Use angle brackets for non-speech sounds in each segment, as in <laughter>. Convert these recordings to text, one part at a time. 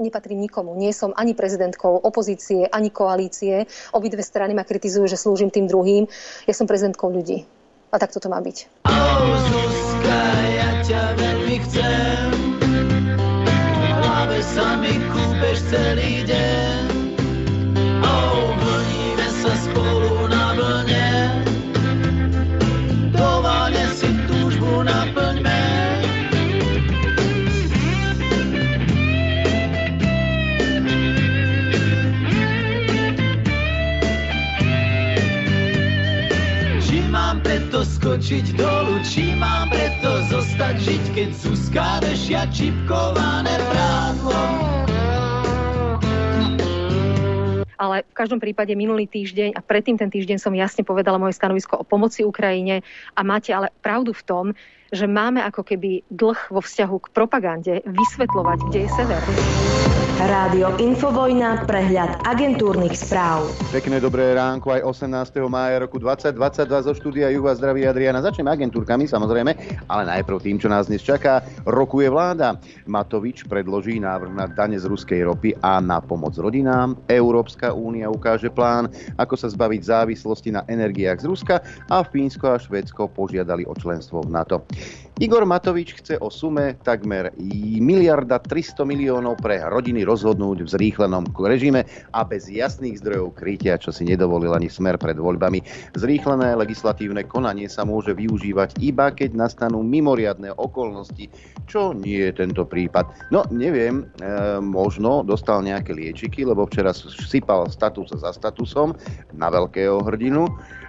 nepatrím nikomu. Nie som ani prezidentkou opozície, ani koalície. Obidve strany ma kritizujú, že slúžim tým druhým. Ja som prezidentkou ľudí. A tak to má byť. Zuzka, ja ťa veľmi chcem. V hlave sa mi kúpeš celý deň. Skočiť dolu, či mám preto zostať žiť, keď Zuzka vešia čipkované prádlo. ale v každom prípade minulý týždeň a predtým ten týždeň som jasne povedala moje stanovisko o pomoci Ukrajine a máte ale pravdu v tom, že máme ako keby dlh vo vzťahu k propagande vysvetľovať, kde je sever. Rádio Infovojna, prehľad agentúrnych správ. Pekné dobré ránko aj 18. mája roku 2022 zo štúdia Juva zdraví Adriana. Začneme agentúrkami samozrejme, ale najprv tým, čo nás dnes čaká. Rokuje vláda. Matovič predloží návrh na dane z ruskej ropy a na pomoc rodinám. Európska únia ukáže plán, ako sa zbaviť závislosti na energiách z Ruska a Fínsko a Švédsko požiadali o členstvo v NATO. Igor Matovič chce o sume takmer miliarda 300 miliónov pre rodiny rozhodnúť v zrýchlenom režime a bez jasných zdrojov krytia, čo si nedovolil ani smer pred voľbami. Zrýchlené legislatívne konanie sa môže využívať iba keď nastanú mimoriadne okolnosti, čo nie je tento prípad. No, neviem, e, možno dostal nejaké liečiky, lebo včera sypal status za statusom na veľkého hrdinu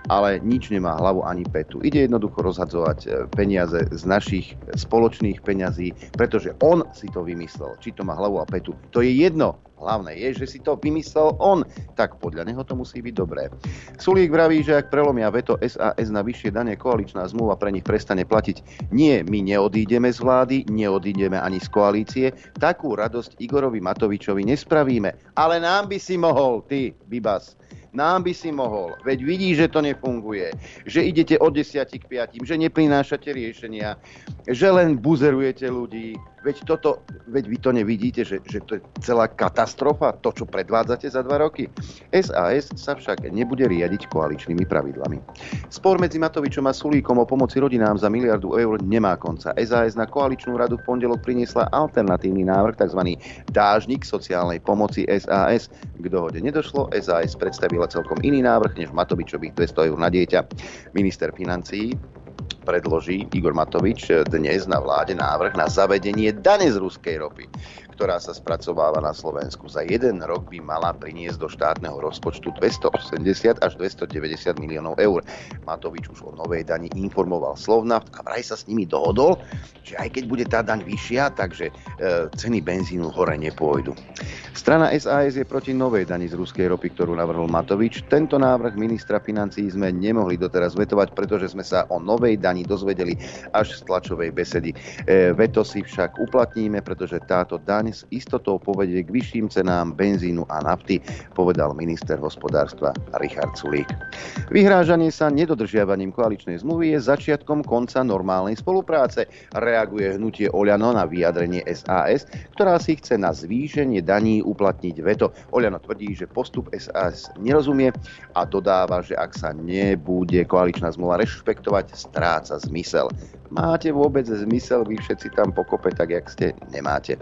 ale nič nemá hlavu ani petu. Ide jednoducho rozhadzovať e, peniaze z našich spoločných peňazí, pretože on si to vymyslel. Či to má hlavu a petu, to je jedno. Hlavné je, že si to vymyslel on, tak podľa neho to musí byť dobré. Sulík vraví, že ak prelomia veto SAS na vyššie dane, koaličná zmluva pre nich prestane platiť. Nie, my neodídeme z vlády, neodídeme ani z koalície. Takú radosť Igorovi Matovičovi nespravíme. Ale nám by si mohol, ty, Bibas. Nám by si mohol. Veď vidí, že to nefunguje. Že idete od 10 k 5, že neprinášate riešenia, že len buzerujete ľudí, Veď, toto, veď vy to nevidíte, že, že to je celá katastrofa, to, čo predvádzate za dva roky. SAS sa však nebude riadiť koaličnými pravidlami. Spor medzi Matovičom a Sulíkom o pomoci rodinám za miliardu eur nemá konca. SAS na koaličnú radu v pondelok priniesla alternatívny návrh, tzv. dážnik sociálnej pomoci SAS. K dohode nedošlo, SAS predstavila celkom iný návrh než Matovičových 200 eur na dieťa. Minister financií predloží Igor Matovič dnes na vláde návrh na zavedenie dane z ruskej ropy ktorá sa spracováva na Slovensku. Za jeden rok by mala priniesť do štátneho rozpočtu 280 až 290 miliónov eur. Matovič už o novej dani informoval Slovna a vraj sa s nimi dohodol, že aj keď bude tá daň vyššia, takže e, ceny benzínu hore nepôjdu. Strana SAS je proti novej dani z ruskej ropy, ktorú navrhol Matovič. Tento návrh ministra financií sme nemohli doteraz vetovať, pretože sme sa o novej dani dozvedeli až z tlačovej besedy. E, veto si však uplatníme, pretože táto daň s istotou povedie k vyšším cenám benzínu a nafty, povedal minister hospodárstva Richard Sulík. Vyhrážanie sa nedodržiavaním koaličnej zmluvy je začiatkom konca normálnej spolupráce, reaguje hnutie Oľano na vyjadrenie SAS, ktorá si chce na zvýšenie daní uplatniť veto. Oľano tvrdí, že postup SAS nerozumie a dodáva, že ak sa nebude koaličná zmluva rešpektovať, stráca zmysel. Máte vôbec zmysel vy všetci tam pokope, tak jak ste nemáte.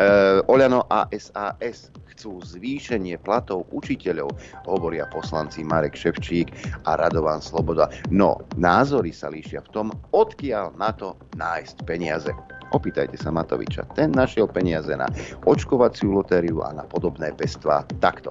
E, Oľano a SAS chcú zvýšenie platov učiteľov, hovoria poslanci Marek Ševčík a Radovan Sloboda. No, názory sa líšia v tom, odkiaľ na to nájsť peniaze. Opýtajte sa Matoviča. Ten našiel peniaze na očkovaciu lotériu a na podobné pestvá takto.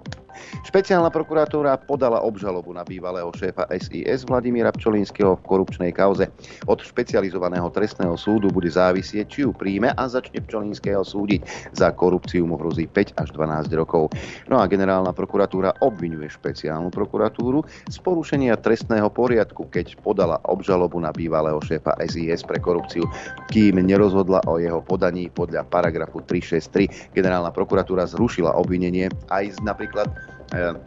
Špeciálna prokuratúra podala obžalobu na bývalého šéfa SIS Vladimíra Pčolinského v korupčnej kauze. Od špecializovaného trestného súdu bude závisieť, či ju príjme a začne Pčolinského súdiť. Za korupciu mu hrozí 5 až 12 rokov. No a generálna prokuratúra obvinuje špeciálnu prokuratúru z porušenia trestného poriadku, keď podala obžalobu na bývalého šéfa SIS pre korupciu, kým nerozhodla rozhodla o jeho podaní podľa paragrafu 363. Generálna prokuratúra zrušila obvinenie aj z napríklad e,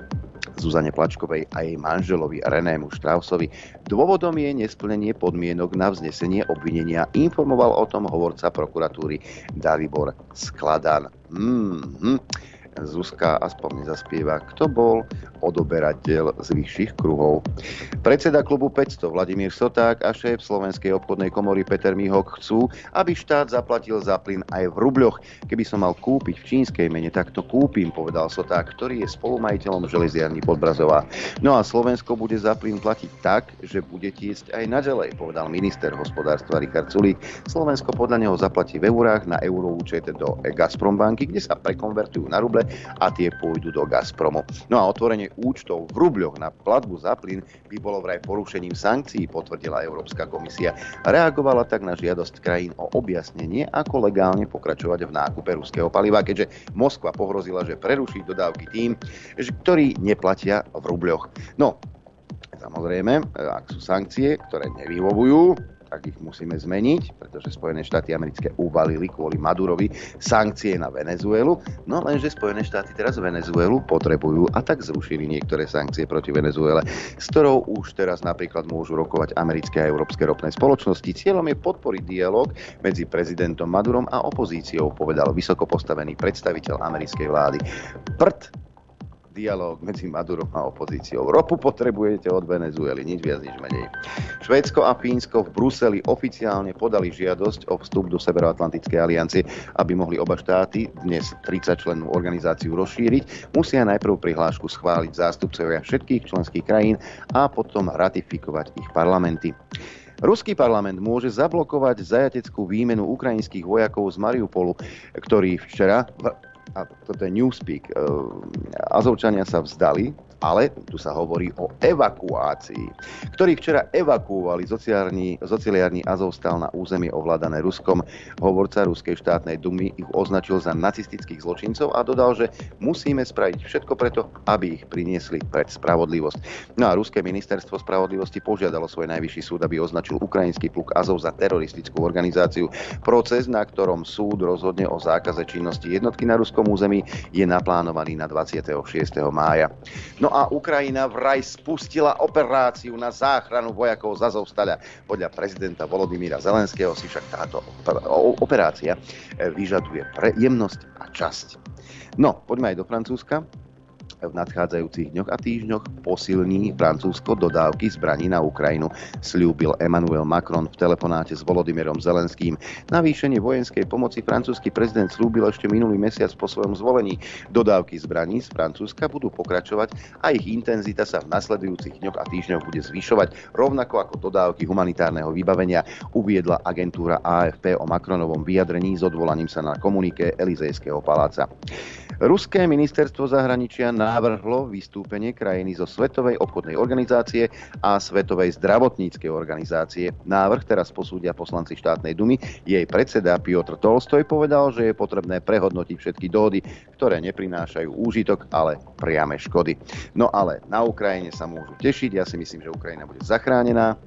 Zuzane Plačkovej a jej manželovi Renému Štrausovi. Dôvodom je nesplnenie podmienok na vznesenie obvinenia, informoval o tom hovorca prokuratúry Dalibor Skladan. Mm-hmm. Zuzka aspoň nezaspieva, kto bol odoberateľ z vyšších kruhov. Predseda klubu 500 Vladimír Soták a šéf Slovenskej obchodnej komory Peter Mihok chcú, aby štát zaplatil za plyn aj v rubľoch. Keby som mal kúpiť v čínskej mene, tak to kúpim, povedal Soták, ktorý je spolumajiteľom železiarny Podbrazová. No a Slovensko bude za plyn platiť tak, že bude tiesť aj naďalej, povedal minister hospodárstva Richard Sulík. Slovensko podľa neho zaplatí v eurách na euroúčet do Gazprombanky, kde sa prekonvertujú na ruble a tie pôjdu do Gazpromu. No a otvorenie účtov v rubľoch na platbu za plyn by bolo vraj porušením sankcií, potvrdila Európska komisia. Reagovala tak na žiadosť krajín o objasnenie, ako legálne pokračovať v nákupe ruského paliva, keďže Moskva pohrozila, že preruší dodávky tým, ktorí neplatia v rubľoch. No, Samozrejme, ak sú sankcie, ktoré nevyhovujú, tak ich musíme zmeniť, pretože Spojené štáty americké uvalili kvôli Madurovi sankcie na Venezuelu, no lenže Spojené štáty teraz Venezuelu potrebujú a tak zrušili niektoré sankcie proti Venezuele, s ktorou už teraz napríklad môžu rokovať americké a európske ropné spoločnosti. Cieľom je podporiť dialog medzi prezidentom Madurom a opozíciou, povedal vysoko postavený predstaviteľ americkej vlády. Prd dialog medzi Madurom a opozíciou. Ropu potrebujete od Venezuely, nič viac, nič menej. Švédsko a Fínsko v Bruseli oficiálne podali žiadosť o vstup do Severoatlantickej aliancie, aby mohli oba štáty dnes 30 člennú organizáciu rozšíriť. Musia najprv prihlášku schváliť zástupcovia všetkých členských krajín a potom ratifikovať ich parlamenty. Ruský parlament môže zablokovať zajateckú výmenu ukrajinských vojakov z Mariupolu, ktorí včera a toto je Newspeak, e, Azovčania sa vzdali ale tu sa hovorí o evakuácii, ktorí včera evakuovali sociálny Azovstal na územie ovládané Ruskom. Hovorca Ruskej štátnej dumy ich označil za nacistických zločincov a dodal, že musíme spraviť všetko preto, aby ich priniesli pred spravodlivosť. No a Ruské ministerstvo spravodlivosti požiadalo svoj najvyšší súd, aby označil ukrajinský pluk Azov za teroristickú organizáciu. Proces, na ktorom súd rozhodne o zákaze činnosti jednotky na ruskom území, je naplánovaný na 26. mája. No a Ukrajina vraj spustila operáciu na záchranu vojakov z Azovstaľa. Podľa prezidenta Volodymyra Zelenského si však táto operácia vyžaduje prejemnosť a časť. No, poďme aj do Francúzska v nadchádzajúcich dňoch a týždňoch posilní Francúzsko dodávky zbraní na Ukrajinu, slúbil Emmanuel Macron v telefonáte s Volodymyrom Zelenským. Navýšenie vojenskej pomoci francúzsky prezident slúbil ešte minulý mesiac po svojom zvolení. Dodávky zbraní z Francúzska budú pokračovať a ich intenzita sa v nasledujúcich dňoch a týždňoch bude zvyšovať, rovnako ako dodávky humanitárneho vybavenia, uviedla agentúra AFP o Macronovom vyjadrení s odvolaním sa na komunike Elizejského paláca. Ruské ministerstvo zahraničia navrhlo vystúpenie krajiny zo Svetovej obchodnej organizácie a Svetovej zdravotníckej organizácie. Návrh teraz posúdia poslanci štátnej dumy. Jej predseda Piotr Tolstoj povedal, že je potrebné prehodnotiť všetky dohody, ktoré neprinášajú úžitok, ale priame škody. No ale na Ukrajine sa môžu tešiť. Ja si myslím, že Ukrajina bude zachránená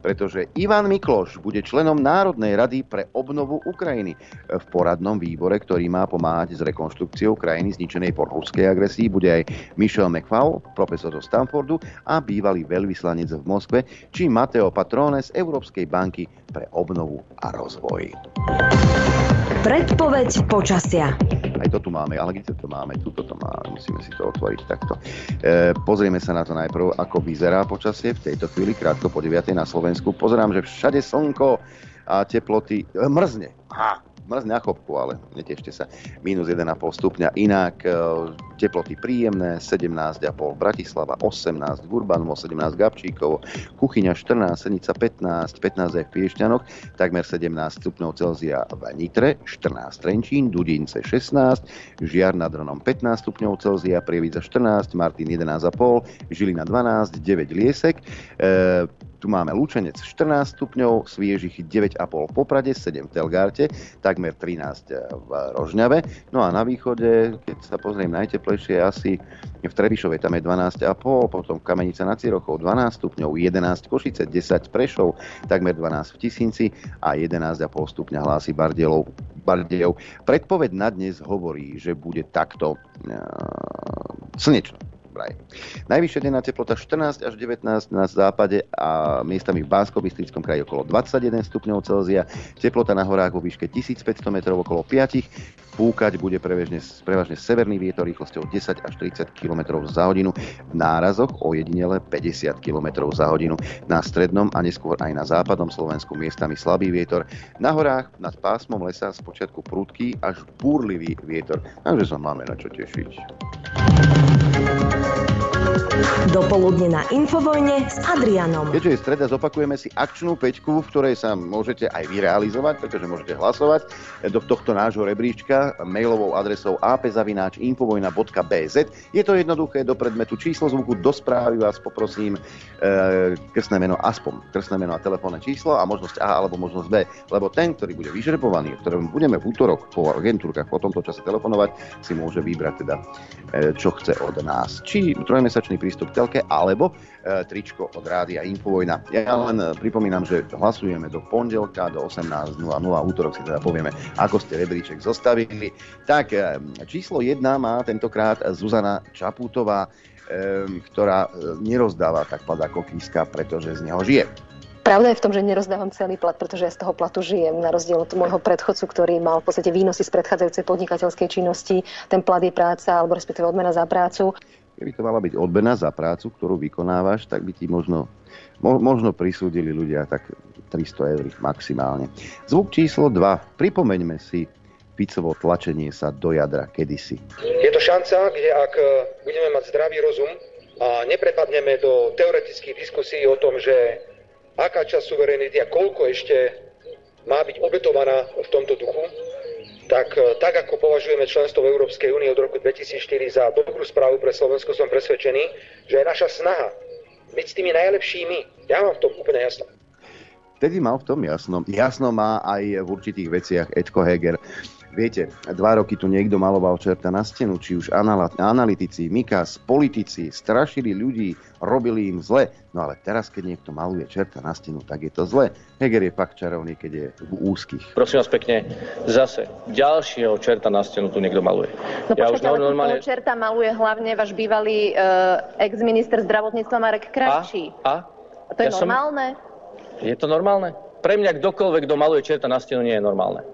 pretože Ivan Mikloš bude členom Národnej rady pre obnovu Ukrajiny v poradnom výbore, ktorý má pomáhať s rekonštrukciou krajiny zničenej po ruskej agresii. Bude aj Michel McFaul, profesor zo Stanfordu a bývalý veľvyslanec v Moskve, či Mateo Patrone z Európskej banky pre obnovu a rozvoj. Predpoveď počasia. Aj to tu máme, ale kde to máme? Tuto to máme, musíme si to otvoriť takto. E, pozrieme sa na to najprv, ako vyzerá počasie v tejto chvíli, krátko po 9. na Slovensku. Pozerám, že všade slnko a teploty e, mrzne. Aha, mrzne na chopku, ale netešte sa. Minus 1,5 stupňa. Inak e, teploty príjemné, 17,5 Bratislava, 18 Gurbanovo, 17 Gabčíkovo, Kuchyňa 14, Senica 15, 15 aj v Piešťanoch, takmer 17 stupňov Celzia v Nitre, 14 Trenčín, Dudince 16, Žiar nad Ronom 15 stupňov Celzia, Prievidza 14, Martin 11,5, Žilina 12, 9 Liesek, e, tu máme Lučenec 14 stupňov, Sviežich 9,5 v Poprade, 7 v Telgárte, takmer 13 v Rožňave. No a na východe, keď sa pozriem najteplejšie, asi v Trebišove tam je 12,5, potom Kamenica na Cirochov 12 stupňov, 11 Košice, 10 Prešov, takmer 12 v Tisinci a 11,5 stupňa hlási Bardielov. Bardejov. Predpoveď na dnes hovorí, že bude takto uh, slnečno vraj. Najvyššia denná teplota 14 až 19 na západe a miestami v bánsko kraji okolo 21 stupňov Celzia. Teplota na horách vo výške 1500 metrov okolo 5 Fúkať bude prevažne, prevažne severný vietor rýchlosťou 10 až 30 km za hodinu, v nárazoch o jedinele 50 km za hodinu. Na strednom a neskôr aj na západnom Slovensku miestami slabý vietor. Na horách nad pásmom lesa z počiatku prudký až búrlivý vietor. Takže sa máme na čo tešiť. Música Dopoludne na Infovojne s Adrianom. Keďže je streda, zopakujeme si akčnú peťku, v ktorej sa môžete aj vyrealizovať, pretože môžete hlasovať do tohto nášho rebríčka mailovou adresou apzavináčinfovojna.bz. Je to jednoduché do predmetu číslo zvuku, do správy vás poprosím e, krstné meno aspoň, krstné meno a telefónne číslo a možnosť A alebo možnosť B, lebo ten, ktorý bude vyžrebovaný, ktorom budeme v útorok po agentúrkach po tomto čase telefonovať, si môže vybrať teda, e, čo chce od nás. Či trojmesačný prístup k telke, alebo e, tričko od Rádia Infovojna. Ja len e, pripomínam, že hlasujeme do pondelka do 18.00, útorok si teda povieme, ako ste rebríček zostavili. Tak, e, číslo 1 má tentokrát Zuzana Čaputová, e, ktorá e, nerozdáva tak plat ako kíska, pretože z neho žije. Pravda je v tom, že nerozdávam celý plat, pretože ja z toho platu žijem, na rozdiel od môjho predchodcu, ktorý mal v podstate výnosy z predchádzajúcej podnikateľskej činnosti. Ten plat je práca, alebo respektíve odmena za prácu. Keby to mala byť odmena za prácu, ktorú vykonávaš, tak by ti možno, mo, možno prisúdili ľudia tak 300 eur maximálne. Zvuk číslo 2. Pripomeňme si Ficovo tlačenie sa do jadra kedysi. Je to šanca, kde ak e, budeme mať zdravý rozum a neprepadneme do teoretických diskusí o tom, že aká časť suverenity a koľko ešte má byť obetovaná v tomto duchu, tak, e, tak ako považujeme členstvo v Európskej únii od roku 2004 za dobrú správu pre Slovensko, som presvedčený, že je naša snaha byť s tými najlepšími. Ja mám v tom úplne jasno. Vtedy mal v tom jasno. Jasno má aj v určitých veciach Edko Heger. Viete, dva roky tu niekto maloval čerta na stenu, či už analytici, Mikas, politici, strašili ľudí, robili im zle. No ale teraz, keď niekto maluje čerta na stenu, tak je to zle. Heger je fakt čarovný, keď je v úzkých. Prosím vás pekne, zase ďalšieho čerta na stenu tu niekto maluje. No ja počkajte, už ale normálne... čerta maluje hlavne váš bývalý uh, ex-minister zdravotníctva Marek Kravčí. A? A to je ja normálne? Som... Je to normálne? Pre mňa kdokoľvek, kto maluje čerta na stenu, nie je normálne.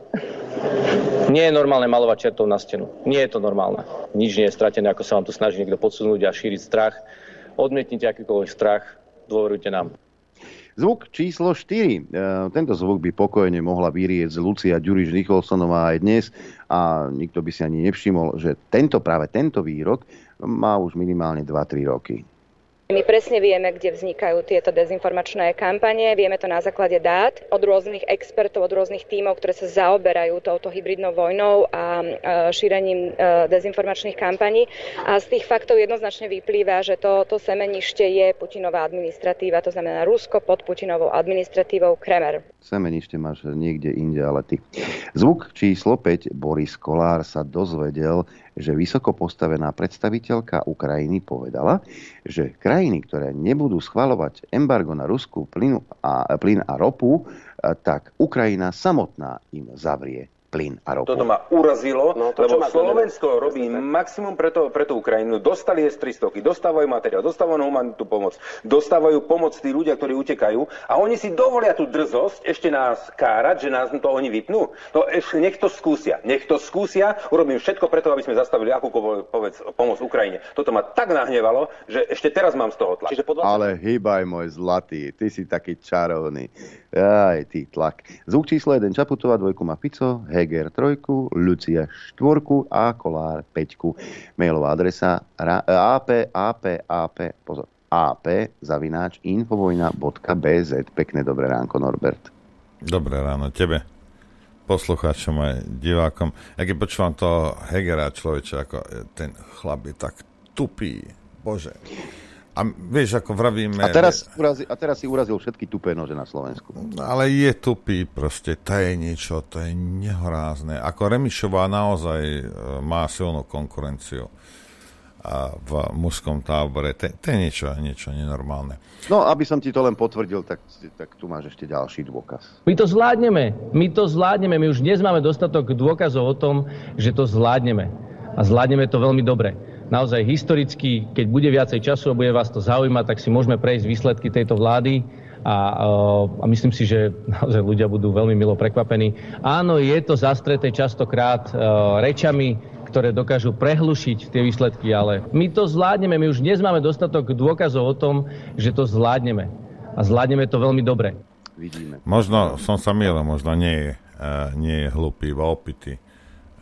Nie je normálne malovať čertov na stenu. Nie je to normálne. Nič nie je stratené, ako sa vám tu snaží niekto podsunúť a šíriť strach. Odmietnite akýkoľvek strach, dôverujte nám. Zvuk číslo 4. E, tento zvuk by pokojne mohla vyrieť Lucia Ďuriš Nicholsonová aj dnes a nikto by si ani nevšimol, že tento práve tento výrok má už minimálne 2-3 roky. My presne vieme, kde vznikajú tieto dezinformačné kampanie, vieme to na základe dát od rôznych expertov, od rôznych tímov, ktoré sa zaoberajú touto hybridnou vojnou a šírením e, dezinformačných kampaní. A z tých faktov jednoznačne vyplýva, že to, to semenište je Putinová administratíva, to znamená Rusko pod Putinovou administratívou Kremer. Semenište máš niekde inde, ale ty. Zvuk číslo 5. Boris Kolár sa dozvedel, že vysoko postavená predstaviteľka Ukrajiny povedala, že krajiny, ktoré nebudú schvalovať embargo na Rusku plyn a, plyn a ropu, tak Ukrajina samotná im zavrie plyn a ropu. Toto ma urazilo, no, to, lebo Slovensko robí maximum pre, to, pre tú Ukrajinu. Dostali S-300, dostávajú materiál, dostávajú humanitú pomoc, dostávajú pomoc tí ľudia, ktorí utekajú a oni si dovolia tú drzosť ešte nás kárať, že nás to oni vypnú. No ešte nech to skúsia. Nech to skúsia. Urobím všetko preto, aby sme zastavili akúkoľvek pomoc Ukrajine. Toto ma tak nahnevalo, že ešte teraz mám z toho tlak. Podľa... Ale hýbaj môj zlatý, ty si taký čarovný. Aj, ty tlak. Zvuk číslo 1 Čaputová, dvojku má Fico, Heger trojku, Lucia štvorku a Kolár peťku. Mailová adresa ap, ap, ap, pozor, ap, zavináč, infovojna.bz. Pekné dobré ránko, Norbert. Dobré ráno tebe, poslucháčom aj divákom. Ja keď počúvam to Hegera človeče, ako ten chlap je tak tupý, bože. A vieš, ako vravíme... A teraz, urazil, a teraz si urazil všetky tupé nože na Slovensku. Ale je tupý proste, to je niečo, to je nehorázne. Ako Remišová naozaj e, má silnú konkurenciu a v mužskom tábore. To, to je niečo, niečo nenormálne. No, aby som ti to len potvrdil, tak, tak tu máš ešte ďalší dôkaz. My to zvládneme. My to zvládneme. My už dnes máme dostatok dôkazov o tom, že to zvládneme. A zvládneme to veľmi dobre. Naozaj historicky, keď bude viacej času a bude vás to zaujímať, tak si môžeme prejsť výsledky tejto vlády a, a myslím si, že naozaj ľudia budú veľmi milo prekvapení. Áno, je to zastreté častokrát rečami, ktoré dokážu prehlušiť tie výsledky, ale my to zvládneme. My už dnes máme dostatok dôkazov o tom, že to zvládneme. A zvládneme to veľmi dobre. Vidíme. Možno som sa milil, možno nie je, uh, nie je hlupý, iba opitý.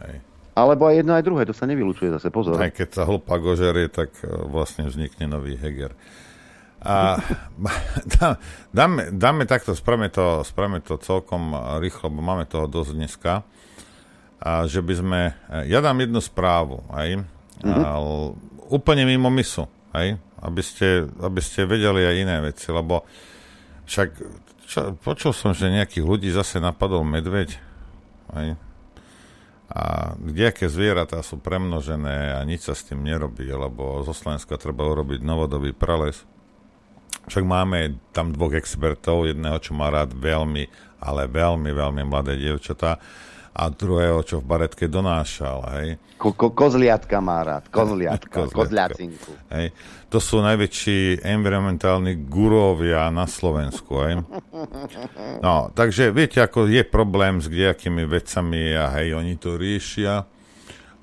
Hej. Alebo aj jedno, aj druhé, to sa nevylučuje zase, pozor. Aj keď sa hlupá gožerie, tak uh, vlastne vznikne nový Heger. A <laughs> dáme, dáme takto, spravme to, spravme to celkom rýchlo, bo máme toho dosť dneska a že by sme... Ja dám jednu správu, aj, mm-hmm. a, úplne mimo misu, aj, aby ste, aby ste vedeli aj iné veci, lebo však čo, počul som, že nejakých ľudí zase napadol medveď, aj, a kdejaké zvieratá sú premnožené a nič sa s tým nerobí, lebo zo Slovenska treba urobiť novodobý prales. Však máme tam dvoch expertov, jedného, čo má rád veľmi, ale veľmi, veľmi mladé dievčatá a druhého, čo v baretke donášal, hej. Ko, ko, kozliatka má rád, kozliatka, kozliacinku. Hej. To sú najväčší environmentálni gurovia na Slovensku, hej. No, takže viete, ako je problém s kdejakými vecami a hej, oni to riešia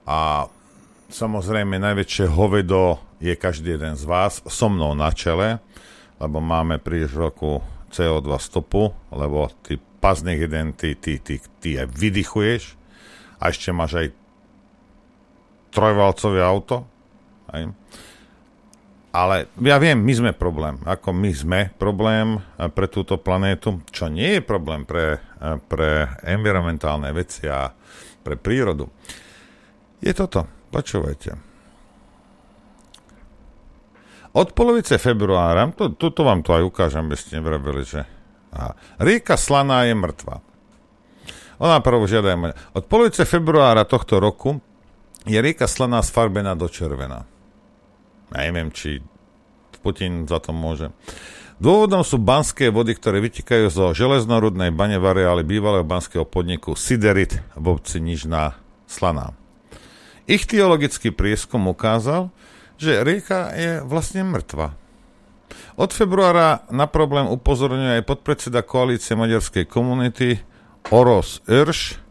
a samozrejme najväčšie hovedo je každý jeden z vás so mnou na čele, lebo máme príliš roku CO2 stopu, lebo ty pazných jeden ty, ty, ty, ty aj vydychuješ a ešte máš aj trojvalcové auto. Aj. Ale ja viem, my sme problém. Ako my sme problém eh, pre túto planétu, čo nie je problém pre, eh, pre environmentálne veci a pre prírodu. Je toto. Počúvajte. Od polovice februára, to, tuto vám to aj ukážem, aby ste nevravili, že a rieka Slaná je mŕtva. Ona prvo žiada Od polovice februára tohto roku je rieka Slaná sfarbená do červená. Ja neviem, či Putin za to môže. Dôvodom sú banské vody, ktoré vytekajú zo železnorudnej bane v bývalého banského podniku Siderit v obci Nižná Slaná. Ich teologický prieskum ukázal, že rieka je vlastne mŕtva. Od februára na problém upozorňuje aj podpredseda koalície maďarskej komunity Oros Irš.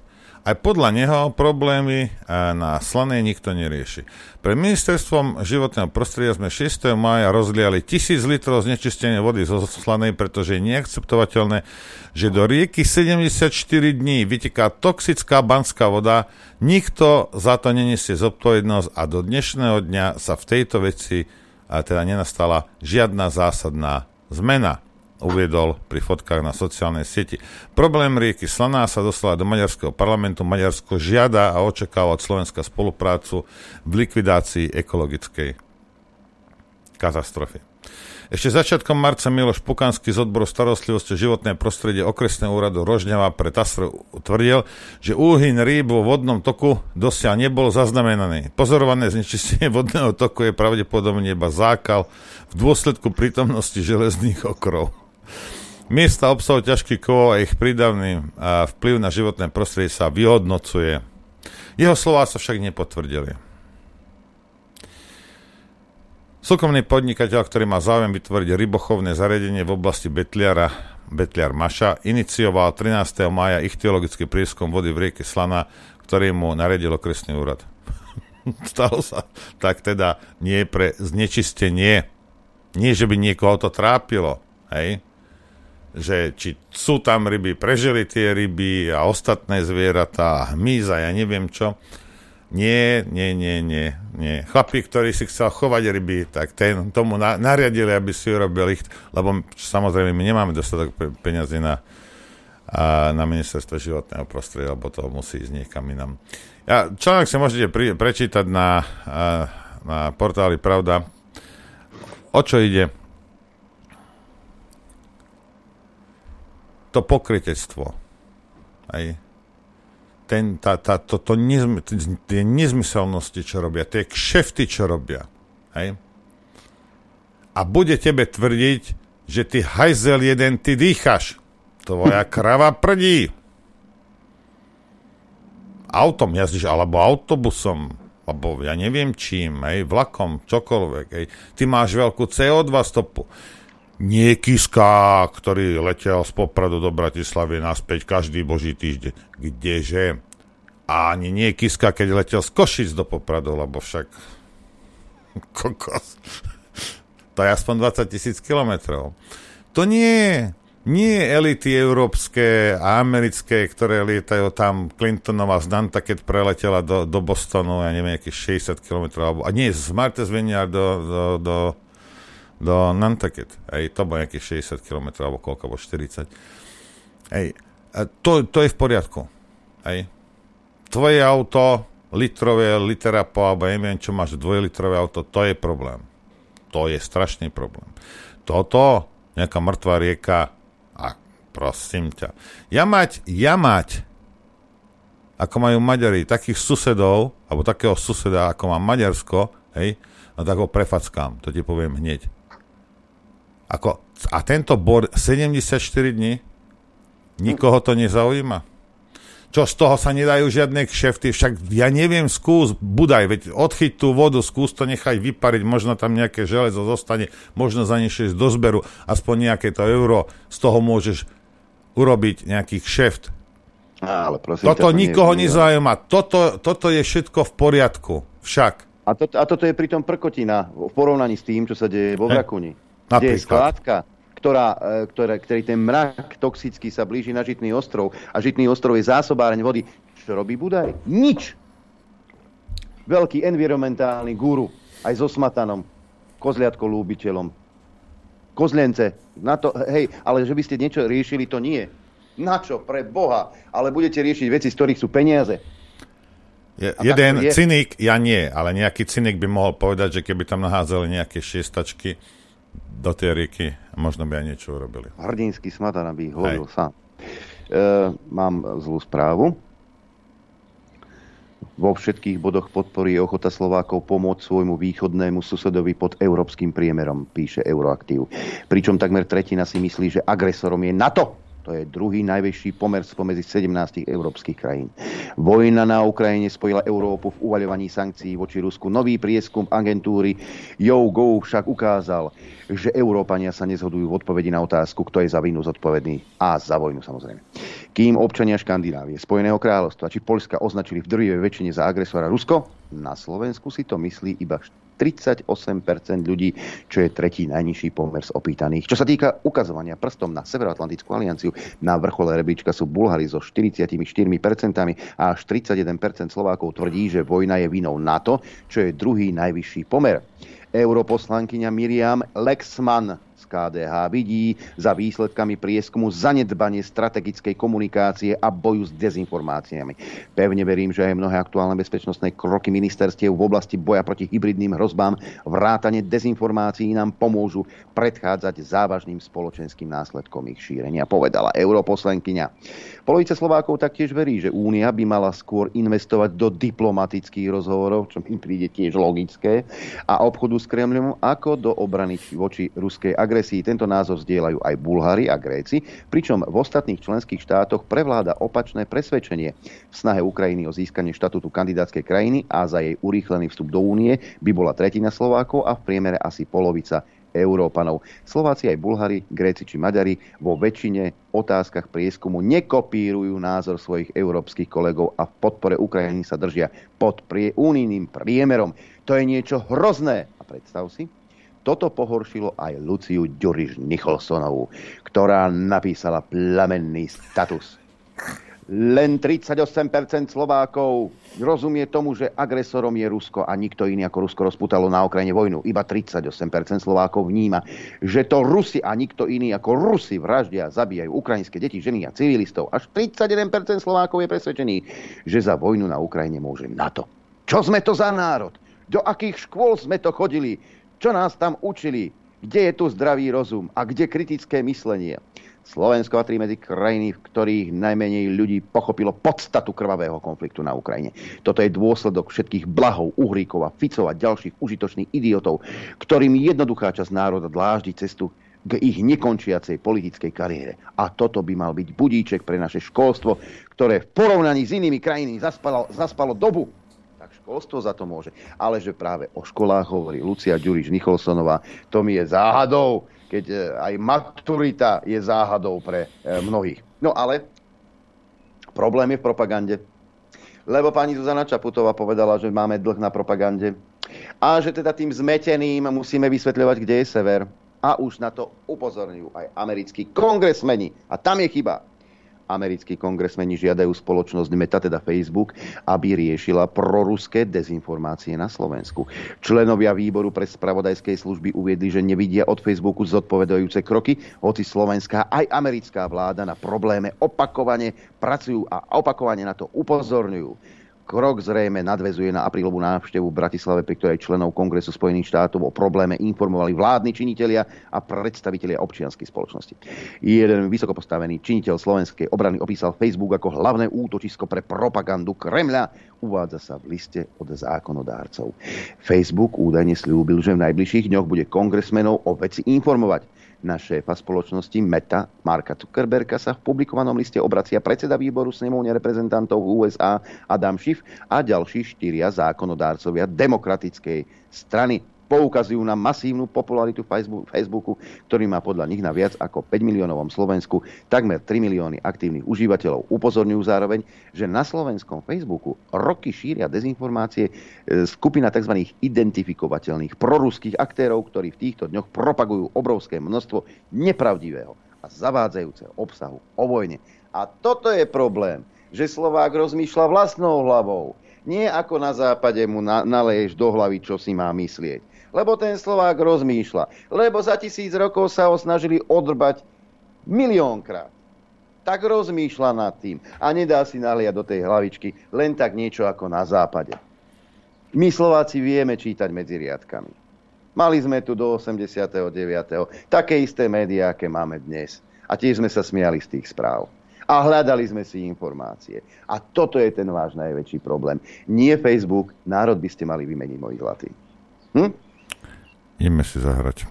Aj podľa neho problémy na slanej nikto nerieši. Pre ministerstvom životného prostredia sme 6. mája rozliali tisíc litrov znečistenia vody zo slanej, pretože je neakceptovateľné, že do rieky 74 dní vyteká toxická banská voda, nikto za to nenesie zodpovednosť a do dnešného dňa sa v tejto veci teda nenastala žiadna zásadná zmena uviedol pri fotkách na sociálnej sieti. Problém rieky Slaná sa dostala do maďarského parlamentu. Maďarsko žiada a očakáva od Slovenska spoluprácu v likvidácii ekologickej katastrofy. Ešte začiatkom marca Miloš Pukanský z odboru starostlivosti životné prostredie okresného úradu Rožňava pre TASR tvrdil, že úhyn rýb vo vodnom toku dosiaľ nebol zaznamenaný. Pozorované znečistenie vodného toku je pravdepodobne iba zákal v dôsledku prítomnosti železných okrov. Miesta obsahu ťažkých kovov a ich prídavný vplyv na životné prostredie sa vyhodnocuje. Jeho slova sa však nepotvrdili. Súkromný podnikateľ, ktorý má záujem vytvoriť rybochovné zariadenie v oblasti Betliara, Betliar Maša, inicioval 13. maja ich teologický prieskum vody v rieke Slana, ktorý mu naredil okresný úrad. <laughs> Stalo sa tak teda nie pre znečistenie. Nie, že by niekoho to trápilo, hej? že či sú tam ryby, prežili tie ryby a ostatné zvieratá, hmyz a ja neviem čo nie, nie, nie, nie, nie. Chlapík, ktorý si chcel chovať ryby, tak ten, tomu na, nariadili, aby si urobil ich, lebo samozrejme my nemáme dostatok pe- peniazy na, a, na ministerstvo životného prostredia, lebo to musí ísť niekam inam. Ja, článok si môžete pri, prečítať na, a, na portáli Pravda. O čo ide? To pokrytectvo. Aj ten, tá, tá, to, to nezm, tie nezmyselnosti, čo robia, tie kšefty, čo robia. Hej? A bude tebe tvrdiť, že ty hajzel jeden, ty dýchaš. Tvoja <laughs> krava prdí. Autom jazdíš, alebo autobusom. alebo ja neviem čím, hej, vlakom, čokoľvek, hej. Ty máš veľkú CO2 stopu. Nie Kiska, ktorý letel z Popradu do Bratislavy naspäť každý boží týždeň. Kdeže? A ani nie Kiska, keď letel z Košic do Popradu, lebo však <laughs> kokos. To je aspoň 20 tisíc kilometrov. To nie nie elity európske a americké, ktoré lietajú tam Clintonová z Nantucket preletela do, do Bostonu, ja neviem, nejakých 60 km, alebo, a nie, z Martha's Vineyard do, do, do, do Nantucket. Hej, to bolo nejakých 60 km, alebo koľko, alebo 40. Hej, a to, to je v poriadku. Hej. Tvoje auto, litrové, litera po, alebo neviem, čo máš, dvojlitrové auto, to je problém. To je strašný problém. Toto, nejaká mŕtva rieka, Prosím ťa. Ja mať, ja mať, ako majú Maďari, takých susedov, alebo takého suseda, ako má Maďarsko, hej, no tak ho prefackám, to ti poviem hneď. Ako, a tento bor 74 dní, nikoho to nezaujíma. Čo z toho sa nedajú žiadne kšefty, však ja neviem, skús, budaj, veď odchyť tú vodu, skús to nechaj vypariť, možno tam nejaké železo zostane, možno zanesieš do zberu, aspoň nejaké to euro, z toho môžeš urobiť nejaký kšeft. Ale prosím toto ťa, to nikoho nie, nezaujíma. Toto, toto je všetko v poriadku. Však. A, to, a toto je pritom prkotina v porovnaní s tým, čo sa deje vo Vrakuni. Kde je skládka, ktorá, e, ktorá, ktorý ten mrak toxický sa blíži na Žitný ostrov a Žitný ostrov je zásobáreň vody. Čo robí Budaj? Nič. Veľký environmentálny guru, aj so Smatanom, kozliatko lúbiteľom, kozlence. Na to, hej, ale že by ste niečo riešili, to nie. Na čo? Pre Boha. Ale budete riešiť veci, z ktorých sú peniaze. Je, jeden je. cynik, ja nie, ale nejaký cynik by mohol povedať, že keby tam nahádzali nejaké šiestačky do tej rieky, možno by aj niečo urobili. Hrdinský smatana by ich hodil sám. E, mám zlú správu vo všetkých bodoch podpory je ochota Slovákov pomôcť svojmu východnému susedovi pod európskym priemerom, píše Euroaktív. Pričom takmer tretina si myslí, že agresorom je NATO to je druhý najväčší pomer spomedzi 17 európskych krajín. Vojna na Ukrajine spojila Európu v uvaľovaní sankcií voči Rusku. Nový prieskum agentúry YouGo však ukázal, že Európania sa nezhodujú v odpovedi na otázku, kto je za vinu zodpovedný a za vojnu samozrejme. Kým občania Škandinávie, Spojeného kráľovstva či Polska označili v drvivej väčšine za agresora Rusko, na Slovensku si to myslí iba 38% ľudí, čo je tretí najnižší pomer z opýtaných. Čo sa týka ukazovania prstom na Severoatlantickú alianciu, na vrchole rebríčka sú Bulhari so 44% a až 31% Slovákov tvrdí, že vojna je vinou NATO, čo je druhý najvyšší pomer. Europoslankyňa Miriam Lexman KDH vidí za výsledkami prieskumu zanedbanie strategickej komunikácie a boju s dezinformáciami. Pevne verím, že aj mnohé aktuálne bezpečnostné kroky ministerstiev v oblasti boja proti hybridným hrozbám vrátane dezinformácií nám pomôžu predchádzať závažným spoločenským následkom ich šírenia, povedala europoslenkyňa. Polovica Slovákov taktiež verí, že Únia by mala skôr investovať do diplomatických rozhovorov, čo mi príde tiež logické, a obchodu s Kremľom ako do obrany voči ruskej agresii agresii tento názor zdieľajú aj Bulhári a Gréci, pričom v ostatných členských štátoch prevláda opačné presvedčenie. V snahe Ukrajiny o získanie štatútu kandidátskej krajiny a za jej urýchlený vstup do únie by bola tretina Slovákov a v priemere asi polovica Európanov. Slováci aj Bulhári, Gréci či Maďari vo väčšine otázkach prieskumu nekopírujú názor svojich európskych kolegov a v podpore Ukrajiny sa držia pod prie, unijným priemerom. To je niečo hrozné. A predstav si, toto pohoršilo aj Luciu Ďuriš Nicholsonovú, ktorá napísala plamenný status. Len 38% Slovákov rozumie tomu, že agresorom je Rusko a nikto iný ako Rusko rozputalo na Ukrajine vojnu. Iba 38% Slovákov vníma, že to Rusi a nikto iný ako Rusi vraždia, zabíjajú ukrajinské deti, ženy a civilistov. Až 31% Slovákov je presvedčený, že za vojnu na Ukrajine môže NATO. Čo sme to za národ? Do akých škôl sme to chodili? Čo nás tam učili? Kde je tu zdravý rozum a kde kritické myslenie? Slovensko patrí medzi krajiny, v ktorých najmenej ľudí pochopilo podstatu krvavého konfliktu na Ukrajine. Toto je dôsledok všetkých blahov, Uhríkov a Ficov a ďalších užitočných idiotov, ktorým jednoduchá časť národa dláždi cestu k ich nekončiacej politickej kariére. A toto by mal byť budíček pre naše školstvo, ktoré v porovnaní s inými krajinami zaspalo, zaspalo dobu školstvo za to môže. Ale že práve o školách hovorí Lucia Ďuriš Nicholsonová, to mi je záhadou, keď e, aj maturita je záhadou pre e, mnohých. No ale problém je v propagande. Lebo pani Zuzana Čaputová povedala, že máme dlh na propagande a že teda tým zmeteným musíme vysvetľovať, kde je sever. A už na to upozorňujú aj americkí kongresmeni. A tam je chyba americkí kongresmeni žiadajú spoločnosť Meta, teda Facebook, aby riešila proruské dezinformácie na Slovensku. Členovia výboru pre spravodajskej služby uviedli, že nevidia od Facebooku zodpovedajúce kroky, hoci slovenská aj americká vláda na probléme opakovane pracujú a opakovane na to upozorňujú. Krok zrejme nadvezuje na aprílovú návštevu v Bratislave, pri ktorej členov Kongresu Spojených štátov o probléme informovali vládni činitelia a predstavitelia občianskej spoločnosti. Jeden vysoko postavený činiteľ slovenskej obrany opísal Facebook ako hlavné útočisko pre propagandu Kremľa. Uvádza sa v liste od zákonodárcov. Facebook údajne slúbil, že v najbližších dňoch bude kongresmenov o veci informovať na šéfa spoločnosti Meta Marka Zuckerberga sa v publikovanom liste obracia predseda výboru snemovne reprezentantov USA Adam Schiff a ďalší štyria zákonodárcovia demokratickej strany poukazujú na masívnu popularitu Facebooku, ktorý má podľa nich na viac ako 5 miliónovom Slovensku takmer 3 milióny aktívnych užívateľov. Upozorňujú zároveň, že na slovenskom Facebooku roky šíria dezinformácie e, skupina tzv. identifikovateľných proruských aktérov, ktorí v týchto dňoch propagujú obrovské množstvo nepravdivého a zavádzajúceho obsahu o vojne. A toto je problém, že Slovák rozmýšľa vlastnou hlavou. Nie ako na západe mu naleješ do hlavy, čo si má myslieť lebo ten Slovák rozmýšľa. Lebo za tisíc rokov sa ho snažili odrbať miliónkrát. Tak rozmýšľa nad tým a nedá si naliať do tej hlavičky len tak niečo ako na západe. My Slováci vieme čítať medzi riadkami. Mali sme tu do 89. také isté médiá, aké máme dnes. A tiež sme sa smiali z tých správ. A hľadali sme si informácie. A toto je ten váš najväčší problém. Nie Facebook, národ by ste mali vymeniť, moji zlatí. Hm? Ideme si zahrať.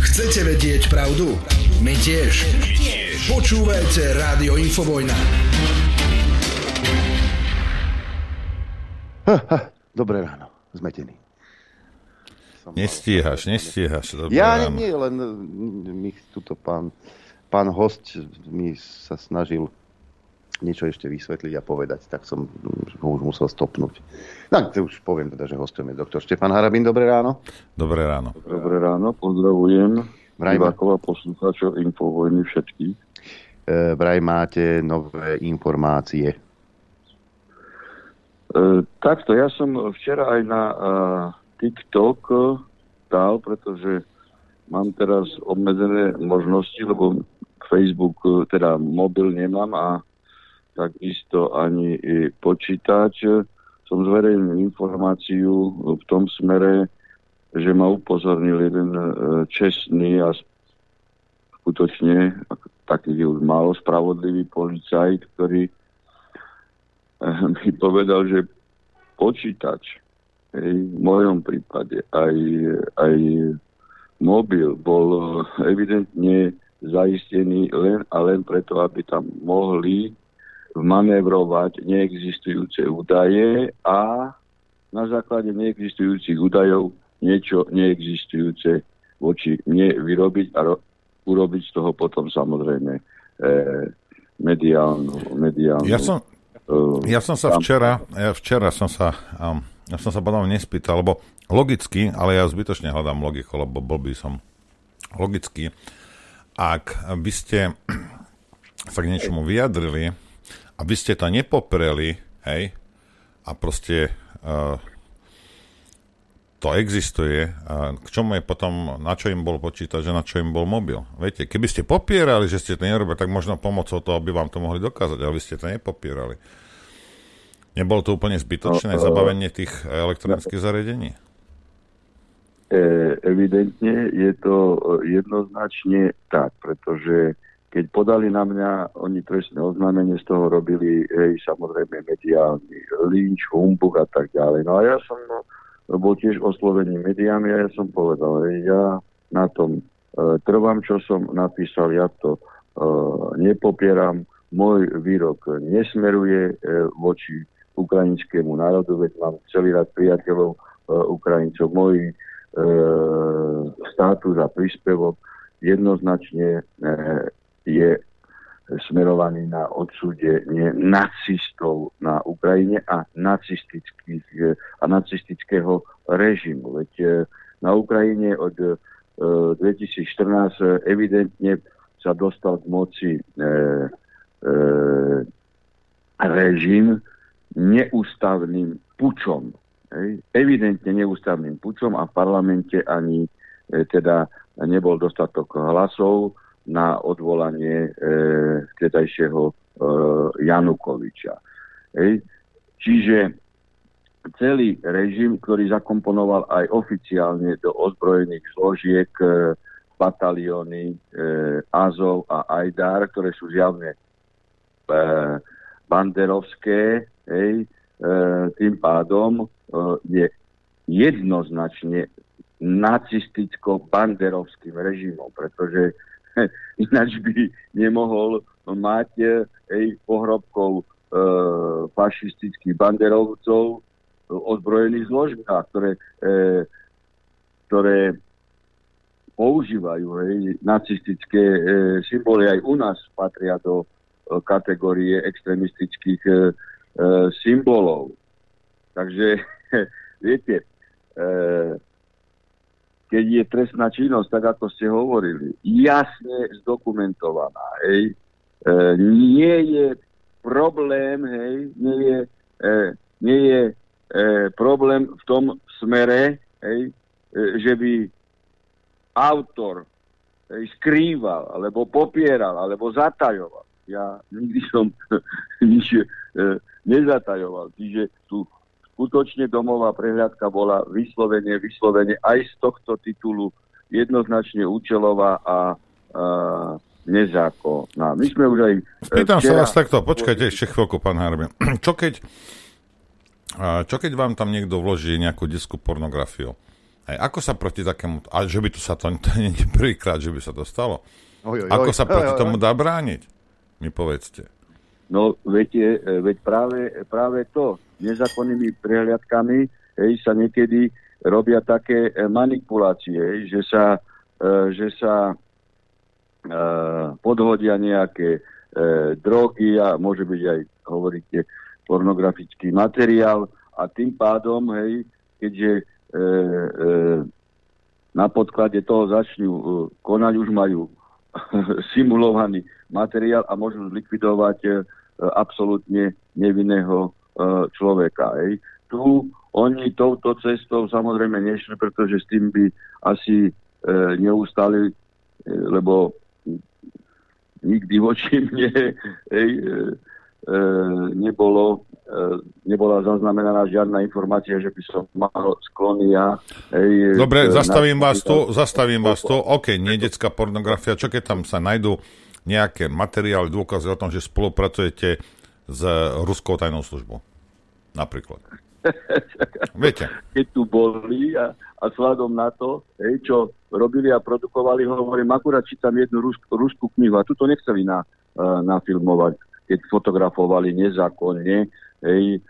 Chcete vedieť pravdu? My tiež. My tiež. Počúvajte Rádio Infovojna. Ha, ha, dobré ráno, zmetený. Nestíhaš, nestíhaš. Dobré ja ráno. nie, len mi tuto pán, pán host mi sa snažil niečo ešte vysvetliť a povedať, tak som ho už musel stopnúť. No, to už poviem teda, že hostom je doktor Štefan Harabin. Dobré ráno. Dobré ráno. Dobré ráno, pozdravujem divákov a poslucháčov Infovojny všetkých. E, vraj máte nové informácie. E, takto, ja som včera aj na uh, TikTok dal, pretože mám teraz obmedzené možnosti, lebo Facebook, teda mobil nemám a takisto ani počítač. Som zverejnil informáciu v tom smere, že ma upozornil jeden e, čestný a skutočne taký už málo spravodlivý policajt, ktorý e, mi povedal, že počítač hej, v mojom prípade aj, aj mobil bol evidentne zaistený len a len preto, aby tam mohli manévrovať neexistujúce údaje a na základe neexistujúcich údajov niečo neexistujúce voči mne vyrobiť a ro- urobiť z toho potom samozrejme e, mediálnu, mediálnu ja som, e, ja som sa včera, ja včera som sa, um, ja som sa potom nespýtal, lebo logicky, ale ja zbytočne hľadám logiku, lebo bol by som logicky, ak by ste sa k niečomu vyjadrili, aby ste to nepopreli, hej, a proste uh, to existuje, a k čomu je potom, na čo im bol počítač a na čo im bol mobil. Viete, keby ste popierali, že ste to nerobili, tak možno pomocou toho by vám to mohli dokázať, ale vy ste to nepopierali. Nebolo to úplne zbytočné no, zabavenie tých elektronických zariadení? E, evidentne je to jednoznačne tak, pretože keď podali na mňa, oni trestné oznámenie z toho robili, hej, samozrejme mediálny lynč, humbug a tak ďalej. No a ja som no, bol tiež oslovený mediami a ja som povedal, hej, ja na tom e, trvám, čo som napísal, ja to e, nepopieram, môj výrok nesmeruje e, voči ukrajinskému národu, veď mám celý rad priateľov Ukrajincov. Môj státus a príspevok jednoznačne je smerovaný na odsúdenie nacistov na Ukrajine a, nacistických, a nacistického režimu. Veď e, na Ukrajine od 2014 e, evidentne sa dostal k moci e, e, režim neústavným pučom. Hej. Evidentne neústavným pučom a v parlamente ani e, teda nebol dostatok hlasov na odvolanie e, vtedajšieho e, Janukoviča. Hej. Čiže celý režim, ktorý zakomponoval aj oficiálne do ozbrojených zložiek e, batalióny e, Azov a Ajdar, ktoré sú zjavne e, banderovské, hej, tým pádom je jednoznačne nacisticko-banderovským režimom, pretože <laughs> ináč by nemohol mať ej, pohrobkov e, fašistických banderovcov ozbrojených zložkách, ktoré, e, ktoré používajú hej, nacistické e, symboly. Aj u nás patria do e, kategórie extremistických e, e, symbolov. Takže, <laughs> viete, e, keď je trestná činnosť, tak ako ste hovorili, jasne zdokumentovaná, hej, e, nie je problém, hej, nie je, e, nie je e, problém v tom smere, hej, e, že by autor hej, skrýval, alebo popieral, alebo zatajoval. Ja nikdy som <laughs> nič e, nezatajoval. Čiže tu skutočne domová prehľadka bola vyslovene, vyslovene aj z tohto titulu jednoznačne účelová a, a nezákonná. My sme už aj... Spýtam včera... sa vás takto, počkajte ešte chvíľku, pán Harbin. <clears throat> Čo keď, čo keď vám tam niekto vloží nejakú diskú pornografiu? Hej, ako sa proti takému... A že by tu sa to, <laughs> to nie je prvýkrát, že by sa to stalo. Oj, oj, ako sa proti oj, oj, tomu dá brániť? Mi povedzte. No, viete, veď práve, práve to, nezákonnými prehliadkami hej, sa niekedy robia také e, manipulácie, hej, že sa, e, že sa e, podhodia nejaké e, drogy a môže byť aj, hovoríte, pornografický materiál a tým pádom, hej, keďže e, e, na podklade toho začnú e, konať, už majú <laughs> simulovaný materiál a môžu zlikvidovať e, absolútne nevinného E, človeka. Tu oni touto cestou samozrejme nešli, pretože s tým by asi e, neustali, lebo nikdy voči mne nebolo, e, nebola zaznamenaná žiadna informácia, že by som mal sklony ja. Hej, Dobre, e, zastavím vás tu, zastavím vás tu. OK, nie detská pornografia. Čo keď tam sa nájdú nejaké materiály, dôkazy o tom, že spolupracujete s ruskou tajnou službou. Napríklad. <laughs> Viete. Keď tu boli a, a sladom na to, hej, čo robili a produkovali, hovorím, akurát čítam jednu rusk, ruskú knihu a tu to nechceli na, uh, nafilmovať, keď fotografovali nezákonne hej, e,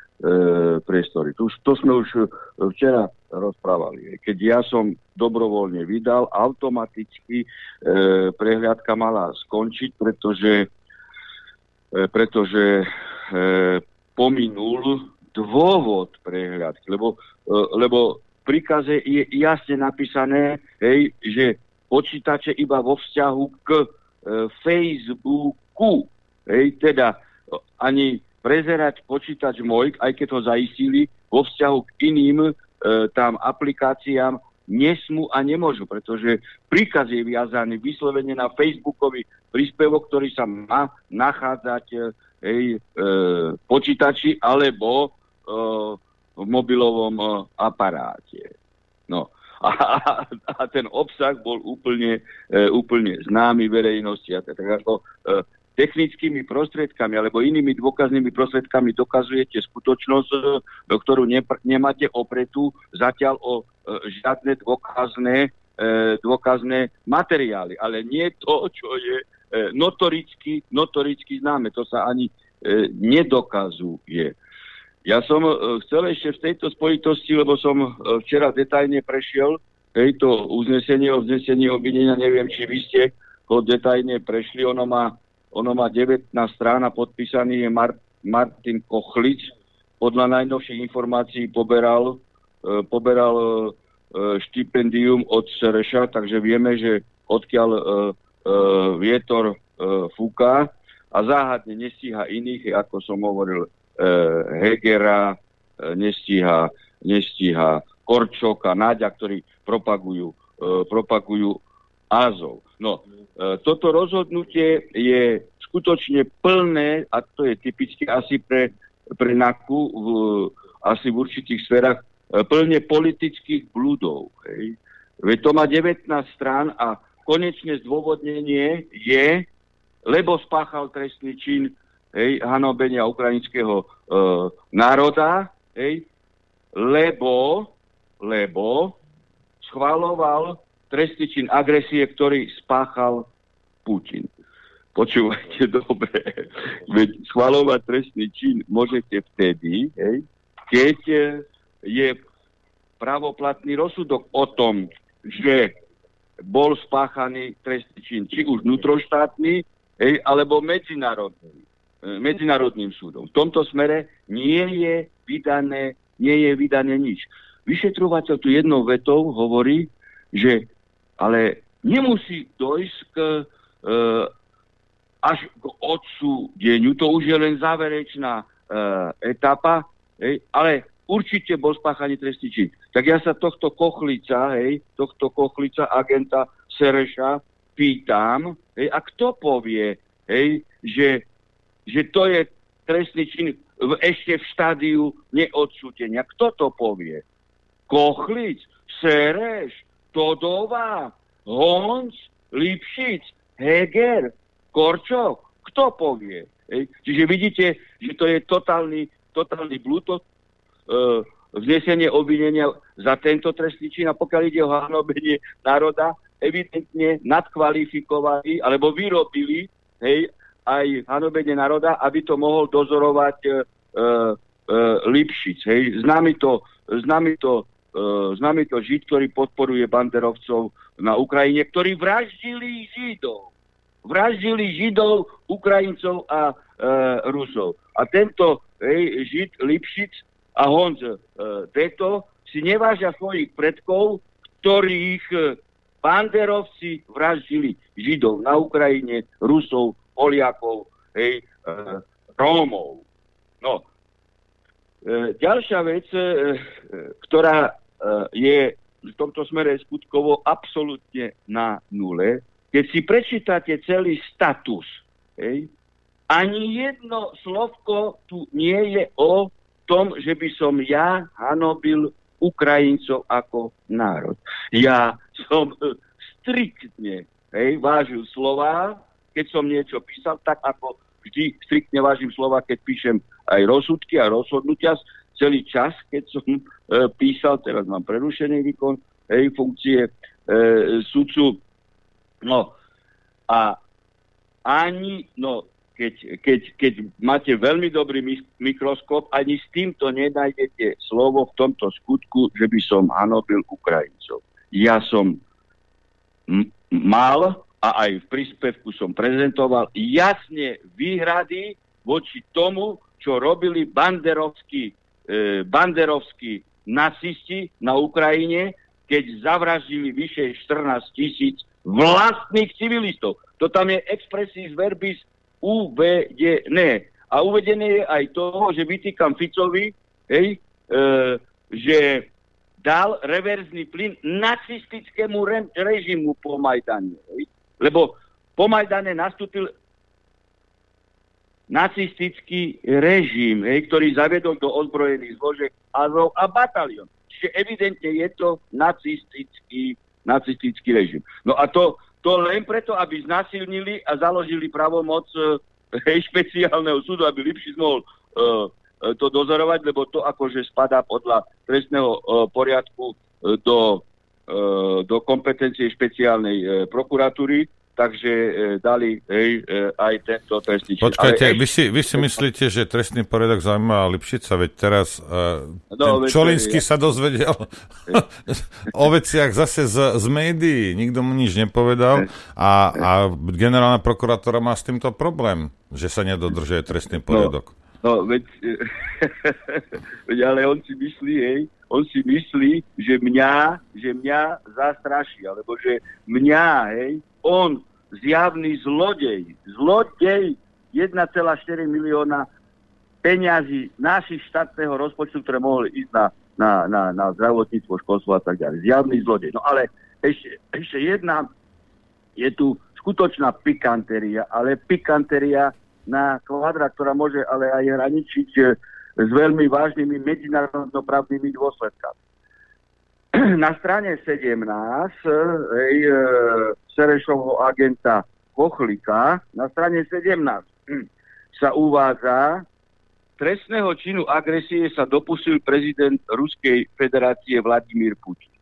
priestory. Tu, to sme už včera rozprávali. Keď ja som dobrovoľne vydal, automaticky e, prehliadka mala skončiť, pretože E, pretože e, pominul dôvod prehľadky, lebo, e, lebo v príkaze je jasne napísané, hej, že počítače iba vo vzťahu k e, Facebooku. Hej, teda ani prezerať počítač môj, aj keď ho zaistili, vo vzťahu k iným e, tam aplikáciám nesmú a nemôžu, pretože príkaz je viazaný vyslovene na Facebookový príspevok, ktorý sa má nachádzať e, e, počítači alebo e, v mobilovom e, aparáte. No. A, a ten obsah bol úplne, e, úplne známy verejnosti. A tak ako e, technickými prostriedkami alebo inými dôkaznými prostriedkami dokazujete skutočnosť, e, ktorú ne, nemáte opretú zatiaľ o e, žiadne dôkazné, e, dôkazné materiály. Ale nie to, čo je e, notoricky, notoricky známe. To sa ani e, nedokazuje. Ja som chcel ešte v tejto spojitosti, lebo som včera detajne prešiel tejto uznesenie o vznesení obvinenia, neviem, či vy ste ho detajne prešli, ono má, ono má 19 strán a podpísaný je Mar- Martin Kochlic, podľa najnovších informácií poberal, e, poberal e, štipendium od Sereša, takže vieme, že odkiaľ e, vietor fúka a záhadne nestíha iných, ako som hovoril, Hegera, nestíha, nestíha Korčoka, Náďa, ktorí propagujú, propagujú Azov. No, toto rozhodnutie je skutočne plné, a to je typické asi pre pre NAKU v, asi v určitých sférach e, plne politických blúdov. Hej. Veď to má 19 strán a konečné zdôvodnenie je, lebo spáchal trestný čin hej, hanobenia ukrajinského e, národa, hej, lebo, lebo schvaloval trestný čin agresie, ktorý spáchal Putin. Počúvajte <laughs> dobre. Veď schvalovať trestný čin môžete vtedy, hej, keď e, je pravoplatný rozsudok o tom, že bol spáchaný trestný čin, či už vnútroštátny, hej, alebo medzinárodný, e, medzinárodným súdom. V tomto smere nie je vydané, nie je vydané nič. Vyšetrovateľ tu jednou vetou hovorí, že ale nemusí dojsť k e, až k odsúdeniu. To už je len záverečná e, etapa, hej, ale určite bol spáchaný trestný čin. Tak ja sa tohto kochlica, hej, tohto kochlica agenta Sereša pýtam, hej, a kto povie, hej, že, že to je trestný čin v, ešte v štádiu neodsúdenia. Kto to povie? Kochlic, Sereš, Todová, Honc, Lipšic, Heger, Korčok? Kto povie? Ej? Čiže vidíte, že to je totálny, totálny blúto, e, vznesenie obvinenia za tento trestný čin a pokiaľ ide o hanobenie národa, evidentne nadkvalifikovali alebo vyrobili hej, aj hanobenie národa, aby to mohol dozorovať e, e, Lipšic. Hej. Známy to, známy to e, známy to Žid, ktorý podporuje banderovcov na Ukrajine, ktorí vraždili Židov vraždili Židov, Ukrajincov a e, Rusov. A tento hej, Žid Lipšic a Honz e, Deto si nevážia svojich predkov, ktorých e, banderovci vraždili Židov na Ukrajine, Rusov, Poliakov, hej, e, Rómov. No. E, ďalšia vec, e, ktorá e, je v tomto smere skutkovo absolútne na nule, keď si prečítate celý status, hej, ani jedno slovko tu nie je o tom, že by som ja hanobil Ukrajincov ako národ. Ja som striktne hej, vážil slova, keď som niečo písal, tak ako vždy striktne vážim slova, keď píšem aj rozsudky a rozhodnutia celý čas, keď som e, písal, teraz mám prerušený výkon hej, funkcie e, sudcu No a ani, no keď, keď, keď máte veľmi dobrý mikroskop, ani s týmto nenájdete slovo v tomto skutku, že by som hanobil Ukrajincov. Ja som m- mal a aj v príspevku som prezentoval jasne výhrady voči tomu, čo robili banderovskí, banderovskí nacisti na Ukrajine, keď zavraždili vyše 14 tisíc vlastných civilistov. To tam je expressis verbis uvedené. A uvedené je aj toho, že vytýkam Ficovi, hej, e, že dal reverzný plyn nacistickému re- režimu po Majdane. Hej. Lebo po Majdane nastúpil nacistický režim, hej, ktorý zaviedol do ozbrojených zložiek Azov a batalion. Čiže evidentne je to nacistický nacistický režim. No a to, to len preto, aby znasilnili a založili pravomoc e, hej, špeciálneho súdu, aby Lipšic mohol e, to dozorovať, lebo to akože spadá podľa trestného e, poriadku e, do, e, do kompetencie špeciálnej e, prokuratúry takže e, dali hej, e, aj tento trestný čin. Počkajte, Ale vy, si, vy si myslíte, že trestný poriadok zaujímavá Lipšica, veď teraz e, no, Čolinský ja. sa dozvedel <laughs> o veciach zase z, z médií, nikto mu nič nepovedal a, a generálna prokurátora má s týmto problém, že sa nedodržuje trestný no, poriadok. No, no veď, <laughs> veď ale on si myslí, hej, on si myslí, že mňa, že mňa zastraší, alebo že mňa, hej, on, zjavný zlodej, zlodej 1,4 milióna peňazí našich štátneho rozpočtu, ktoré mohli ísť na, na, na, na zdravotníctvo, školstvo a tak ďalej. Zjavný zlodej. No ale ešte, ešte jedna, je tu skutočná pikanteria, ale pikanteria na kvadra, ktorá môže ale aj hraničiť eh, s veľmi vážnymi medzinárodnoprávnymi dôsledkami. <clears throat> Na strane 17 hej, e, Serešovho agenta Kochlika, na strane 17 hm, sa uvádza, trestného činu agresie sa dopustil prezident Ruskej federácie Vladimír Putin.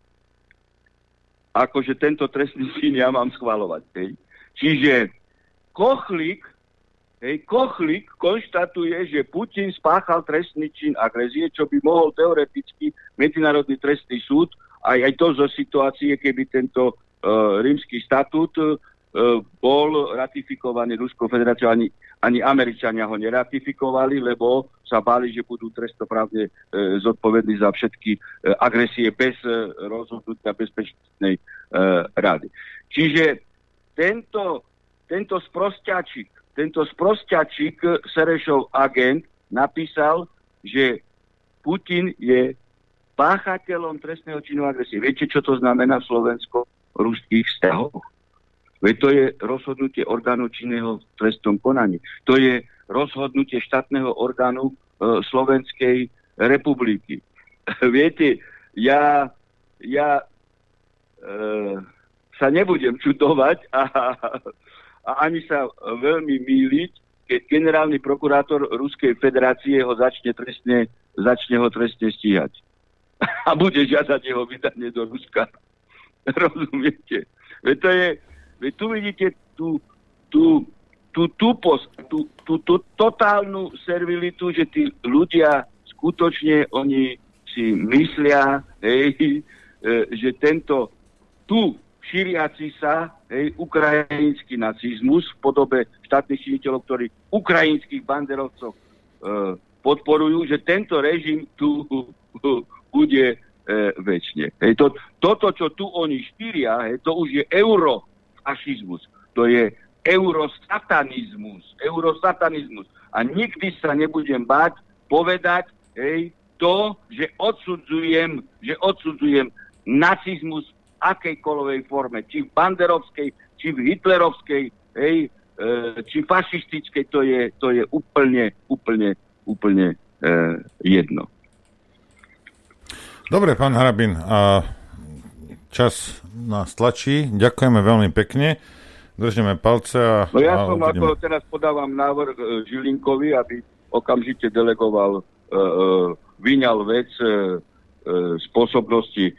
Akože tento trestný čin ja mám schvalovať. Hej. Čiže Kochlik Hej, Kochlik konštatuje, že Putin spáchal trestný čin agresie, čo by mohol teoreticky Medzinárodný trestný súd, aj, aj to zo situácie, keby tento uh, rímsky statút uh, bol ratifikovaný Ruskou federáciou, ani, ani Američania ho neratifikovali, lebo sa báli, že budú trestoprávne uh, zodpovední za všetky uh, agresie bez uh, rozhodnutia Bezpečnostnej uh, rady. Čiže tento, tento sprosťačik tento sprosťačik Serešov agent napísal, že Putin je páchateľom trestného činu agresie. Viete, čo to znamená v slovensko-ruských vzťahoch? Veď to je rozhodnutie orgánu činného v trestnom konaní. To je rozhodnutie štátneho orgánu e, Slovenskej republiky. <laughs> Viete, ja, ja e, sa nebudem čudovať a <laughs> a ani sa veľmi míliť, keď generálny prokurátor Ruskej federácie ho začne, trestne, začne ho trestne stíhať. <laughs> A bude žiadať jeho vydanie do Ruska. <laughs> Rozumiete? Veď to je, veď tu vidíte tú, tú, tú tuposť, tú, tú, tú totálnu servilitu, že tí ľudia skutočne oni si myslia, <laughs> hej, e, že tento tu šíriaci sa hej, ukrajinský nacizmus v podobe štátnych činiteľov, ktorí ukrajinských banderovcov e, podporujú, že tento režim tu <laughs> bude e, väčšine. To, toto, čo tu oni štyria, hej, to už je eurofašizmus. To je eurosatanizmus. Eurosatanizmus. A nikdy sa nebudem báť povedať hej, to, že odsudzujem, že odsudzujem nacizmus akejkoľvej forme, či v banderovskej, či v hitlerovskej, hej, e, či fašistickej, to je, to je úplne, úplne, úplne e, jedno. Dobre, pán Harabin, a čas nás tlačí. Ďakujeme veľmi pekne. Držíme palce a... No ja a som uvidíme. ako teraz podávam návrh e, Žilinkovi, aby okamžite delegoval, e, e, vyňal vec e, e, spôsobnosti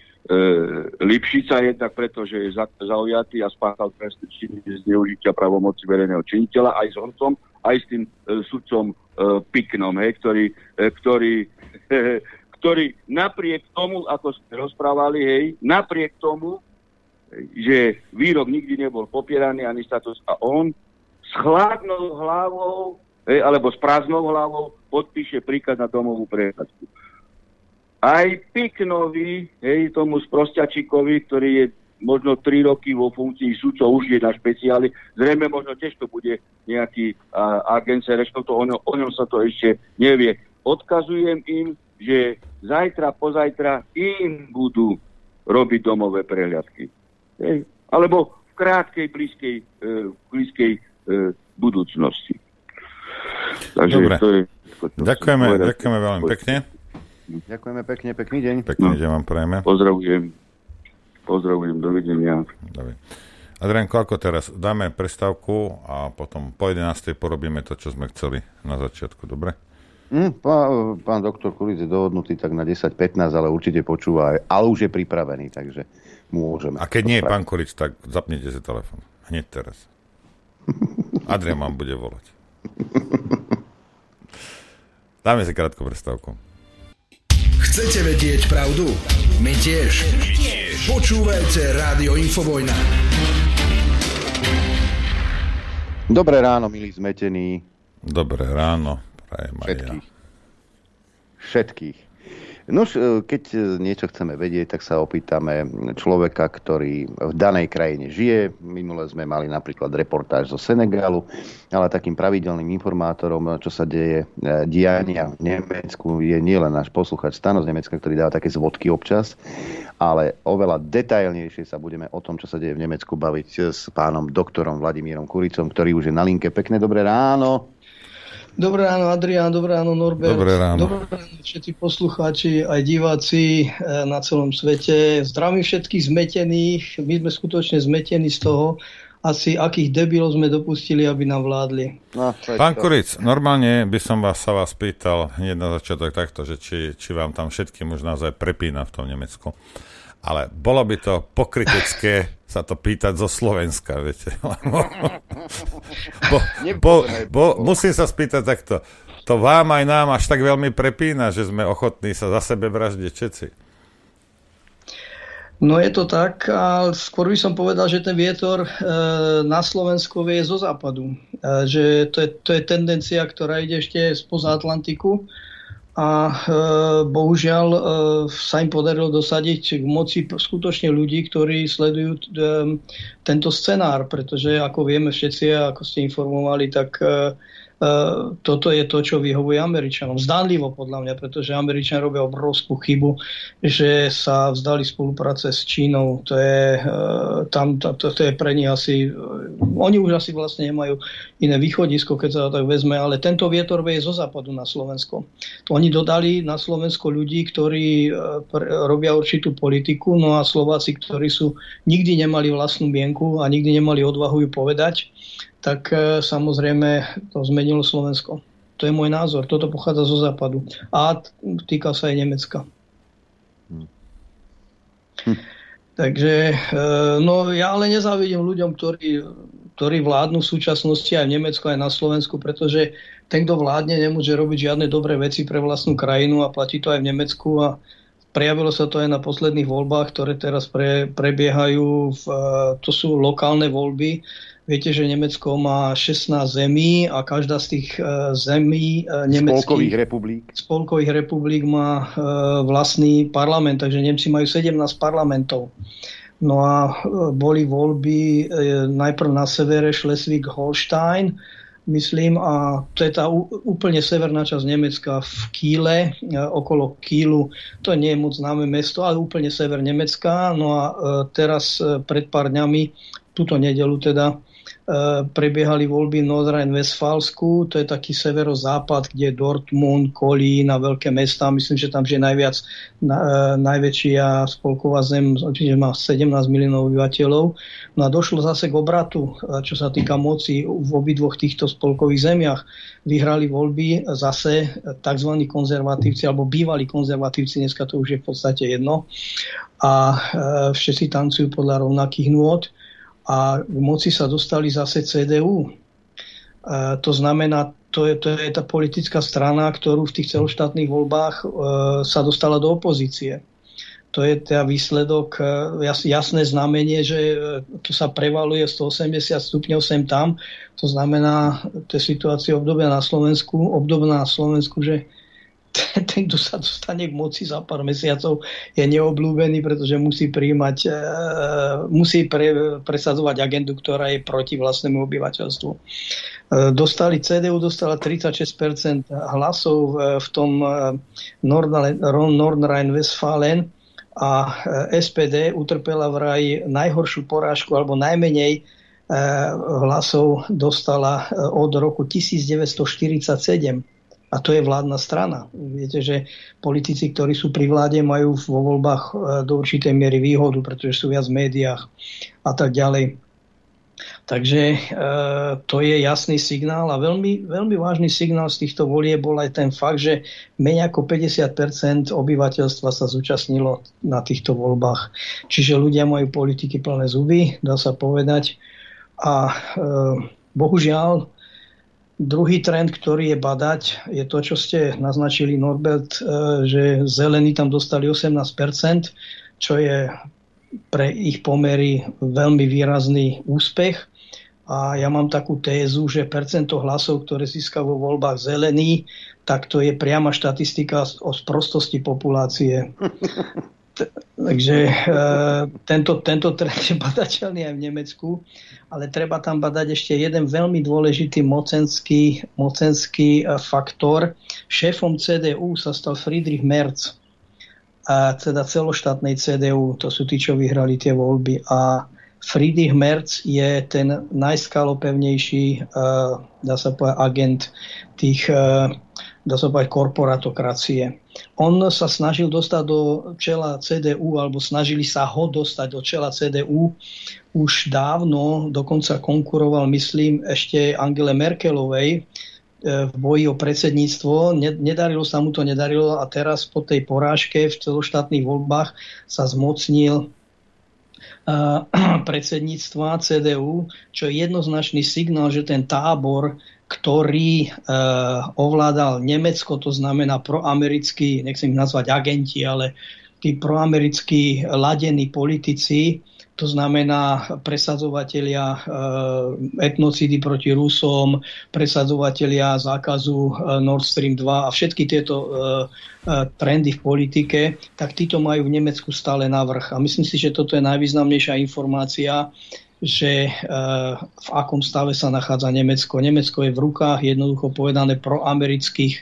Lipšica jednak preto, že je za, zaujatý a spáchal trestný čin zneužitia pravomoci verejného činiteľa aj s horcom, aj s tým e, sudcom e, Piknom, hej, ktorý, e, ktorý, e, <laughs> ktorý napriek tomu, ako sme rozprávali, hej, napriek tomu, že výrok nikdy nebol popieraný ani status a on s chladnou hlavou hej, alebo s prázdnou hlavou podpíše príkaz na domovú prechádzku aj Piknovi, hej, tomu sprostiačikovi, ktorý je možno 3 roky vo funkcii sudcov, už je na špeciáli. Zrejme možno tiež to bude nejaký a, agent to o, ňom, o ňom sa to ešte nevie. Odkazujem im, že zajtra, pozajtra im budú robiť domové prehľadky. Hej. Alebo v krátkej, blízkej, e, blízkej e, budúcnosti. Takže Dobre. To je, to ďakujeme, ďakujeme veľmi pekne. Ďakujeme pekne, pekný deň. Pekný no. deň vám prajeme. Pozdravujem. Pozdravujem, dovidenia. Dobre. Adrianko, ako teraz? Dáme prestávku a potom po 11. porobíme to, čo sme chceli na začiatku, dobre? Mm, pán, pán doktor Kulic je dohodnutý tak na 10-15, ale určite počúva, ale už je pripravený, takže môžeme. A keď nie je pán Kulic, tak zapnite si telefon. Hneď teraz. <laughs> Adrian vám bude volať. Dáme si krátku prestávku. Chcete vedieť pravdu? My tiež. My tiež. Počúvajte Rádio Infovojna. Dobré ráno, milí zmetení. Dobré ráno, prajem Všetkých. Všetkých. No keď niečo chceme vedieť, tak sa opýtame človeka, ktorý v danej krajine žije. Minule sme mali napríklad reportáž zo Senegalu, ale takým pravidelným informátorom, čo sa deje e, diania v Nemecku, je nielen náš posluchač Stano z Nemecka, ktorý dáva také zvodky občas, ale oveľa detailnejšie sa budeme o tom, čo sa deje v Nemecku, baviť s pánom doktorom Vladimírom Kuricom, ktorý už je na linke. Pekné dobré ráno. Dobré ráno Adrián, dobré ráno Norbert. Dobré ráno. Dobré ráno všetci poslucháči, aj diváci eh, na celom svete. Zdravím všetkých zmetených. My sme skutočne zmetení z toho, asi akých debilov sme dopustili, aby nám vládli. No, Pán Kuric, normálne by som vás, sa vás pýtal hneď na začiatok takto, že či, či vám tam všetkým už naozaj prepína v tom Nemecku. Ale bolo by to pokrytecké sa to pýtať zo Slovenska, viete. <laughs> bo, bo, bo, musím sa spýtať takto. To vám aj nám až tak veľmi prepína, že sme ochotní sa za sebe vraždiť všetci. No je to tak, a skôr by som povedal, že ten vietor e, na Slovensku vie zo západu. E, že to je, to je tendencia, ktorá ide ešte spoza Atlantiku a e, bohužiaľ e, sa im podarilo dosadiť k moci skutočne ľudí, ktorí sledujú e, tento scenár, pretože ako vieme všetci, ako ste informovali, tak toto je to, čo vyhovuje Američanom. Zdánlivo podľa mňa, pretože Američania robia obrovskú chybu, že sa vzdali spolupráce s Čínou. To je, e, tam, to, to je pre nich asi... E, oni už asi vlastne nemajú iné východisko, keď sa tak vezme, ale tento vietor je zo západu na Slovensko. Oni dodali na Slovensko ľudí, ktorí robia určitú politiku, no a Slováci, ktorí sú nikdy nemali vlastnú mienku a nikdy nemali odvahu ju povedať, tak e, samozrejme to zmenilo Slovensko. To je môj názor. Toto pochádza zo západu. A týka sa aj Nemecka. Hm. Hm. Takže, e, no ja ale nezávidím ľuďom, ktorí, ktorí vládnu v súčasnosti aj v Nemecku, aj na Slovensku, pretože ten, kto vládne, nemôže robiť žiadne dobré veci pre vlastnú krajinu a platí to aj v Nemecku a Prejavilo sa to aj na posledných voľbách, ktoré teraz pre, prebiehajú. V, e, to sú lokálne voľby Viete, že Nemecko má 16 zemí a každá z tých e, zemí e, nemeckých spolkových republik. spolkových republik má e, vlastný parlament, takže Nemci majú 17 parlamentov. No a boli voľby najprv na severe Schleswig-Holstein, myslím, a to je tá úplne severná časť Nemecka v Kíle, okolo Kílu. To nie je moc známe mesto, ale úplne sever Nemecka. No a teraz pred pár dňami, túto nedelu teda, prebiehali voľby v Nordrhein-Westfalsku, to je taký severozápad, kde Dortmund, Kolín a veľké mesta. Myslím, že tam je najviac, na, e, najväčšia spolková zem, čiže má 17 miliónov obyvateľov. No a došlo zase k obratu, e, čo sa týka moci v obidvoch týchto spolkových zemiach. Vyhrali voľby zase tzv. konzervatívci, alebo bývalí konzervatívci, dneska to už je v podstate jedno. A všetci tancujú podľa rovnakých nôd a k moci sa dostali zase CDU. E, to znamená, to je, to je tá politická strana, ktorú v tých celoštátnych voľbách e, sa dostala do opozície. To je teda výsledok, e, jas, jasné znamenie, že e, to sa prevaluje 180 stupňov sem tam. To znamená, to je situácia obdobia na Slovensku, obdobná na Slovensku, že <laughs> ten, kto sa dostane k moci za pár mesiacov, je neobľúbený, pretože musí príjmať, e, musí pre, presadzovať agendu, ktorá je proti vlastnému obyvateľstvu. E, dostali, CDU dostala 36% hlasov v, v tom e, Nordrhein-Westfalen a e, SPD utrpela vraj najhoršiu porážku alebo najmenej e, hlasov dostala e, od roku 1947 a to je vládna strana. Viete, že politici, ktorí sú pri vláde, majú vo voľbách e, do určitej miery výhodu, pretože sú viac v médiách a tak ďalej. Takže e, to je jasný signál a veľmi, veľmi vážny signál z týchto volie bol aj ten fakt, že menej ako 50% obyvateľstva sa zúčastnilo na týchto voľbách. Čiže ľudia majú politiky plné zuby, dá sa povedať. A e, bohužiaľ, druhý trend, ktorý je badať, je to, čo ste naznačili, Norbert, e, že zelení tam dostali 18%, čo je pre ich pomery veľmi výrazný úspech. A ja mám takú tézu, že percento hlasov, ktoré získa vo voľbách zelený, tak to je priama štatistika o sprostosti populácie. <laughs> Takže e, tento, tento trend je badateľný aj v Nemecku, ale treba tam badať ešte jeden veľmi dôležitý mocenský, mocenský e, faktor. Šéfom CDU sa stal Friedrich Merz, a teda celoštátnej CDU, to sú tí, čo vyhrali tie voľby. A Friedrich Merz je ten najskalopevnejší, e, dá sa povedať, agent tých dá sa povedať, korporatokracie. On sa snažil dostať do čela CDU, alebo snažili sa ho dostať do čela CDU už dávno, dokonca konkuroval, myslím, ešte Angele Merkelovej e, v boji o predsedníctvo. Nedarilo sa mu to, nedarilo a teraz po tej porážke v celoštátnych voľbách sa zmocnil e, <clears throat> predsedníctva CDU, čo je jednoznačný signál, že ten tábor ktorý e, ovládal Nemecko, to znamená proamerickí, nechcem ich nazvať agenti, ale tí proamerickí ladení politici, to znamená presadzovatelia e, etnocidy proti Rusom, presadzovatelia zákazu e, Nord Stream 2 a všetky tieto e, trendy v politike, tak títo majú v Nemecku stále navrh. A myslím si, že toto je najvýznamnejšia informácia, že v akom stave sa nachádza Nemecko. Nemecko je v rukách, jednoducho povedané, proamerických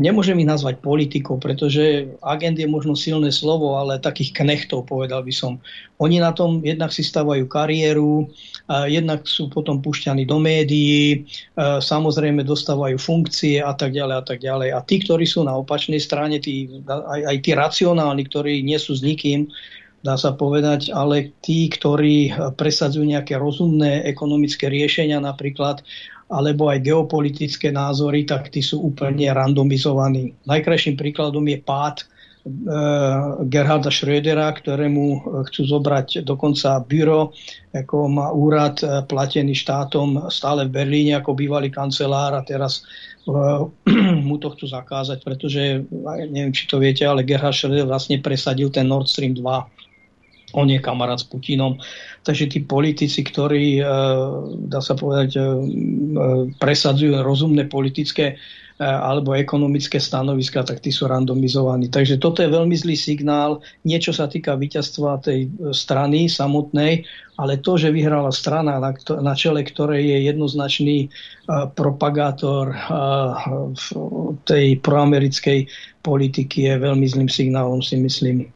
Nemôžem ich nazvať politikov, pretože agent je možno silné slovo, ale takých knechtov, povedal by som. Oni na tom jednak si stavajú kariéru, jednak sú potom pušťaní do médií, samozrejme dostávajú funkcie a tak ďalej a tak ďalej. A tí, ktorí sú na opačnej strane, tí, aj, aj tí racionálni, ktorí nie sú s nikým, dá sa povedať, ale tí, ktorí presadzujú nejaké rozumné ekonomické riešenia napríklad, alebo aj geopolitické názory, tak tí sú úplne randomizovaní. Najkrajším príkladom je pád e, Gerharda Schrödera, ktorému chcú zobrať dokonca byro, ako má úrad platený štátom stále v Berlíne ako bývalý kancelár a teraz <clears throat> mu to chcú zakázať, pretože neviem, či to viete, ale Gerhard Schröder vlastne presadil ten Nord Stream 2 on je kamarát s Putinom. Takže tí politici, ktorí, e, dá sa povedať, e, e, presadzujú rozumné politické alebo ekonomické stanoviska, tak tí sú randomizovaní. Takže toto je veľmi zlý signál. Niečo sa týka víťazstva tej strany samotnej, ale to, že vyhrala strana, na, čele ktorej je jednoznačný propagátor tej proamerickej politiky, je veľmi zlým signálom, si myslím.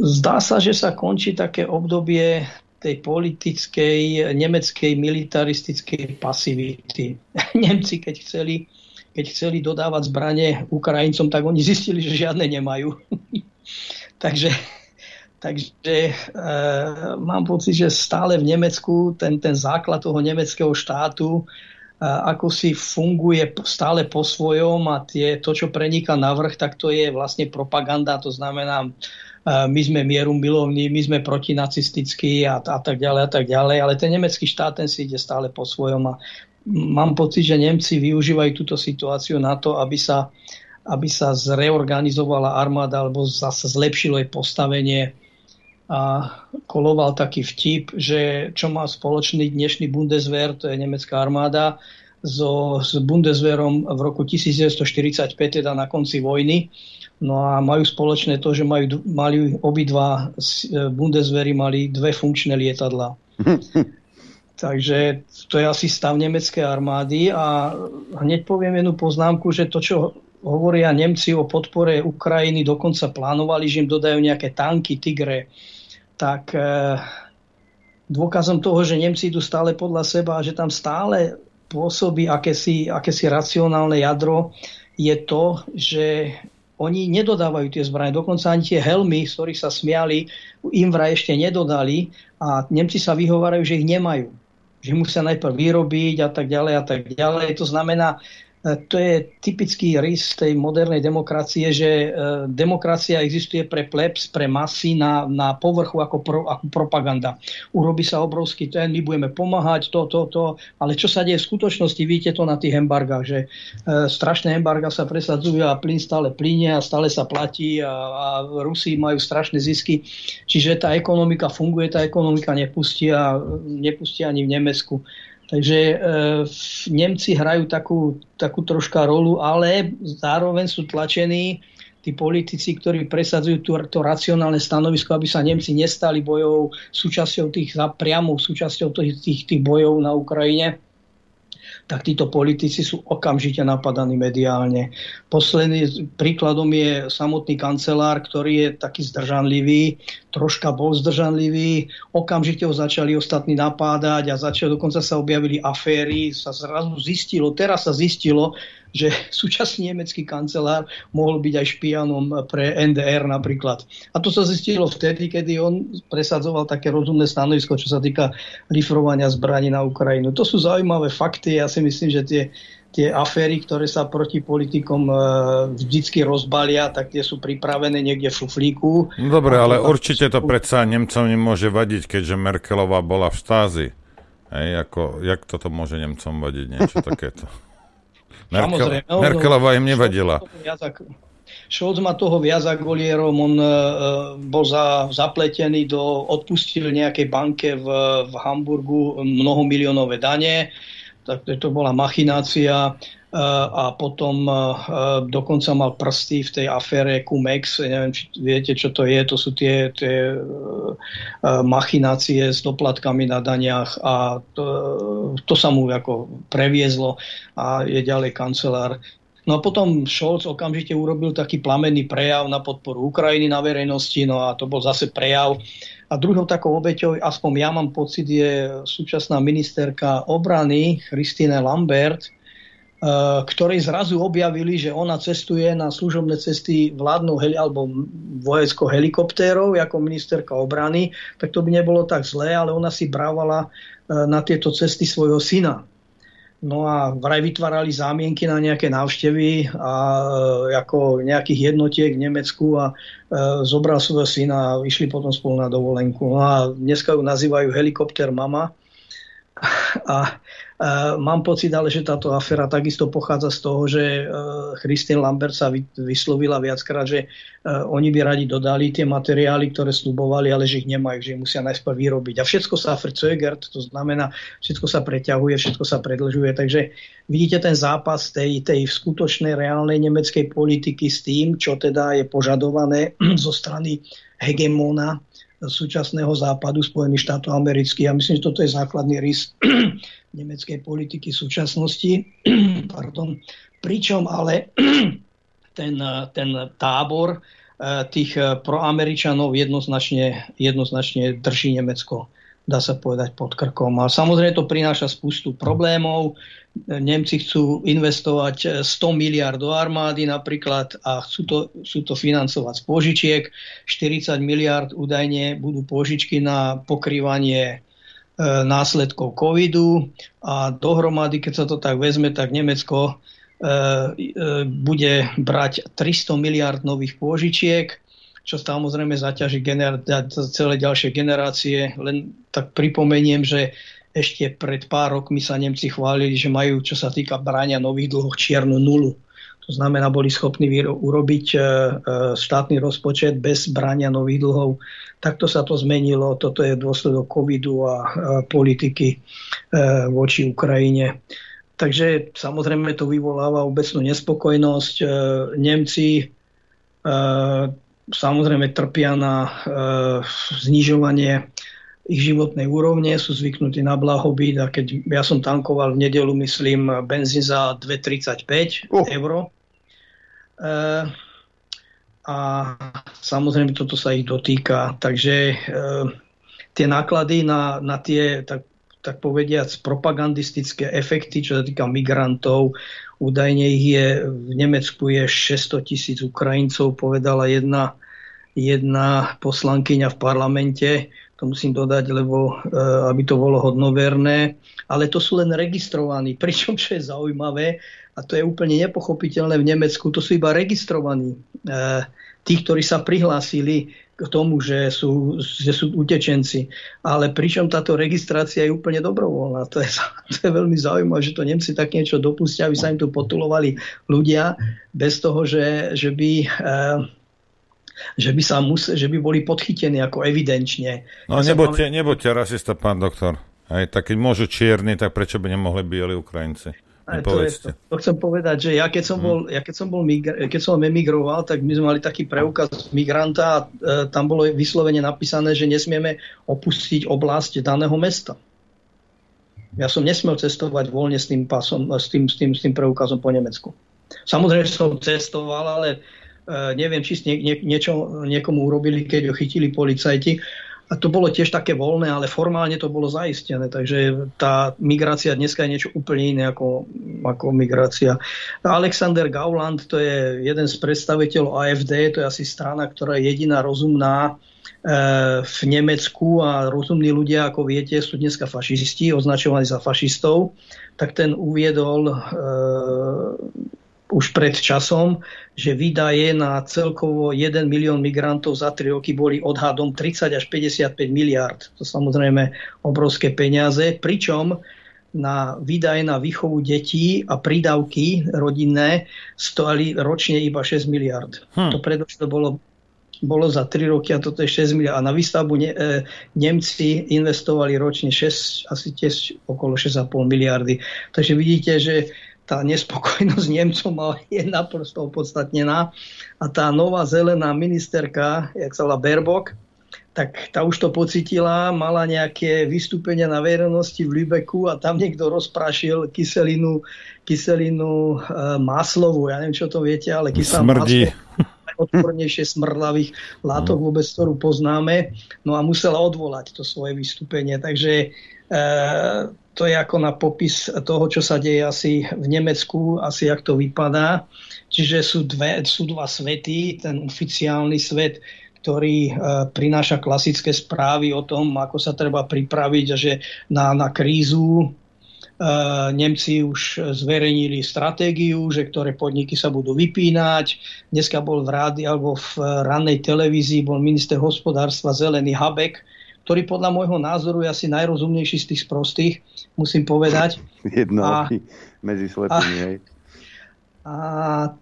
Zdá sa, že sa končí také obdobie tej politickej, nemeckej militaristickej pasivity. <laughs> Nemci, keď chceli, keď chceli dodávať zbranie Ukrajincom, tak oni zistili, že žiadne nemajú. <laughs> takže takže e, mám pocit, že stále v Nemecku ten, ten základ toho nemeckého štátu e, ako si funguje stále po svojom a tie, to, čo preniká na vrch, tak to je vlastne propaganda, to znamená my sme mieru milovní, my sme protinacistickí a, a tak ďalej a tak ďalej, ale ten nemecký štát ten si ide stále po svojom a mám pocit, že Nemci využívajú túto situáciu na to, aby sa, aby sa zreorganizovala armáda alebo zase zlepšilo jej postavenie a koloval taký vtip, že čo má spoločný dnešný Bundeswehr, to je nemecká armáda, so, s Bundeswehrom v roku 1945, teda na konci vojny, No a majú spoločné to, že majú, mali obidva e, Bundeswehry mali dve funkčné lietadla. <laughs> Takže to je asi stav nemeckej armády a hneď poviem jednu poznámku, že to, čo hovoria Nemci o podpore Ukrajiny, dokonca plánovali, že im dodajú nejaké tanky, tigre, tak e, dôkazom toho, že Nemci idú stále podľa seba a že tam stále pôsobí akési, akési racionálne jadro, je to, že oni nedodávajú tie zbranie. Dokonca ani tie helmy, z ktorých sa smiali, im vraj ešte nedodali a Nemci sa vyhovárajú, že ich nemajú. Že musia najprv vyrobiť a tak ďalej a tak ďalej. To znamená, to je typický rys tej modernej demokracie, že e, demokracia existuje pre plebs, pre masy na, na povrchu ako, pro, ako propaganda. Urobí sa obrovský ten, my budeme pomáhať, to, to, to, ale čo sa deje v skutočnosti, vidíte to na tých embargách, že e, strašné embarga sa presadzujú a plyn stále plyne a stále sa platí a, a Rusi majú strašné zisky, čiže tá ekonomika funguje, tá ekonomika nepustí a nepustí ani v Nemecku. Takže e, Nemci hrajú takú, takú troška rolu, ale zároveň sú tlačení tí politici, ktorí presadzujú to, to racionálne stanovisko, aby sa Nemci nestali bojov súčasťou tých, priamou súčasťou tých, tých, tých bojov na Ukrajine tak títo politici sú okamžite napadaní mediálne. Posledný príkladom je samotný kancelár, ktorý je taký zdržanlivý, troška bol zdržanlivý, okamžite ho začali ostatní napádať a začali, dokonca sa objavili aféry, sa zrazu zistilo, teraz sa zistilo, že <laughs> súčasný nemecký kancelár mohol byť aj špianom pre NDR napríklad. A to sa zistilo vtedy, kedy on presadzoval také rozumné stanovisko, čo sa týka lifrovania zbraní na Ukrajinu. To sú zaujímavé fakty. Ja si myslím, že tie, tie aféry, ktoré sa proti politikom e, vždycky rozbalia, tak tie sú pripravené niekde v šuflíku. Dobre, ale určite to predsa Nemcom nemôže vadiť, keďže Merkelová bola v štázi. Hej, ako, jak toto môže Nemcom vadiť, niečo <laughs> takéto? Merkel, Merkelová im nevadila. Scholz má toho viac ako Golierom, on uh, bol za, zapletený do, odpustil nejakej banke v, v Hamburgu mnohomilionové dane, tak to bola machinácia a potom dokonca mal prsty v tej afére Cumex. Neviem, či viete, čo to je. To sú tie, tie machinácie s doplatkami na daniach a to, to sa mu ako previezlo a je ďalej kancelár. No a potom Scholz okamžite urobil taký plamenný prejav na podporu Ukrajiny na verejnosti, no a to bol zase prejav. A druhou takou obeťou, aspoň ja mám pocit, je súčasná ministerka obrany Christine Lambert, Eh, ktorí zrazu objavili, že ona cestuje na služobné cesty vládnou heli- alebo vojeckou helikoptérov ako ministerka obrany, tak to by nebolo tak zlé, ale ona si brávala eh, na tieto cesty svojho syna. No a vraj vytvárali zámienky na nejaké návštevy a e, ako nejakých jednotiek v Nemecku a e, zobral svojho syna a išli potom spolu na dovolenku. No a dneska ju nazývajú helikopter mama. <laughs> A Mám pocit ale, že táto aféra takisto pochádza z toho, že e, Christine Lambert sa vyslovila viackrát, že e, oni by radi dodali tie materiály, ktoré slubovali, ale že ich nemajú, že ich musia najskôr vyrobiť. A všetko sa verzögert, to znamená, všetko sa preťahuje, všetko sa predlžuje. Takže vidíte ten zápas tej, tej skutočnej reálnej nemeckej politiky s tým, čo teda je požadované <clears throat> zo strany hegemóna súčasného západu Spojených štátov amerických. Ja myslím, že toto je základný rys <clears throat> nemeckej politiky súčasnosti. <clears throat> Pardon. Pričom ale <clears throat> ten, ten tábor eh, tých eh, proameričanov jednoznačne, jednoznačne drží Nemecko dá sa povedať, pod krkom. A samozrejme to prináša spustu problémov. Nemci chcú investovať 100 miliard do armády napríklad a chcú to, chcú to financovať z požičiek. 40 miliard údajne budú požičky na pokrývanie e, následkov covidu a dohromady, keď sa to tak vezme, tak Nemecko e, e, bude brať 300 miliard nových pôžičiek čo samozrejme zaťaží gener- celé ďalšie generácie. Len tak pripomeniem, že ešte pred pár rokmi sa Nemci chválili, že majú, čo sa týka brania nových dlhov, čiernu nulu. To znamená, boli schopní urobiť e, e, štátny rozpočet bez brania nových dlhov. Takto sa to zmenilo. Toto je dôsledok covidu a politiky e, voči Ukrajine. Takže samozrejme to vyvoláva obecnú nespokojnosť. Nemci samozrejme trpia na znižovanie ich životnej úrovne, sú zvyknutí na blahobyt a keď ja som tankoval v nedelu, myslím, benzín za 2,35 uh. eur. E, a samozrejme toto sa ich dotýka. Takže e, tie náklady na, na tie, tak, tak povediac, propagandistické efekty, čo sa týka migrantov, Údajne ich je, v Nemecku je 600 tisíc Ukrajincov, povedala jedna, jedna poslankyňa v parlamente. To musím dodať, lebo e, aby to bolo hodnoverné. Ale to sú len registrovaní. <laughs> Pričom, čo je zaujímavé, A to je úplne nepochopiteľné v Nemecku. To sú iba registrovaní. E, tí, ktorí sa prihlásili k tomu, že sú, že sú utečenci. Ale pričom táto registrácia je úplne dobrovoľná. To je, <laughs> to je veľmi zaujímavé, že to Nemci tak niečo dopustia, aby sa im tu potulovali ľudia bez toho, že, že by... E, že by, sa musel, že by boli podchytení ako evidenčne. No ja nebuďte, mám... nebuďte rasista, pán doktor. Aj tak keď môžu čierni, tak prečo by nemohli bieli Ukrajinci? To, je, to, to chcem povedať, že ja keď som mhm. bol, ja keď som, bol migra- keď som emigroval, tak my sme mali taký preukaz migranta a e, tam bolo vyslovene napísané, že nesmieme opustiť oblasť daného mesta. Ja som nesmel cestovať voľne s tým, pasom, s tým, s tým, s tým preukazom po Nemecku. Samozrejme, som cestoval, ale neviem, či nie, nie, niečo niekomu urobili, keď ho chytili policajti. A to bolo tiež také voľné, ale formálne to bolo zaistené. Takže tá migrácia dneska je niečo úplne iné ako, ako migrácia. Alexander Gauland, to je jeden z predstaviteľov AFD, to je asi strana, ktorá je jediná rozumná e, v Nemecku a rozumní ľudia, ako viete, sú dneska fašisti, označovaní za fašistov, tak ten uviedol e, už pred časom, že výdaje na celkovo 1 milión migrantov za 3 roky boli odhadom 30 až 55 miliard. To samozrejme obrovské peniaze, pričom na výdaje na výchovu detí a prídavky rodinné stali ročne iba 6 miliard. Hm. To predošlo bolo bolo za 3 roky a toto je 6 miliard. A na výstavbu ne, e, Nemci investovali ročne 6, asi tiež okolo 6,5 miliardy. Takže vidíte, že tá nespokojnosť <laughs> Nemcom je naprosto opodstatnená. A tá nová zelená ministerka, jak sa volá Berbok, tak tá už to pocitila, mala nejaké vystúpenia na verejnosti v Lübecku a tam niekto rozprašil kyselinu, kyselinu e, maslovú. Ja neviem, čo to viete, ale kyselina Smrdí. odpornejšie smrdlavých látok mm. vôbec, ktorú poznáme. No a musela odvolať to svoje vystúpenie. Takže e, to je ako na popis toho, čo sa deje asi v Nemecku, asi jak to vypadá. Čiže sú, dve, sú dva svety. Ten oficiálny svet, ktorý e, prináša klasické správy o tom, ako sa treba pripraviť, že na, na krízu e, Nemci už zverejnili stratégiu, že ktoré podniky sa budú vypínať. Dneska bol v rádi alebo v rannej televízii bol minister hospodárstva Zelený Habek, ktorý podľa môjho názoru je asi najrozumnejší z tých sprostých, musím povedať. <laughs> Jedno a, medzi slepými, A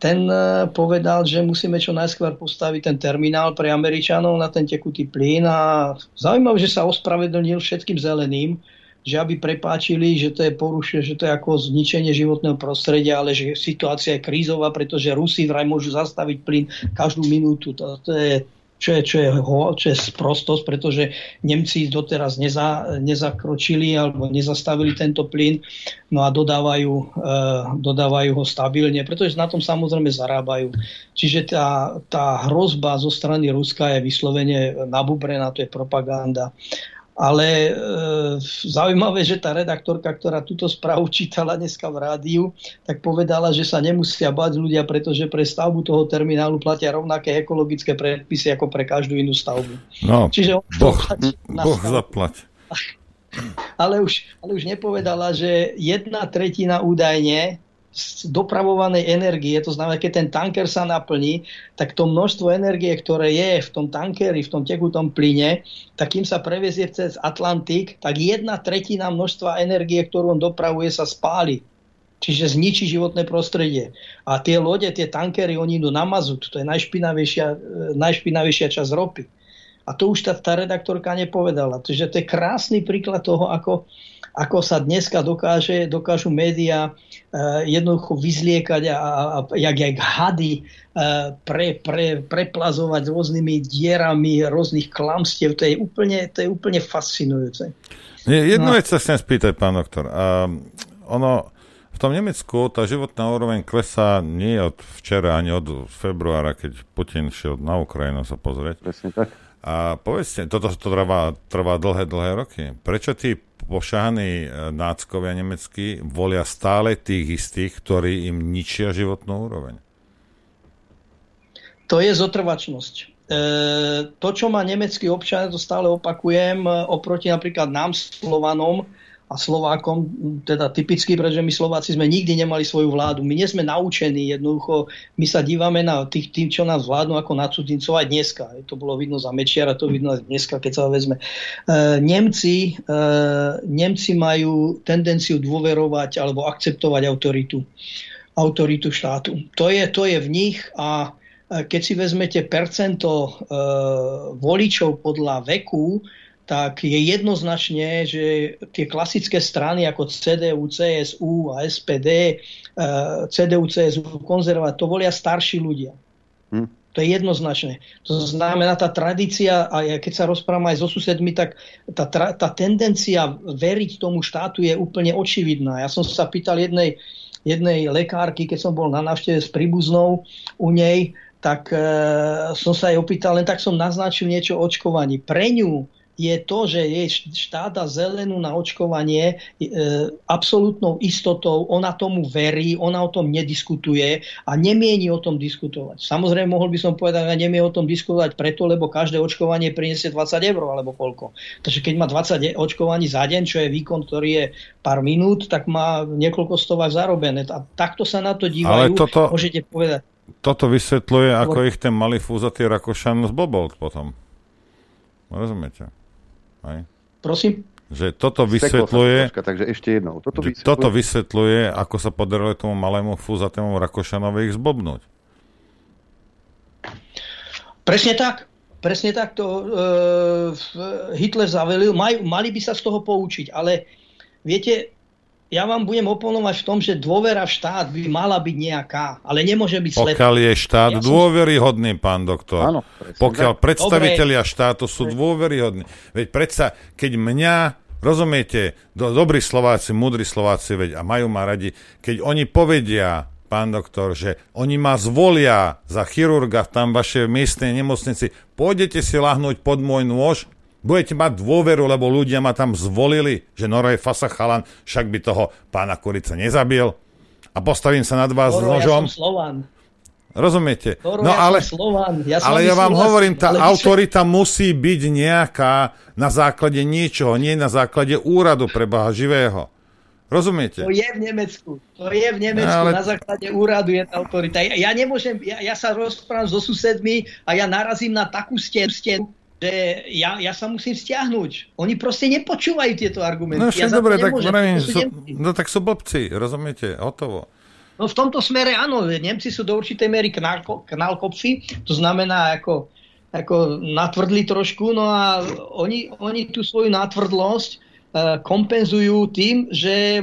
ten e, povedal, že musíme čo najskôr postaviť ten terminál pre Američanov na ten tekutý plyn a zaujímavé, že sa ospravedlnil všetkým zeleným, že aby prepáčili, že to je porušenie, že to je ako zničenie životného prostredia, ale že situácia je krízová, pretože Rusi vraj môžu zastaviť plyn každú minútu. To, to je čo je, čo je, čo je sprostosť, pretože Nemci doteraz neza, nezakročili alebo nezastavili tento plyn no a dodávajú, e, dodávajú ho stabilne, pretože na tom samozrejme zarábajú. Čiže tá, tá hrozba zo strany Ruska je vyslovene nabubrená, to je propaganda. Ale e, zaujímavé, že tá redaktorka, ktorá túto správu čítala dneska v rádiu, tak povedala, že sa nemusia bať ľudia, pretože pre stavbu toho terminálu platia rovnaké ekologické predpisy ako pre každú inú stavbu. No, Čiže boh, boh zaplať. <laughs> Ale už, ale už nepovedala, že jedna tretina údajne dopravovanej energie, to znamená, keď ten tanker sa naplní, tak to množstvo energie, ktoré je v tom tankeri, v tom tekutom plyne, tak kým sa prevezie cez Atlantik, tak jedna tretina množstva energie, ktorú on dopravuje, sa spáli. Čiže zničí životné prostredie. A tie lode, tie tankery, oni idú na mazut. To je najšpinavejšia, e, najšpinavejšia časť ropy. A to už tá, tá redaktorka nepovedala. Čiže to je krásny príklad toho, ako, ako sa dneska dokáže, dokážu médiá Eh, jednoducho vyzliekať a, a jak, jak hady eh, pre, pre, preplazovať rôznymi dierami rôznych klamstiev. To je úplne, to je úplne fascinujúce. Nie, jednu no. vec sa chcem spýtať, pán doktor. A ono, v tom Nemecku tá životná úroveň klesá nie od včera, ani od februára, keď Putin šiel na Ukrajinu sa pozrieť. Presne tak. A povedzte, toto to trvá, trvá dlhé, dlhé roky. Prečo tí pošahaní e, náckovia nemeckí volia stále tých istých, ktorí im ničia životnú úroveň? To je zotrvačnosť. E, to, čo má nemecký občan, to stále opakujem, e, oproti napríklad nám, Slovanom, a Slovákom, teda typicky, pretože my Slováci sme nikdy nemali svoju vládu. My nie sme naučení jednoducho, my sa dívame na tých, tým, čo nás vládnu ako na cudzincov aj dneska. To bolo vidno za Mečiara, to vidno aj dneska, keď sa vezme. E, Nemci, e, Nemci majú tendenciu dôverovať alebo akceptovať autoritu, autoritu štátu. To je, to je v nich a e, keď si vezmete percento e, voličov podľa veku, tak je jednoznačne, že tie klasické strany ako CDU, CSU a SPD, eh, CDU, CSU, konzervať, to volia starší ľudia. Hm. To je jednoznačné. To znamená, tá tradícia, a ja keď sa rozprávam aj so susedmi, tak tá, tá tendencia veriť tomu štátu je úplne očividná. Ja som sa pýtal jednej, jednej lekárky, keď som bol na návšteve s príbuznou u nej, tak e, som sa jej opýtal, len tak som naznačil niečo o očkovaní. Pre ňu je to, že jej štát dá zelenú na očkovanie e, absolútnou istotou, ona tomu verí, ona o tom nediskutuje a nemieni o tom diskutovať. Samozrejme, mohol by som povedať, že nemie o tom diskutovať preto, lebo každé očkovanie priniesie 20 eur alebo koľko. Takže keď má 20 očkovaní za deň, čo je výkon, ktorý je pár minút, tak má niekoľko stovák zarobené. A takto sa na to dívajú. Ale toto, môžete povedať. Toto vysvetľuje, ako ich ten malý fúzatý Rakošan zbobol potom. Rozumiete? Hej? Prosím? Že toto vysvetľuje, troška, takže ešte jednou. Toto vysvetľuje, toto vysvetľuje, ako sa podarilo tomu malému fúzatému Rakošanovi ich zbobnúť. Presne tak. Presne tak to e, Hitler zavelil. Maj, mali by sa z toho poučiť, ale viete, ja vám budem oponovať v tom, že dôvera v štát by mala byť nejaká, ale nemôže byť slepá. Pokiaľ je štát ja dôveryhodný, pán doktor. Áno, Pokiaľ tak. predstavitelia Dobre. štátu sú dôveryhodní. Veď predsa, keď mňa, rozumiete, do, dobrí Slováci, múdri Slováci, veď a majú ma radi, keď oni povedia, pán doktor, že oni ma zvolia za chirurga v tam vašej miestnej nemocnici, pôjdete si lahnúť pod môj nôž, Budete mať dôveru, lebo ľudia ma tam zvolili, že Noro je fasa chalan, však by toho pána Kurica nezabil. A postavím sa nad vás Noro, nožom. Ja som Slovan. Rozumiete? Noro, no ja ale, Slovan. Ja ale ja vám hovorím, tá ale autorita vyše... musí byť nejaká na základe niečoho, nie na základe úradu pre Boha živého. Rozumiete? To je v Nemecku. To je v Nemecku. Ale... Na základe úradu je tá autorita. Ja, ja nemôžem, ja, ja sa rozprávam so susedmi a ja narazím na takú stenu, stenu že ja, ja sa musím stiahnuť. Oni proste nepočúvajú tieto argumenty. No však ja dobre, tak, neviem, sú, no tak sú blbci, rozumiete, hotovo. No v tomto smere áno, Nemci sú do určitej miery knálko, knálkopci, to znamená ako, ako natvrdli trošku, no a oni, oni tú svoju natvrdlosť kompenzujú tým, že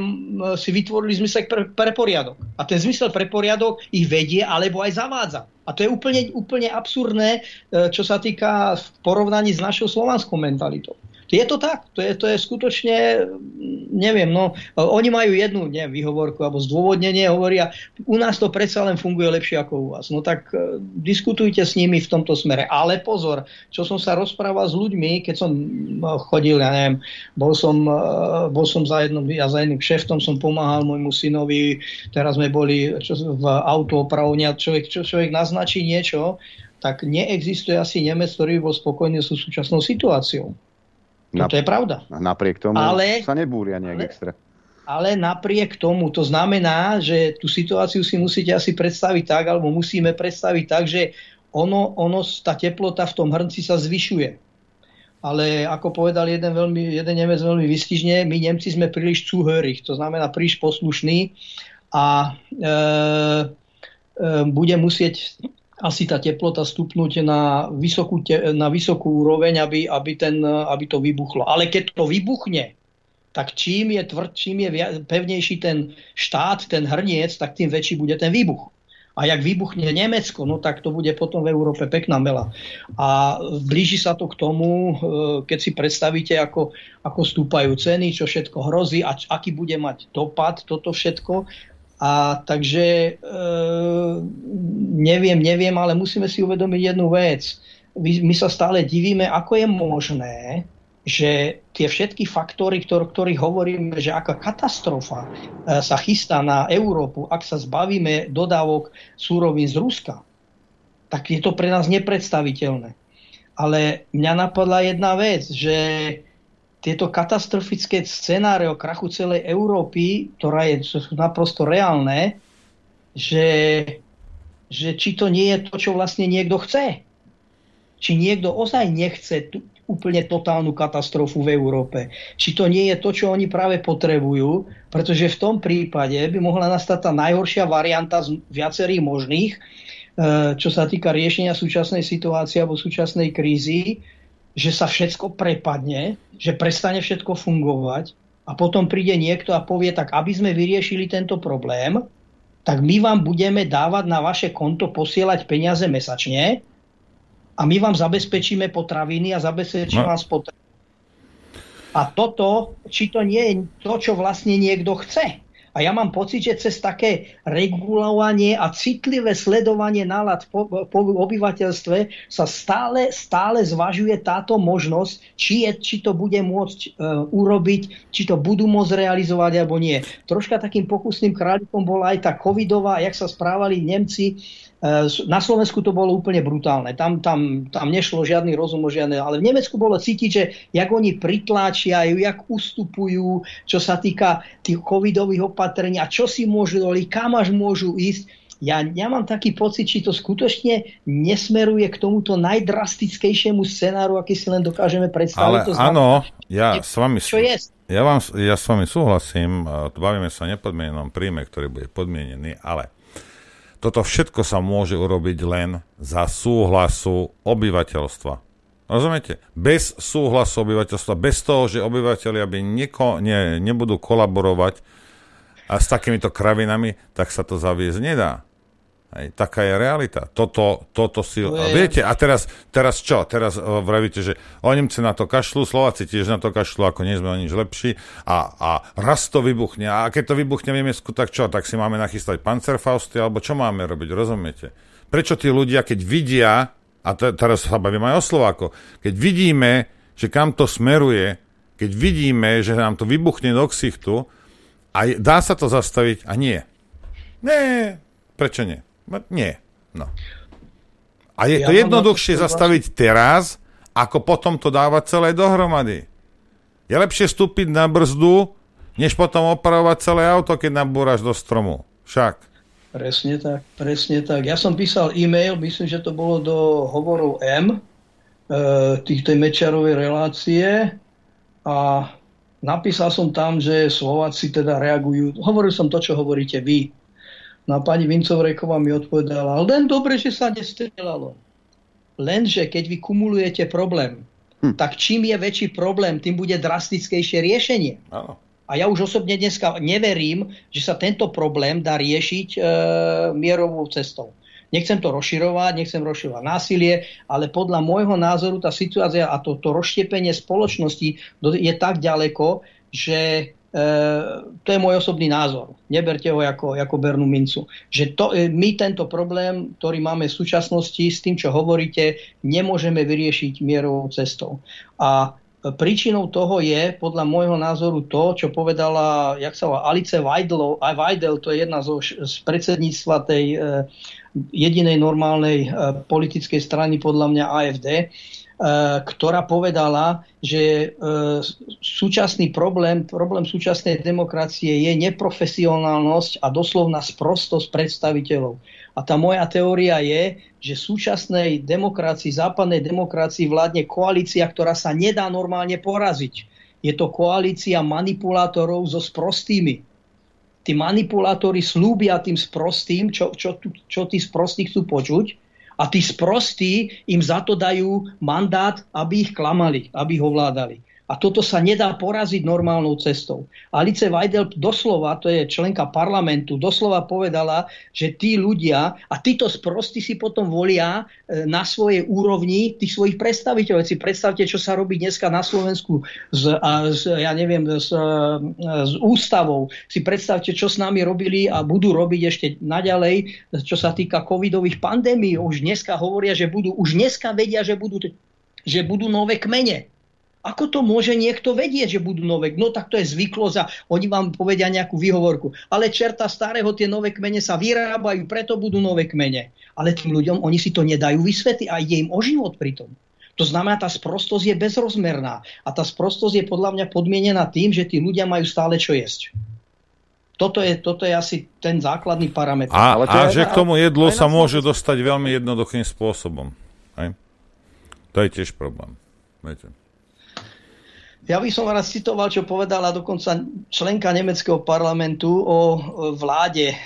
si vytvorili zmysel pre, pre poriadok. A ten zmysel pre poriadok ich vedie alebo aj zavádza. A to je úplne, úplne absurdné, e, čo sa týka v porovnaní s našou slovanskou mentalitou. Je to tak, to je, to je skutočne, neviem, no, oni majú jednu neviem, výhovorku alebo zdôvodnenie, hovoria, u nás to predsa len funguje lepšie ako u vás. No tak uh, diskutujte s nimi v tomto smere. Ale pozor, čo som sa rozprával s ľuďmi, keď som no, chodil, ja neviem, bol som, uh, bol som za, jednom, ja za jedným šeftom, som pomáhal môjmu synovi, teraz sme boli čo, v autoopravne a človek, čo, človek naznačí niečo, tak neexistuje asi Nemec, ktorý bol spokojný so súčasnou situáciou. No, to je pravda. Napriek tomu ale, sa nebúria nejak ale, extra. Ale napriek tomu, to znamená, že tú situáciu si musíte asi predstaviť tak, alebo musíme predstaviť tak, že ono, ono, tá teplota v tom hrnci sa zvyšuje. Ale ako povedal jeden, veľmi, jeden Nemec veľmi vystižne, my Nemci sme príliš cuhörig, to znamená príliš poslušní a e, e, bude musieť asi tá teplota stupnúť na vysokú, te, na vysokú úroveň, aby, aby, ten, aby to vybuchlo. Ale keď to vybuchne, tak čím je tvrd, čím je pevnejší ten štát, ten hrniec, tak tým väčší bude ten výbuch. A jak vybuchne Nemecko, no tak to bude potom v Európe pekná mela. A blíži sa to k tomu, e, keď si predstavíte, ako, ako stúpajú ceny, čo všetko hrozí a aký bude mať dopad toto všetko, a takže e, neviem, neviem, ale musíme si uvedomiť jednu vec. My, my sa stále divíme, ako je možné, že tie všetky faktory, ktor, ktorých hovoríme, že aká katastrofa e, sa chystá na Európu, ak sa zbavíme dodávok súrovín z Ruska, tak je to pre nás nepredstaviteľné. Ale mňa napadla jedna vec, že tieto katastrofické scenáre o krachu celej Európy, ktorá je naprosto reálne, že, že či to nie je to, čo vlastne niekto chce. Či niekto ozaj nechce tú úplne totálnu katastrofu v Európe. Či to nie je to, čo oni práve potrebujú, pretože v tom prípade by mohla nastať tá najhoršia varianta z viacerých možných, e, čo sa týka riešenia súčasnej situácie alebo súčasnej krízy, že sa všetko prepadne, že prestane všetko fungovať a potom príde niekto a povie, tak aby sme vyriešili tento problém, tak my vám budeme dávať na vaše konto posielať peniaze mesačne a my vám zabezpečíme potraviny a zabezpečíme no. vám spotrebu. A toto, či to nie je to, čo vlastne niekto chce. A ja mám pocit, že cez také regulovanie a citlivé sledovanie nálad po, po obyvateľstve sa stále, stále zvažuje táto možnosť, či, je, či to bude môcť e, urobiť, či to budú môcť realizovať alebo nie. Troška takým pokusným kráľikom bola aj tá covidová, jak sa správali Nemci na Slovensku to bolo úplne brutálne. Tam, tam, tam nešlo žiadny rozum o žiadne, ale v Nemecku bolo cítiť, že jak oni pritláčiajú, jak ustupujú, čo sa týka tých covidových opatrení a čo si môžu doliť, kam až môžu ísť. Ja, ja mám taký pocit, či to skutočne nesmeruje k tomuto najdrastickejšiemu scenáru, aký si len dokážeme predstaviť. Ale to znamená, áno, ja s vami, čo je? Ja, vám, ja s vami súhlasím, bavíme sa o nepodmienenom príjme, ktorý bude podmienený, ale toto všetko sa môže urobiť len za súhlasu obyvateľstva. Rozumiete? Bez súhlasu obyvateľstva, bez toho, že obyvateľia by nieko, ne, nebudú kolaborovať a s takýmito kravinami, tak sa to zaviesť nedá. Hej, taká je realita. Toto, toto si... Je... A viete, a teraz, teraz čo? Teraz uh, vravíte, že oni Nemci na to kašľú, Slováci tiež na to kašľú, ako nie sme o nič lepší a, a raz to vybuchne. A keď to vybuchne v Nemecku, tak čo? Tak si máme nachystať pancerfausty, alebo čo máme robiť, rozumiete? Prečo tí ľudia, keď vidia, a te, teraz sa bavím aj o Slováko, keď vidíme, že kam to smeruje, keď vidíme, že nám to vybuchne do ksichtu, a dá sa to zastaviť, a nie. Nie, prečo nie? Nie. No. A je ja to jednoduchšie zastaviť teraz, ako potom to dávať celé dohromady. Je lepšie vstúpiť na brzdu, než potom opravovať celé auto, keď nabúraš do stromu. Však. Presne tak, presne tak. Ja som písal e-mail, myslím, že to bolo do hovorov M, e, týchto Mečarovej relácie a napísal som tam, že Slováci teda reagujú, hovoril som to, čo hovoríte vy, No a pani Vincovreková mi odpovedala, len dobre, že sa nestrelalo. Lenže keď vy kumulujete problém, hm. tak čím je väčší problém, tým bude drastickejšie riešenie. Áno. A ja už osobne dneska neverím, že sa tento problém dá riešiť e, mierovou cestou. Nechcem to rozširovať, nechcem rozširovať násilie, ale podľa môjho názoru tá situácia a to, to rozštiepenie spoločnosti je tak ďaleko, že to je môj osobný názor. Neberte ho ako, ako bernú mincu. Že to, e, my tento problém, ktorý máme v súčasnosti s tým, čo hovoríte, nemôžeme vyriešiť mierovou cestou. A príčinou toho je, podľa môjho názoru, to, čo povedala, jak sa volá, Alice Weidel, Weidel, to je jedna zo, z predsedníctva tej e, jedinej normálnej e, politickej strany, podľa mňa AFD, E, ktorá povedala, že e, súčasný problém, problém súčasnej demokracie je neprofesionálnosť a doslovná sprostosť predstaviteľov. A tá moja teória je, že súčasnej demokracii, západnej demokracii vládne koalícia, ktorá sa nedá normálne poraziť. Je to koalícia manipulátorov so sprostými. Tí manipulátori slúbia tým sprostým, čo, čo, čo tí sprostí chcú počuť a tí sprostí im za to dajú mandát, aby ich klamali, aby ich ovládali. A toto sa nedá poraziť normálnou cestou. Alice Weidel doslova, to je členka parlamentu, doslova povedala, že tí ľudia, a títo sprostí si potom volia e, na svojej úrovni tých svojich predstaviteľov. Si predstavte, čo sa robí dneska na Slovensku s, a, s, ja neviem, s, e, s ústavou. Si predstavte, čo s nami robili a budú robiť ešte naďalej, čo sa týka covidových pandémií. Už dneska hovoria, že budú, už dneska vedia, že budú, že budú nové kmene ako to môže niekto vedieť, že budú nové? No tak to je zvyklosť a oni vám povedia nejakú výhovorku. Ale čerta starého, tie nové kmene sa vyrábajú, preto budú nové kmene. Ale tým ľuďom, oni si to nedajú vysvetliť a ide im o život pritom. To znamená, tá sprostosť je bezrozmerná. A tá sprostosť je podľa mňa podmienená tým, že tí ľudia majú stále čo jesť. Toto je, toto je asi ten základný parameter. A, a že k tomu jedlu sa môže dostať veľmi jednoduchým spôsobom. Hej? To je tiež problém. Viete. Ja by som raz citoval, čo povedala dokonca členka nemeckého parlamentu o vláde, e,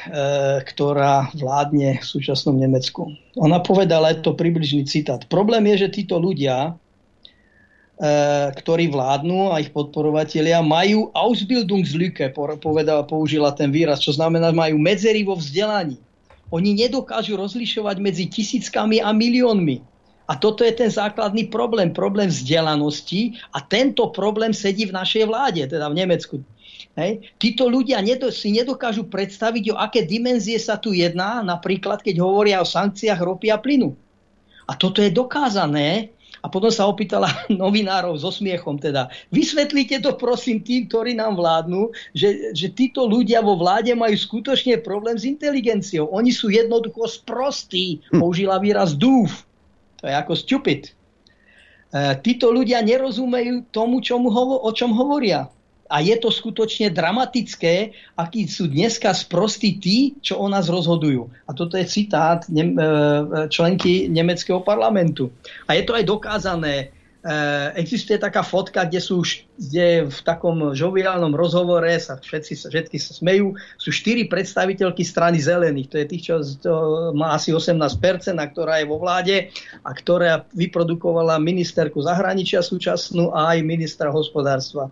ktorá vládne v súčasnom Nemecku. Ona povedala, je to približný citát. Problém je, že títo ľudia, e, ktorí vládnu a ich podporovatelia, majú Ausbildungslücke, povedala, použila ten výraz, čo znamená, majú medzery vo vzdelaní. Oni nedokážu rozlišovať medzi tisíckami a miliónmi. A toto je ten základný problém, problém vzdelanosti a tento problém sedí v našej vláde, teda v Nemecku. Hej. Títo ľudia nedo, si nedokážu predstaviť, o aké dimenzie sa tu jedná, napríklad keď hovoria o sankciách ropy a plynu. A toto je dokázané a potom sa opýtala <laughs> novinárov so smiechom teda, vysvetlite to prosím tým, ktorí nám vládnu, že, že títo ľudia vo vláde majú skutočne problém s inteligenciou. Oni sú jednoducho sprostí, použila výraz dúf. To je ako stupid. E, títo ľudia nerozumejú tomu, čomu o čom hovoria. A je to skutočne dramatické, akí sú dneska sprostí tí, čo o nás rozhodujú. A toto je citát ne- e, členky nemeckého parlamentu. A je to aj dokázané existuje taká fotka, kde sú kde v takom žoviálnom rozhovore sa všetci, všetky sa smejú. Sú štyri predstaviteľky strany zelených. To je tých, čo to má asi 18%, a ktorá je vo vláde a ktorá vyprodukovala ministerku zahraničia súčasnú a aj ministra hospodárstva. E,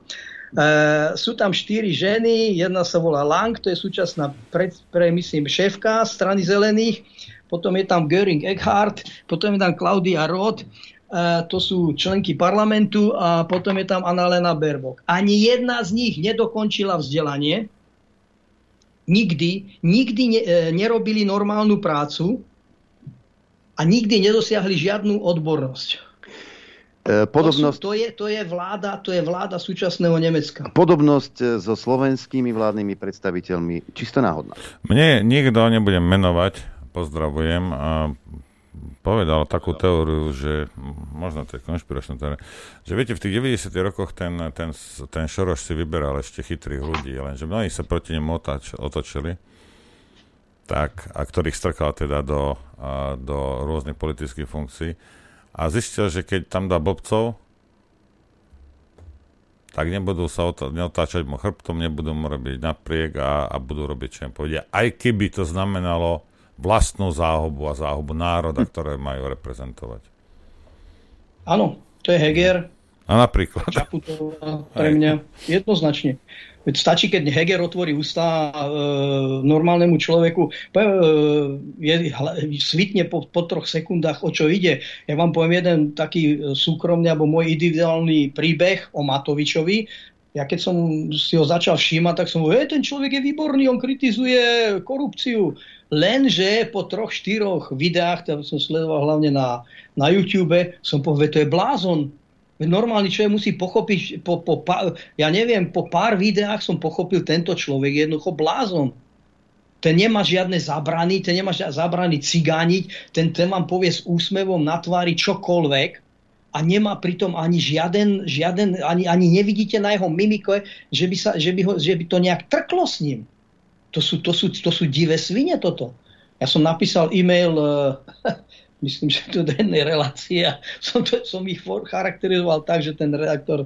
sú tam štyri ženy, jedna sa volá Lang, to je súčasná pre, pre myslím, šéfka strany zelených, potom je tam Göring Eckhart, potom je tam Claudia Roth to sú členky parlamentu a potom je tam Annalena Berbok. Ani jedna z nich nedokončila vzdelanie, nikdy, nikdy ne, e, nerobili normálnu prácu a nikdy nedosiahli žiadnu odbornosť. E, podobnosť... To, sú, to, je, to, je vláda, to je vláda súčasného Nemecka. Podobnosť e, so slovenskými vládnymi predstaviteľmi čisto náhodná. Mne nikto nebudem menovať, pozdravujem. A povedal takú teóriu, že možno to je konšpiračná teória, že viete, v tých 90. rokoch ten, ten, ten Šoroš si vyberal ešte chytrých ľudí, lenže mnohí sa proti nemu otač, otočili, tak, a ktorých strkal teda do, a, do rôznych politických funkcií a zistil, že keď tam dá bobcov, tak nebudú sa ota- neotáčať mu chrbtom, nebudú mu robiť napriek a, a budú robiť, čo im povedia. Aj keby to znamenalo vlastnú záhubu a záhubu národa, ktoré majú reprezentovať. Áno, to je Heger. A napríklad. Čaputová pre mňa jednoznačne. Veď stačí, keď Heger otvorí ústa e, normálnemu človeku, e, je, svitne po, po troch sekundách, o čo ide. Ja vám poviem jeden taký súkromný alebo môj individuálny príbeh o Matovičovi. Ja keď som si ho začal všímať, tak som povedal, ten človek je výborný, on kritizuje korupciu. Lenže po troch, štyroch videách, ktoré som sledoval hlavne na, na YouTube, som povedal, to je blázon. Normálny človek musí pochopiť, po, po, ja neviem, po pár videách som pochopil, tento človek je jednoducho blázon. Ten nemá žiadne zabrany, ten nemá žiadne zabrany cigániť, ten, ten vám povie s úsmevom na tvári čokoľvek a nemá pritom ani žiaden, žiaden ani, ani nevidíte na jeho mimike, že by, sa, že by, ho, že by to nejak trklo s ním. To sú, to sú, to sú divé svine toto. Ja som napísal e-mail, uh, <laughs> myslím, že do dennej relácie a som, to, som ich charakterizoval tak, že ten redaktor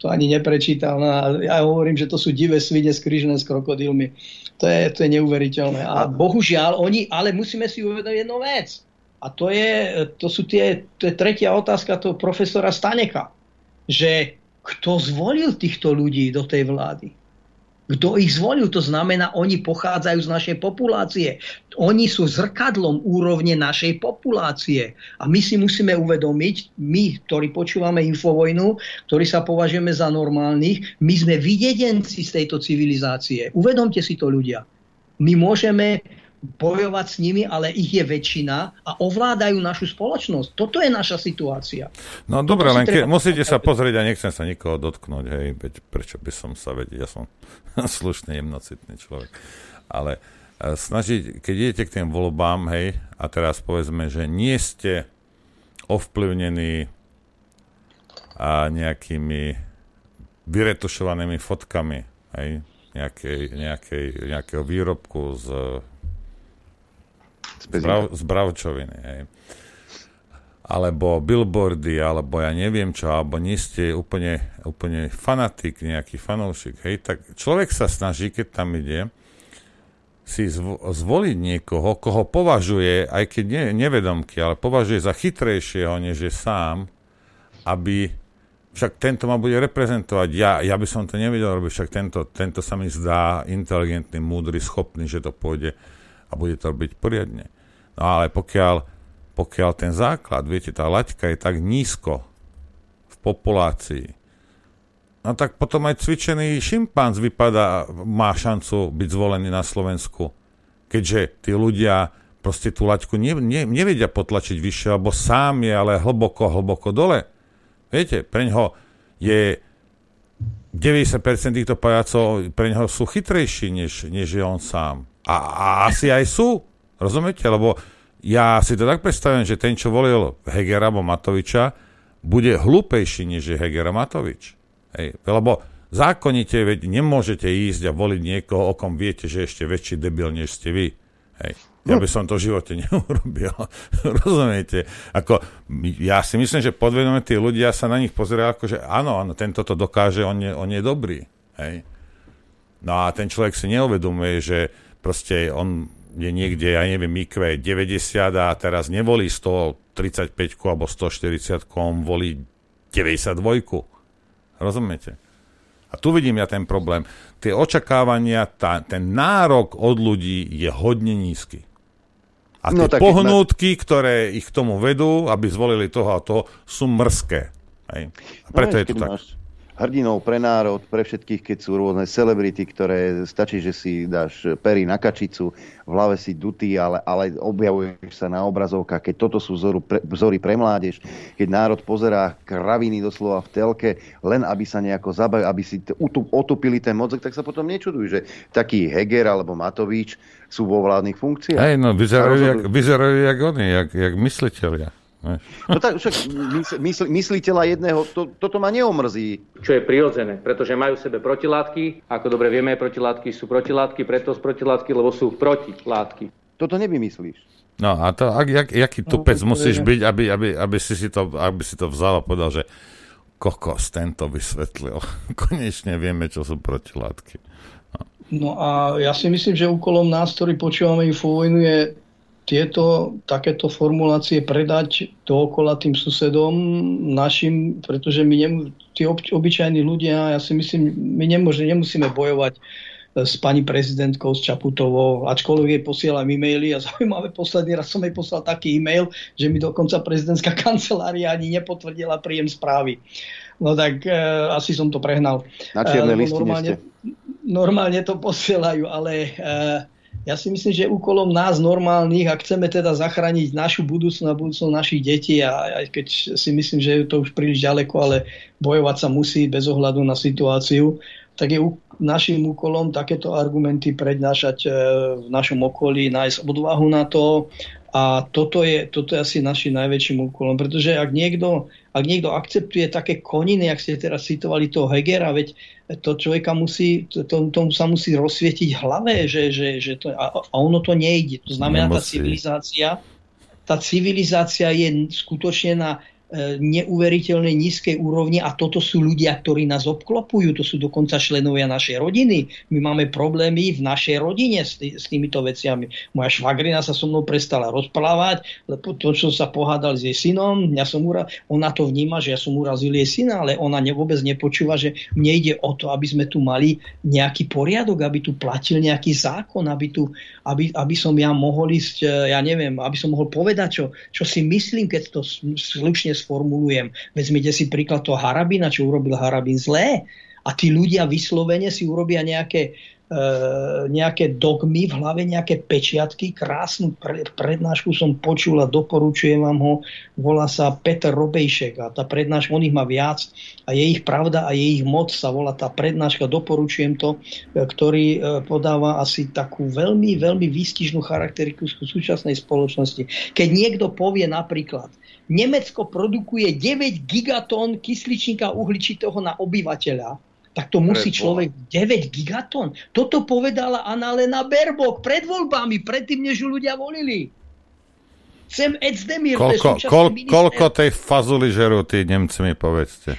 to ani neprečítal. No a ja hovorím, že to sú divé svine skryžené s krokodilmi. To je, to je neuveriteľné. A bohužiaľ, oni, ale musíme si uvedomiť jednu vec. A to je, to sú tie, to je tretia otázka toho profesora Staneka. Že kto zvolil týchto ľudí do tej vlády? Kto ich zvolil, to znamená, oni pochádzajú z našej populácie. Oni sú zrkadlom úrovne našej populácie. A my si musíme uvedomiť, my, ktorí počúvame Infovojnu, ktorí sa považujeme za normálnych, my sme videdenci z tejto civilizácie. Uvedomte si to ľudia. My môžeme bojovať s nimi, ale ich je väčšina a ovládajú našu spoločnosť. Toto je naša situácia. No dobre, len ke, musíte sa pozrieť a nechcem sa nikoho dotknúť, hej, veď prečo by som sa vedel, ja som <laughs> slušný, jemnocitný človek. Ale e, snažiť, keď idete k tým voľbám, hej, a teraz povedzme, že nie ste ovplyvnení a nejakými vyretušovanými fotkami hej, nejakej, nejakej, nejakého výrobku z, z, bravčoviny. Hej. Alebo billboardy, alebo ja neviem čo, alebo nie ste úplne, úplne fanatik, nejaký fanúšik, hej, tak človek sa snaží, keď tam ide, si zv- zvoliť niekoho, koho považuje, aj keď nie, nevedomky, ale považuje za chytrejšieho, než je sám, aby však tento ma bude reprezentovať. Ja, ja by som to nevedel robiť, však tento, tento sa mi zdá inteligentný, múdry, schopný, že to pôjde a bude to robiť poriadne. No ale pokiaľ, pokiaľ ten základ, viete, tá laťka je tak nízko v populácii, no tak potom aj cvičený šimpanz vypadá, má šancu byť zvolený na Slovensku. Keďže tí ľudia proste tú laťku ne, ne, nevedia potlačiť vyššie, alebo sám je ale hlboko, hlboko dole Viete, pre ňoho je 90% týchto pajacov pre ňoho sú chytrejší, než, než je on sám. A, a asi aj sú. Rozumiete? Lebo ja si to tak predstavujem, že ten, čo volil Hegera alebo Matoviča, bude hlúpejší, než je Heger a Matovič. Hej. Lebo zákonite veď nemôžete ísť a voliť niekoho, o kom viete, že je ešte väčší debil, než ste vy. Hej. Ja by som to v živote <laughs> neurobil. Rozumiete? Ako, ja si myslím, že podvedome tí ľudia sa na nich pozerajú ako, že áno, áno, tento to dokáže, on je, on je dobrý. Hej? No a ten človek si neuvedomuje, že proste on je niekde, ja neviem, IQ 90 a teraz nevolí 135 alebo 140, on volí 92. Rozumiete? A tu vidím ja ten problém. Tie očakávania, tá, ten nárok od ľudí je hodne nízky. A no tie no, pohnútky, na... ktoré ich k tomu vedú, aby zvolili toho a toho, sú mrzké. Hej. A preto no, je to tak. Máš hrdinou pre národ, pre všetkých, keď sú rôzne celebrity, ktoré stačí, že si dáš pery na kačicu, v hlave si dutý, ale, ale objavuješ sa na obrazovkách, keď toto sú vzoru, pre, vzory pre mládež, keď národ pozerá kraviny doslova v telke, len aby sa nejako zabavili, aby si t- otupili ten mozog, tak sa potom nečudujú, že taký Heger alebo Matovič sú vo vládnych funkciách. Hej, no vyzerajú, jak, vyzerajú jak oni, jak, jak mysliteľia. No tak však mysl, mysliteľa jedného, to, toto ma neomrzí. Čo je prirodzené, pretože majú v sebe protilátky. Ako dobre vieme, protilátky sú protilátky, preto sú protilátky, lebo sú protilátky. Toto nevymyslíš. No a to, ak, jak, jaký tupec no, musíš byť, aby, aby, aby, si si to, aby si to vzal a povedal, že kokos, tento vysvetlil. <laughs> Konečne vieme, čo sú protilátky. No. no a ja si myslím, že úkolom nás, ktorý počúvame Infovojnu, je tieto takéto formulácie predať dookola tým susedom našim, pretože my nem, tí ob, obyčajní ľudia, ja si myslím, my nemôže, nemusíme bojovať e, s pani prezidentkou, s Čaputovou, ačkoľvek jej posielam e-maily a <laughs> zaujímavé, posledný raz som jej poslal taký e-mail, že mi dokonca prezidentská <laughs> kancelária ani nepotvrdila príjem správy. No tak e, asi som to prehnal. Na čiernej e, normálne, normálne to posielajú, ale e, ja si myslím, že úkolom nás normálnych, ak chceme teda zachrániť našu budúcnosť a budúcnosť našich detí, a aj keď si myslím, že je to už príliš ďaleko, ale bojovať sa musí bez ohľadu na situáciu, tak je našim úkolom takéto argumenty prednášať e, v našom okolí, nájsť odvahu na to. A toto je, toto je asi našim najväčším úkolom, pretože ak niekto, ak niekto akceptuje také koniny, ak ste teraz citovali toho Hegera, veď to človeka musí, to, tomu sa musí rozsvietiť hlave, že, že, že to, a, a ono to nejde. To znamená, Nemusí. tá civilizácia, tá civilizácia je skutočne na E, neuveriteľnej nízkej úrovni a toto sú ľudia, ktorí nás obklopujú, to sú dokonca členovia našej rodiny. My máme problémy v našej rodine s, tý, s týmito veciami. Moja švagrina sa so mnou prestala rozprávať, lebo to, čo sa pohádal s jej synom, ja som ura, ona to vníma, že ja som urazil jej syna, ale ona ne, vôbec nepočúva, že mne ide o to, aby sme tu mali nejaký poriadok, aby tu platil nejaký zákon, aby, tu, aby, aby som ja mohol ísť, e, ja neviem, aby som mohol povedať, čo, čo si myslím, keď to slušne sformulujem. Vezmite si príklad toho Harabina, čo urobil Harabin zlé. A tí ľudia vyslovene si urobia nejaké, e, nejaké dogmy v hlave, nejaké pečiatky. Krásnu pre, prednášku som počul a doporučujem vám ho. Volá sa Peter Robejšek a tá prednáška, on ich má viac a je ich pravda a je ich moc sa volá tá prednáška, doporučujem to, e, ktorý e, podáva asi takú veľmi, veľmi výstižnú charakteristiku súčasnej spoločnosti. Keď niekto povie napríklad, Nemecko produkuje 9 gigatón kysličníka uhličitého na obyvateľa, tak to musí človek 9 gigatón. Toto povedala Annalena Berbok pred voľbami, predtým, než ju ľudia volili. Sem Ecdemir, koľko, kol, koľko tej fazuli žerú tí Nemci mi povedzte.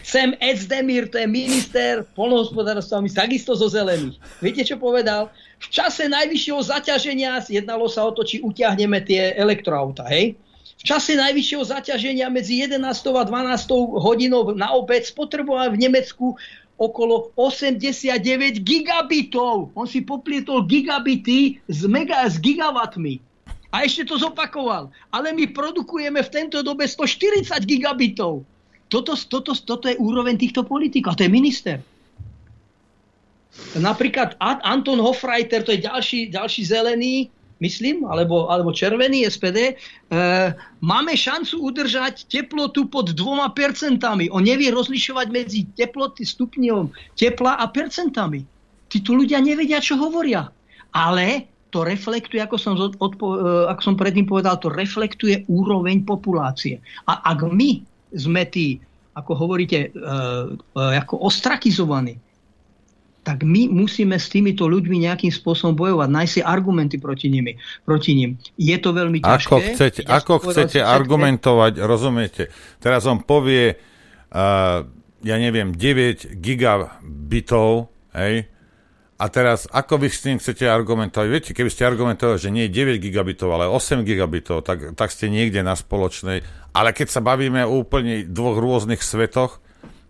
Sem Ecdemir, to je minister polnohospodárstva, my takisto zo zelených. Viete, čo povedal? V čase najvyššieho zaťaženia jednalo sa o to, či utiahneme tie elektroauta, hej? V čase najvyššieho zaťaženia medzi 11. a 12. hodinou na obec spotreboval v Nemecku okolo 89 gigabitov. On si poplietol gigabity s, mega, s gigawattmi. A ešte to zopakoval. Ale my produkujeme v tento dobe 140 gigabitov. Toto, toto, toto je úroveň týchto politikov. A to je minister. Napríklad Anton Hofreiter, to je ďalší, ďalší zelený, myslím, alebo, alebo červený SPD, e, máme šancu udržať teplotu pod dvoma percentami. On nevie rozlišovať medzi teploty stupňom tepla a percentami. Títo ľudia nevedia, čo hovoria. Ale to reflektuje, ako som, odpo, e, ako som predtým povedal, to reflektuje úroveň populácie. A ak my sme tí, ako hovoríte, e, e, ako ostrakizovaní, tak my musíme s týmito ľuďmi nejakým spôsobom bojovať, nájsť si argumenty proti, nimi, proti nim. Je to veľmi ťažké. Ako chcete, ako chcete argumentovať, rozumiete? Teraz on povie, uh, ja neviem, 9 gigabitov, hej, a teraz, ako vy s tým chcete argumentovať? Viete, keby ste argumentovali, že nie je 9 gigabitov, ale 8 gigabitov, tak, tak ste niekde na spoločnej. Ale keď sa bavíme o úplne dvoch rôznych svetoch,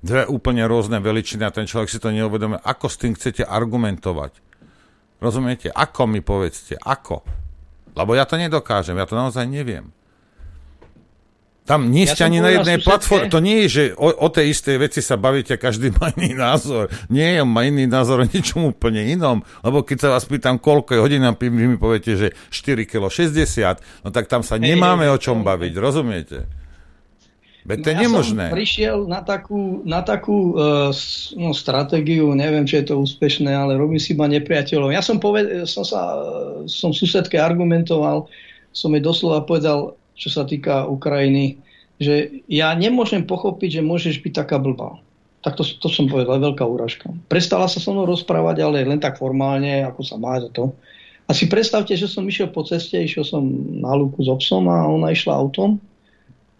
dve úplne rôzne veličiny a ten človek si to neuvedomuje. Ako s tým chcete argumentovať? Rozumiete? Ako mi povedzte? Ako? Lebo ja to nedokážem, ja to naozaj neviem. Tam nie ste ja ani na jednej platforme. To nie je, že o, o tej istej veci sa bavíte, každý má iný názor. Nie, on má iný názor o ničom úplne inom. Lebo keď sa vás pýtam, koľko je hodín, vy mi poviete, že 4 kg 60, no tak tam sa nemáme o čom baviť, rozumiete? Veď to je ja nemožné. Som prišiel na takú, na takú uh, no, stratégiu, neviem, či je to úspešné, ale robím si iba nepriateľov. Ja som, poved, som sa, som susedke argumentoval, som jej doslova povedal, čo sa týka Ukrajiny, že ja nemôžem pochopiť, že môžeš byť taká blbá. Tak to, to som povedal, veľká úražka. Prestala sa so mnou rozprávať, ale len tak formálne, ako sa má za to. A si predstavte, že som išiel po ceste, išiel som na lúku s obsom a ona išla autom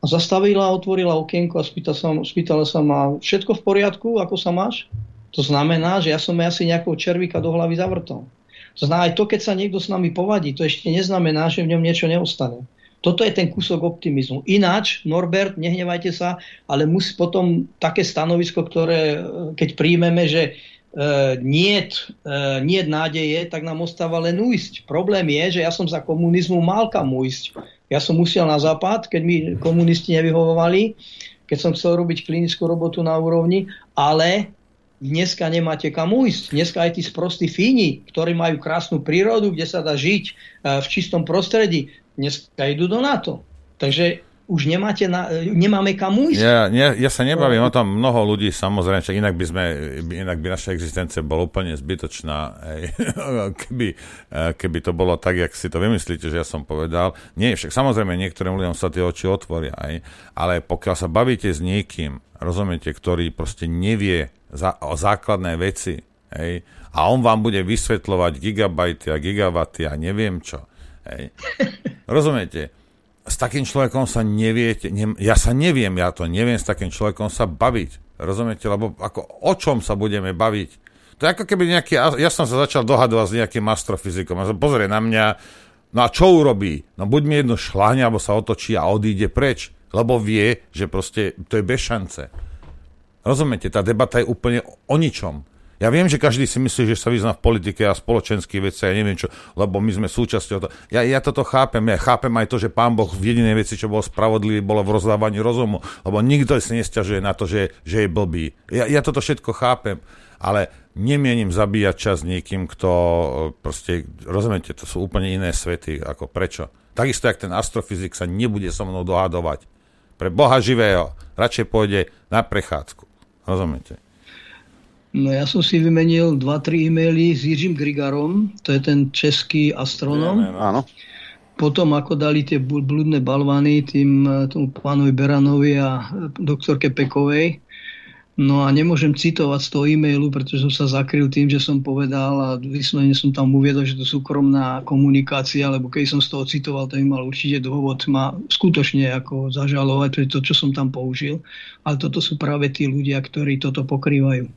a zastavila, otvorila okienko a spýtala sa, spýtala sa ma, všetko v poriadku, ako sa máš? To znamená, že ja som asi nejakého červíka do hlavy zavrtol. To znamená, aj to, keď sa niekto s nami povadí, to ešte neznamená, že v ňom niečo neostane. Toto je ten kúsok optimizmu. Ináč, Norbert, nehnevajte sa, ale musí potom také stanovisko, ktoré keď príjmeme, že e, niet, e, nádeje, tak nám ostáva len ujsť. Problém je, že ja som za komunizmu mal kam ujsť. Ja som musel na západ, keď mi komunisti nevyhovovali, keď som chcel robiť klinickú robotu na úrovni, ale dneska nemáte kam ujsť. Dneska aj tí sprostí fíni, ktorí majú krásnu prírodu, kde sa dá žiť e, v čistom prostredí, dneska idú do NATO. Takže už nemáte na, nemáme kam ujsť. Ja, ja, ja sa nebavím o tom, mnoho ľudí samozrejme, však inak by, sme, inak by naša existencia bola úplne zbytočná, <laughs> keby, eh, keby to bolo tak, jak si to vymyslíte, že ja som povedal. Nie, však samozrejme niektorým ľuďom sa tie oči otvoria, aj, ale pokiaľ sa bavíte s niekým, rozumiete, ktorý proste nevie za, o základné veci, hej, a on vám bude vysvetľovať gigabajty a gigawaty a neviem čo, hej. <laughs> Rozumiete? S takým človekom sa neviete, ne, ja sa neviem, ja to neviem s takým človekom sa baviť. Rozumiete? Lebo ako, o čom sa budeme baviť? To je ako keby nejaký, ja som sa začal dohadovať s nejakým astrofyzikom a pozrie na mňa, no a čo urobí? No buď mi jedno šláhne, alebo sa otočí a odíde preč, lebo vie, že proste to je bez šance. Rozumiete? Tá debata je úplne o ničom. Ja viem, že každý si myslí, že sa vyzná v politike a spoločenských veciach, ja neviem čo, lebo my sme súčasťou toho. Ja, ja toto chápem, ja chápem aj to, že pán Boh v jedinej veci, čo bol spravodlivý, bolo v rozdávaní rozumu, lebo nikto si nestiažuje na to, že, že je blbý. Ja, ja toto všetko chápem, ale nemienim zabíjať čas niekým, kto proste, rozumiete, to sú úplne iné svety, ako prečo. Takisto, jak ten astrofyzik sa nebude so mnou dohadovať. Pre Boha živého radšej pôjde na prechádzku. Rozumiete? No ja som si vymenil 2-3 e-maily s Jiřím Grigarom, to je ten český astronom. Áno. potom ako dali tie blúdne balvany tým, tomu pánovi Beranovi a doktorke Pekovej, No a nemôžem citovať z toho e-mailu, pretože som sa zakryl tým, že som povedal a vyslovene som tam uviedol, že to súkromná komunikácia, lebo keď som z toho citoval, to by mal určite dôvod ma skutočne ako zažalovať, to, čo som tam použil. Ale toto sú práve tí ľudia, ktorí toto pokrývajú.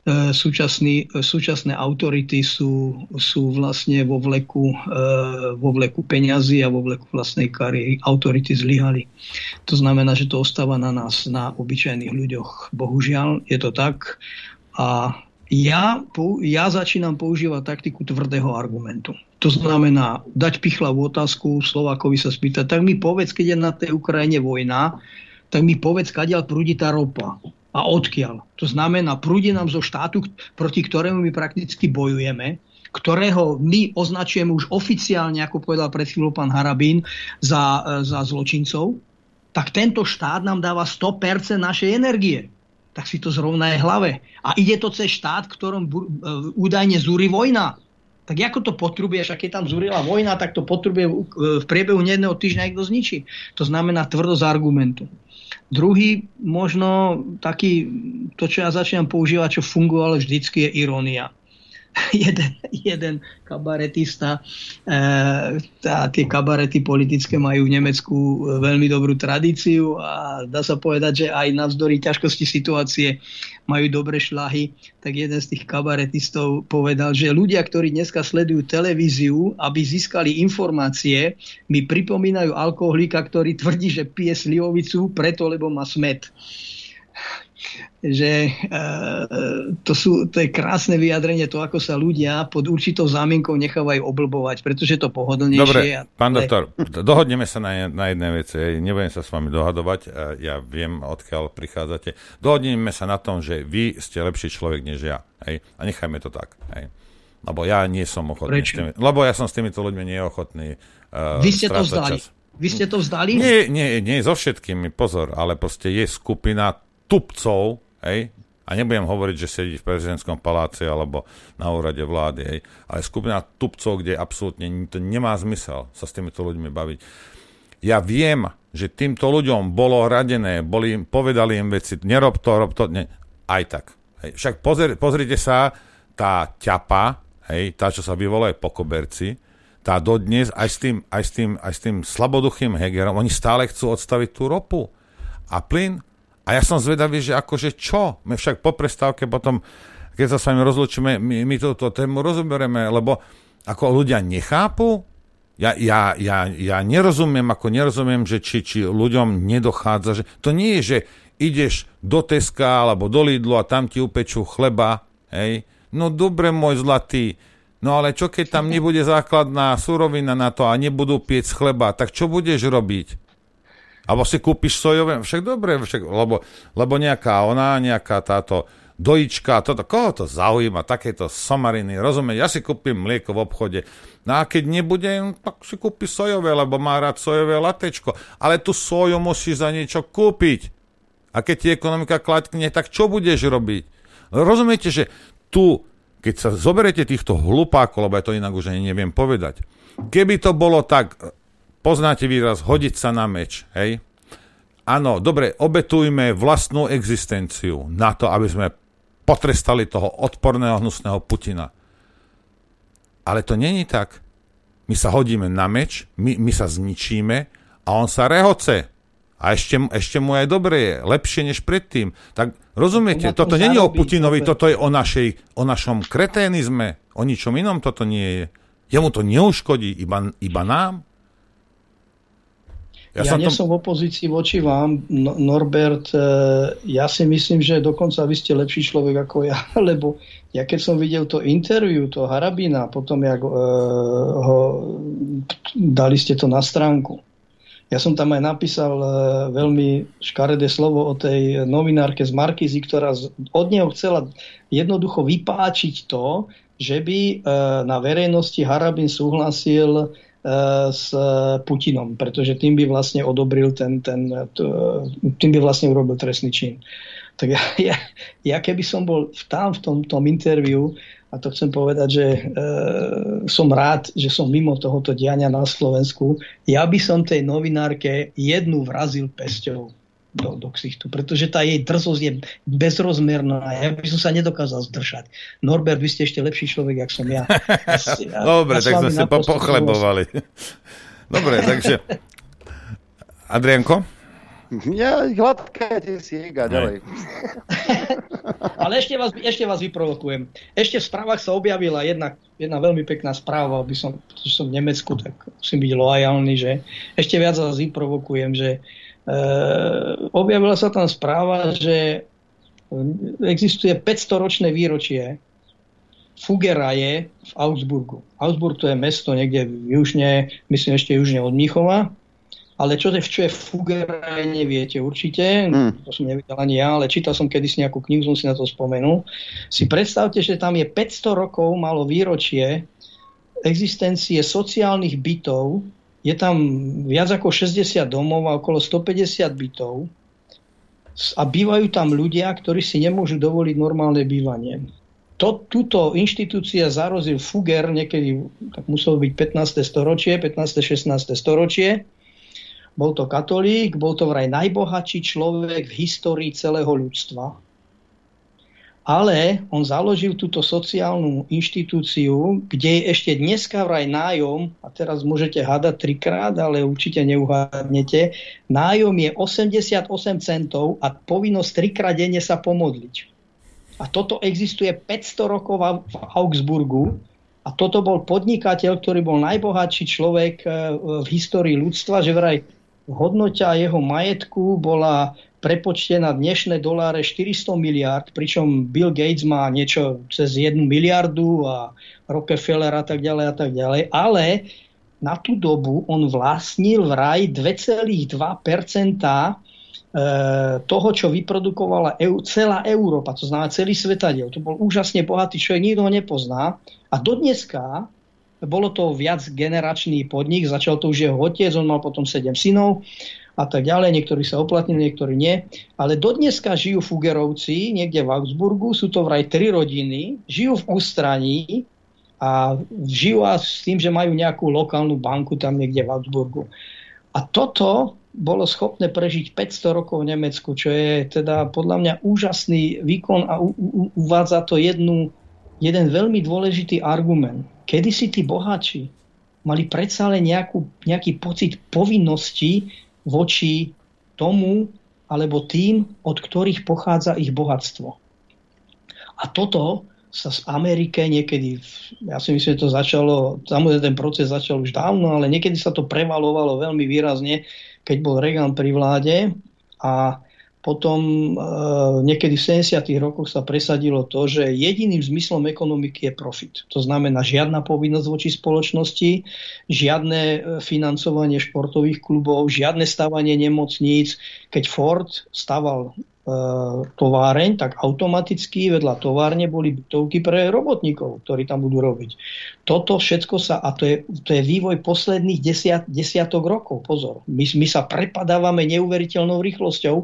E, súčasný, súčasné autority sú, sú vlastne vo vleku, e, vo vleku peňazí a vo vleku vlastnej kariéry. Autority zlyhali. To znamená, že to ostáva na nás, na obyčajných ľuďoch. Bohužiaľ je to tak. A ja, ja začínam používať taktiku tvrdého argumentu. To znamená dať pichlavú otázku Slovákovi sa spýtať, tak mi povedz, keď je na tej Ukrajine vojna, tak mi povedz, kadiaľ prúdi tá ropa a odkiaľ. To znamená, prúdi nám zo štátu, proti ktorému my prakticky bojujeme, ktorého my označujeme už oficiálne, ako povedal pred chvíľou pán Harabín, za, e, za zločincov, tak tento štát nám dáva 100% našej energie. Tak si to zrovna je hlave. A ide to cez štát, ktorom e, údajne zúri vojna. Tak ako to potrubuješ, keď tam zúrila vojna, tak to potrubuje v priebehu jedného týždňa niekto zničí. To znamená tvrdosť argumentu. Druhý, možno taký, to čo ja začínam používať, čo fungovalo vždycky, je irónia. <laughs> jeden, jeden kabaretista, e, tá, tie kabarety politické majú v Nemecku veľmi dobrú tradíciu a dá sa povedať, že aj navzdory ťažkosti situácie majú dobré šlahy, tak jeden z tých kabaretistov povedal, že ľudia, ktorí dneska sledujú televíziu, aby získali informácie, mi pripomínajú alkoholika, ktorý tvrdí, že pije slivovicu preto, lebo má smet že e, to, sú, to je krásne vyjadrenie to, ako sa ľudia pod určitou zámienkou nechávajú oblbovať, pretože to pohodlnejšie. Dobre, pán doktor, dohodneme sa na, na jednej veci. Nebudem sa s vami dohadovať, e, ja viem, odkiaľ prichádzate. Dohodneme sa na tom, že vy ste lepší človek než ja. Hej? A nechajme to tak. Hej? Lebo ja nie som ochotný. Prečo? Tými, lebo ja som s týmito ľuďmi neochotný uh, Vy ste to vzdali. Čas. Vy ste to vzdali? Nie, nie, nie so všetkými, pozor, ale proste je skupina tupcov, hej, a nebudem hovoriť, že sedí v prezidentskom paláci alebo na úrade vlády, hej, ale skupina tupcov, kde absolútne to nemá zmysel sa s týmito ľuďmi baviť. Ja viem, že týmto ľuďom bolo radené, boli, povedali im veci, nerob to, rob to, ne, aj tak. Hej. Však pozri, pozrite sa, tá ťapa, hej, tá, čo sa vyvolaje po koberci, tá dodnes aj s tým, aj s tým, aj s tým slaboduchým Hegerom, oni stále chcú odstaviť tú ropu a plyn a ja som zvedavý, že akože čo? My však po prestávke potom, keď sa s vami rozlučíme, my, my túto tému rozoberieme, lebo ako ľudia nechápu, ja, ja, ja, ja nerozumiem, ako nerozumiem, že či, či ľuďom nedochádza, že to nie je, že ideš do Teska alebo do Lidlu a tam ti upečú chleba, hej, no dobre môj zlatý, no ale čo keď tam <laughs> nebude základná surovina na to a nebudú piec chleba, tak čo budeš robiť? Alebo si kúpiš sojové, však dobre, však, lebo, lebo nejaká ona, nejaká táto dojička, toto, koho to zaujíma, takéto somariny, rozumieť, ja si kúpim mlieko v obchode, no a keď nebudem, tak si kúpi sojové, lebo má rád sojové latečko, ale tú soju musíš za niečo kúpiť. A keď ti ekonomika kladkne, tak čo budeš robiť? Rozumiete, že tu, keď sa zoberete týchto hlupákov, lebo ja to inak už ani neviem povedať, keby to bolo tak, poznáte výraz hodiť sa na meč, hej? Áno, dobre, obetujme vlastnú existenciu na to, aby sme potrestali toho odporného, hnusného Putina. Ale to není tak. My sa hodíme na meč, my, my sa zničíme a on sa rehoce. A ešte, ešte mu aj dobre je, lepšie než predtým. Tak rozumiete, toto není o Putinovi, toto je o, našej, o našom kreténizme, o ničom inom toto nie je. Jemu to neuškodí, iba, iba nám. Ja, ja nie tom... som v opozícii voči vám, no, Norbert. E, ja si myslím, že dokonca vy ste lepší človek ako ja, <laughs> lebo ja keď som videl to interview, to Harabina, potom jak uh, ho, dali ste to na stránku. Ja som tam aj napísal uh, veľmi škaredé slovo o tej novinárke z Markizy, ktorá od neho chcela jednoducho vypáčiť to, že by uh, na verejnosti Harabin súhlasil s Putinom, pretože tým by vlastne odobril ten, ten tým by vlastne urobil trestný čin. Tak ja, <laughs> ja, ja keby som bol tam v tom, tom interviu a to chcem povedať, že e, som rád, že som mimo tohoto diania na Slovensku. Ja by som tej novinárke jednu vrazil pesťou do, do ksichtu, pretože tá jej drzosť je bezrozmerná. Ja by som sa nedokázal zdržať. Norbert, vy ste ešte lepší človek, jak som ja. ja <laughs> Dobre, ja tak sme sa po, pochlebovali. Dobre, takže Adrianko? Ja, hladkajte si a ďalej. <laughs> Ale ešte vás, ešte vás vyprovokujem. Ešte v správach sa objavila jedna, jedna veľmi pekná správa, aby som, pretože som v Nemecku, tak musím byť loajálny, že ešte viac vás vyprovokujem, že e, objavila sa tam správa, že existuje 500-ročné výročie Fugeraje v Augsburgu. Augsburg to je mesto niekde južne, myslím ešte južne od Mnichova ale čo, čo je Fugera, neviete určite. Mm. To som nevidel ani ja, ale čítal som kedysi nejakú knihu, som si na to spomenul. Si predstavte, že tam je 500 rokov malo výročie existencie sociálnych bytov. Je tam viac ako 60 domov a okolo 150 bytov. A bývajú tam ľudia, ktorí si nemôžu dovoliť normálne bývanie. To, túto inštitúcia zarozil Fugger niekedy, tak muselo byť 15. storočie, 15. 16. storočie bol to katolík, bol to vraj najbohatší človek v histórii celého ľudstva. Ale on založil túto sociálnu inštitúciu, kde je ešte dneska vraj nájom, a teraz môžete hádať trikrát, ale určite neuhádnete, nájom je 88 centov a povinnosť trikrát denne sa pomodliť. A toto existuje 500 rokov v Augsburgu, a toto bol podnikateľ, ktorý bol najbohatší človek eh, v histórii ľudstva, že vraj hodnota jeho majetku bola prepočtená dnešné doláre 400 miliard, pričom Bill Gates má niečo cez 1 miliardu a Rockefeller a tak ďalej a tak ďalej, ale na tú dobu on vlastnil vraj 2,2% e, toho, čo vyprodukovala celá Európa, to znamená celý svetadiel. To bol úžasne bohatý človek, nikto ho nepozná. A dodneska bolo to viac generačný podnik, začal to už jeho otec, on mal potom 7 synov a tak ďalej. Niektorí sa oplatnili, niektorí nie. Ale dodneska žijú Fugerovci niekde v Augsburgu, sú to vraj tri rodiny, žijú v ústraní a žijú s tým, že majú nejakú lokálnu banku tam niekde v Augsburgu. A toto bolo schopné prežiť 500 rokov v Nemecku, čo je teda podľa mňa úžasný výkon a u, u, uvádza to jednu, jeden veľmi dôležitý argument kedy si tí boháči mali predsa len nejakú, nejaký pocit povinnosti voči tomu alebo tým, od ktorých pochádza ich bohatstvo. A toto sa z Amerike niekedy, ja si myslím, že to začalo, samozrejme ten proces začal už dávno, ale niekedy sa to prevalovalo veľmi výrazne, keď bol Reagan pri vláde a potom e, niekedy v 70. rokoch sa presadilo to, že jediným zmyslom ekonomiky je profit. To znamená žiadna povinnosť voči spoločnosti, žiadne e, financovanie športových klubov, žiadne stavanie nemocníc. Keď Ford staval továreň, tak automaticky vedľa továrne boli bytovky pre robotníkov, ktorí tam budú robiť. Toto všetko sa, a to je, to je vývoj posledných desiat, desiatok rokov, pozor. My, my sa prepadávame neuveriteľnou rýchlosťou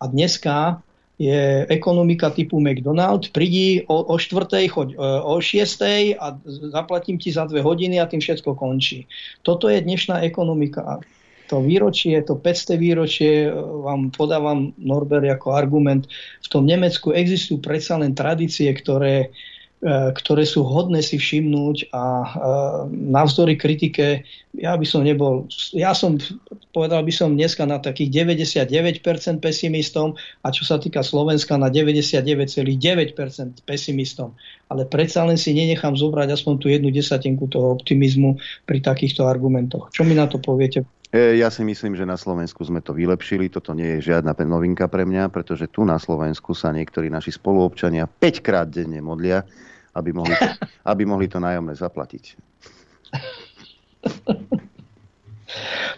a dneska je ekonomika typu McDonald, prídi o, o štvrtej, choď e, o šiestej a zaplatím ti za dve hodiny a tým všetko končí. Toto je dnešná ekonomika to výročie, to 500 výročie e, vám podávam Norbert ako argument. V tom Nemecku existujú predsa len tradície, ktoré, e, ktoré sú hodné si všimnúť a e, navzdory kritike ja by som nebol, ja som, povedal by som dneska na takých 99% pesimistom a čo sa týka Slovenska na 99,9% pesimistom. Ale predsa len si nenechám zobrať aspoň tú jednu desatinku toho optimizmu pri takýchto argumentoch. Čo mi na to poviete? E, ja si myslím, že na Slovensku sme to vylepšili. Toto nie je žiadna novinka pre mňa, pretože tu na Slovensku sa niektorí naši spoluobčania 5 krát denne modlia, aby mohli to, <laughs> aby mohli to nájomné zaplatiť.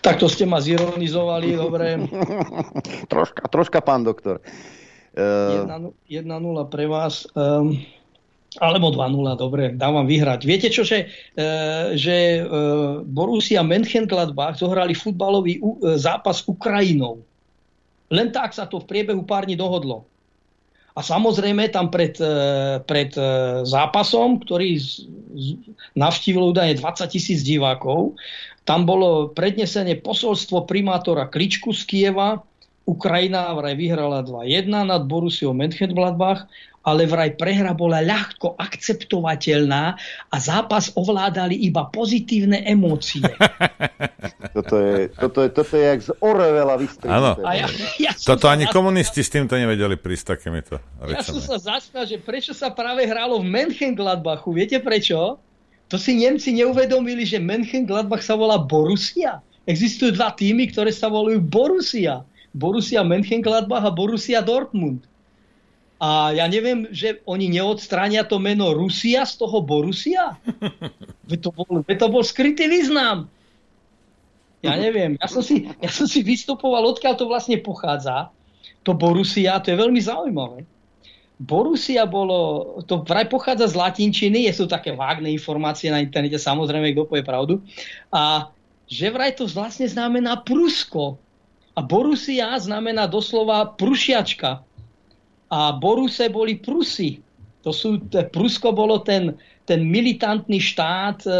Tak to ste ma zironizovali, dobre. <laughs> troška, troška, pán doktor. 1-0 pre vás. Um, alebo 2-0, dobre, dávam vyhrať. Viete čo, že, e, že e, Borussia Mönchengladbach zohrali futbalový zápas s Ukrajinou. Len tak sa to v priebehu pár dní dohodlo. A samozrejme tam pred, e, pred e, zápasom, ktorý navštívilo údajne 20 tisíc divákov, tam bolo prednesenie posolstvo primátora Kličku z Kieva. Ukrajina vraj vyhrala 2-1 nad Borussiou Mönchengladbach ale vraj prehra bola ľahko akceptovateľná a zápas ovládali iba pozitívne emócie. <laughs> toto, je, toto, je, toto je jak z Orwella Áno. Ja, ja toto ani zaspal, komunisti s týmto nevedeli prísť takýmito. Ja som sa zastal, že prečo sa práve hralo v Mönchengladbachu. Viete prečo? To si Nemci neuvedomili, že Mönchengladbach sa volá Borussia. Existujú dva týmy, ktoré sa volajú Borussia. Borussia Mönchengladbach a Borussia Dortmund. A ja neviem, že oni neodstránia to meno Rusia z toho Borusia? <laughs> Veď to bol, veď to bol skrytý význam. Ja neviem. Ja som, si, ja som si vystupoval, odkiaľ to vlastne pochádza. To Borusia, to je veľmi zaujímavé. Borusia bolo, to vraj pochádza z latinčiny, sú také vágne informácie na internete, samozrejme, kto povie pravdu. A že vraj to vlastne znamená Prusko. A Borusia znamená doslova prušiačka a Boruse boli Prusy. To sú, Prusko bolo ten, ten militantný štát, e,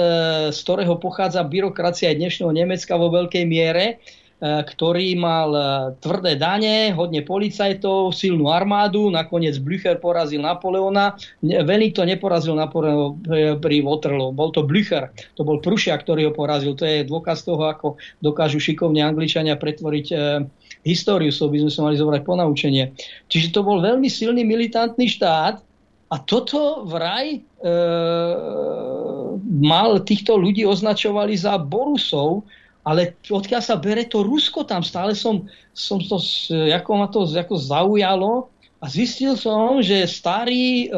z ktorého pochádza byrokracia dnešného Nemecka vo veľkej miere, e, ktorý mal e, tvrdé dane, hodne policajtov, silnú armádu, nakoniec Blücher porazil Napoleona. to neporazil Napoleona pri Waterloo, bol to Blücher, to bol Prušia, ktorý ho porazil. To je dôkaz toho, ako dokážu šikovne Angličania pretvoriť históriu, so by sme sa mali zobrať ponaučenie. Čiže to bol veľmi silný militantný štát a toto vraj e, mal týchto ľudí označovali za Borusov, ale odkiaľ sa bere to Rusko tam, stále som, som to, ako ma to ako zaujalo a zistil som, že starí e,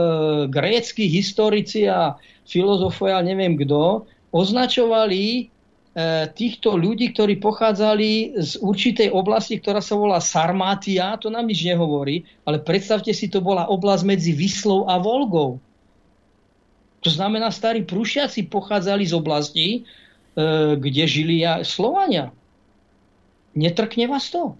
grécky historici a filozofovia, neviem kto, označovali týchto ľudí, ktorí pochádzali z určitej oblasti, ktorá sa volá Sarmátia, to nám nič nehovorí, ale predstavte si, to bola oblasť medzi Vyslou a Volgou. To znamená, starí prúšiaci pochádzali z oblasti, e, kde žili Slovania. Netrkne vás to?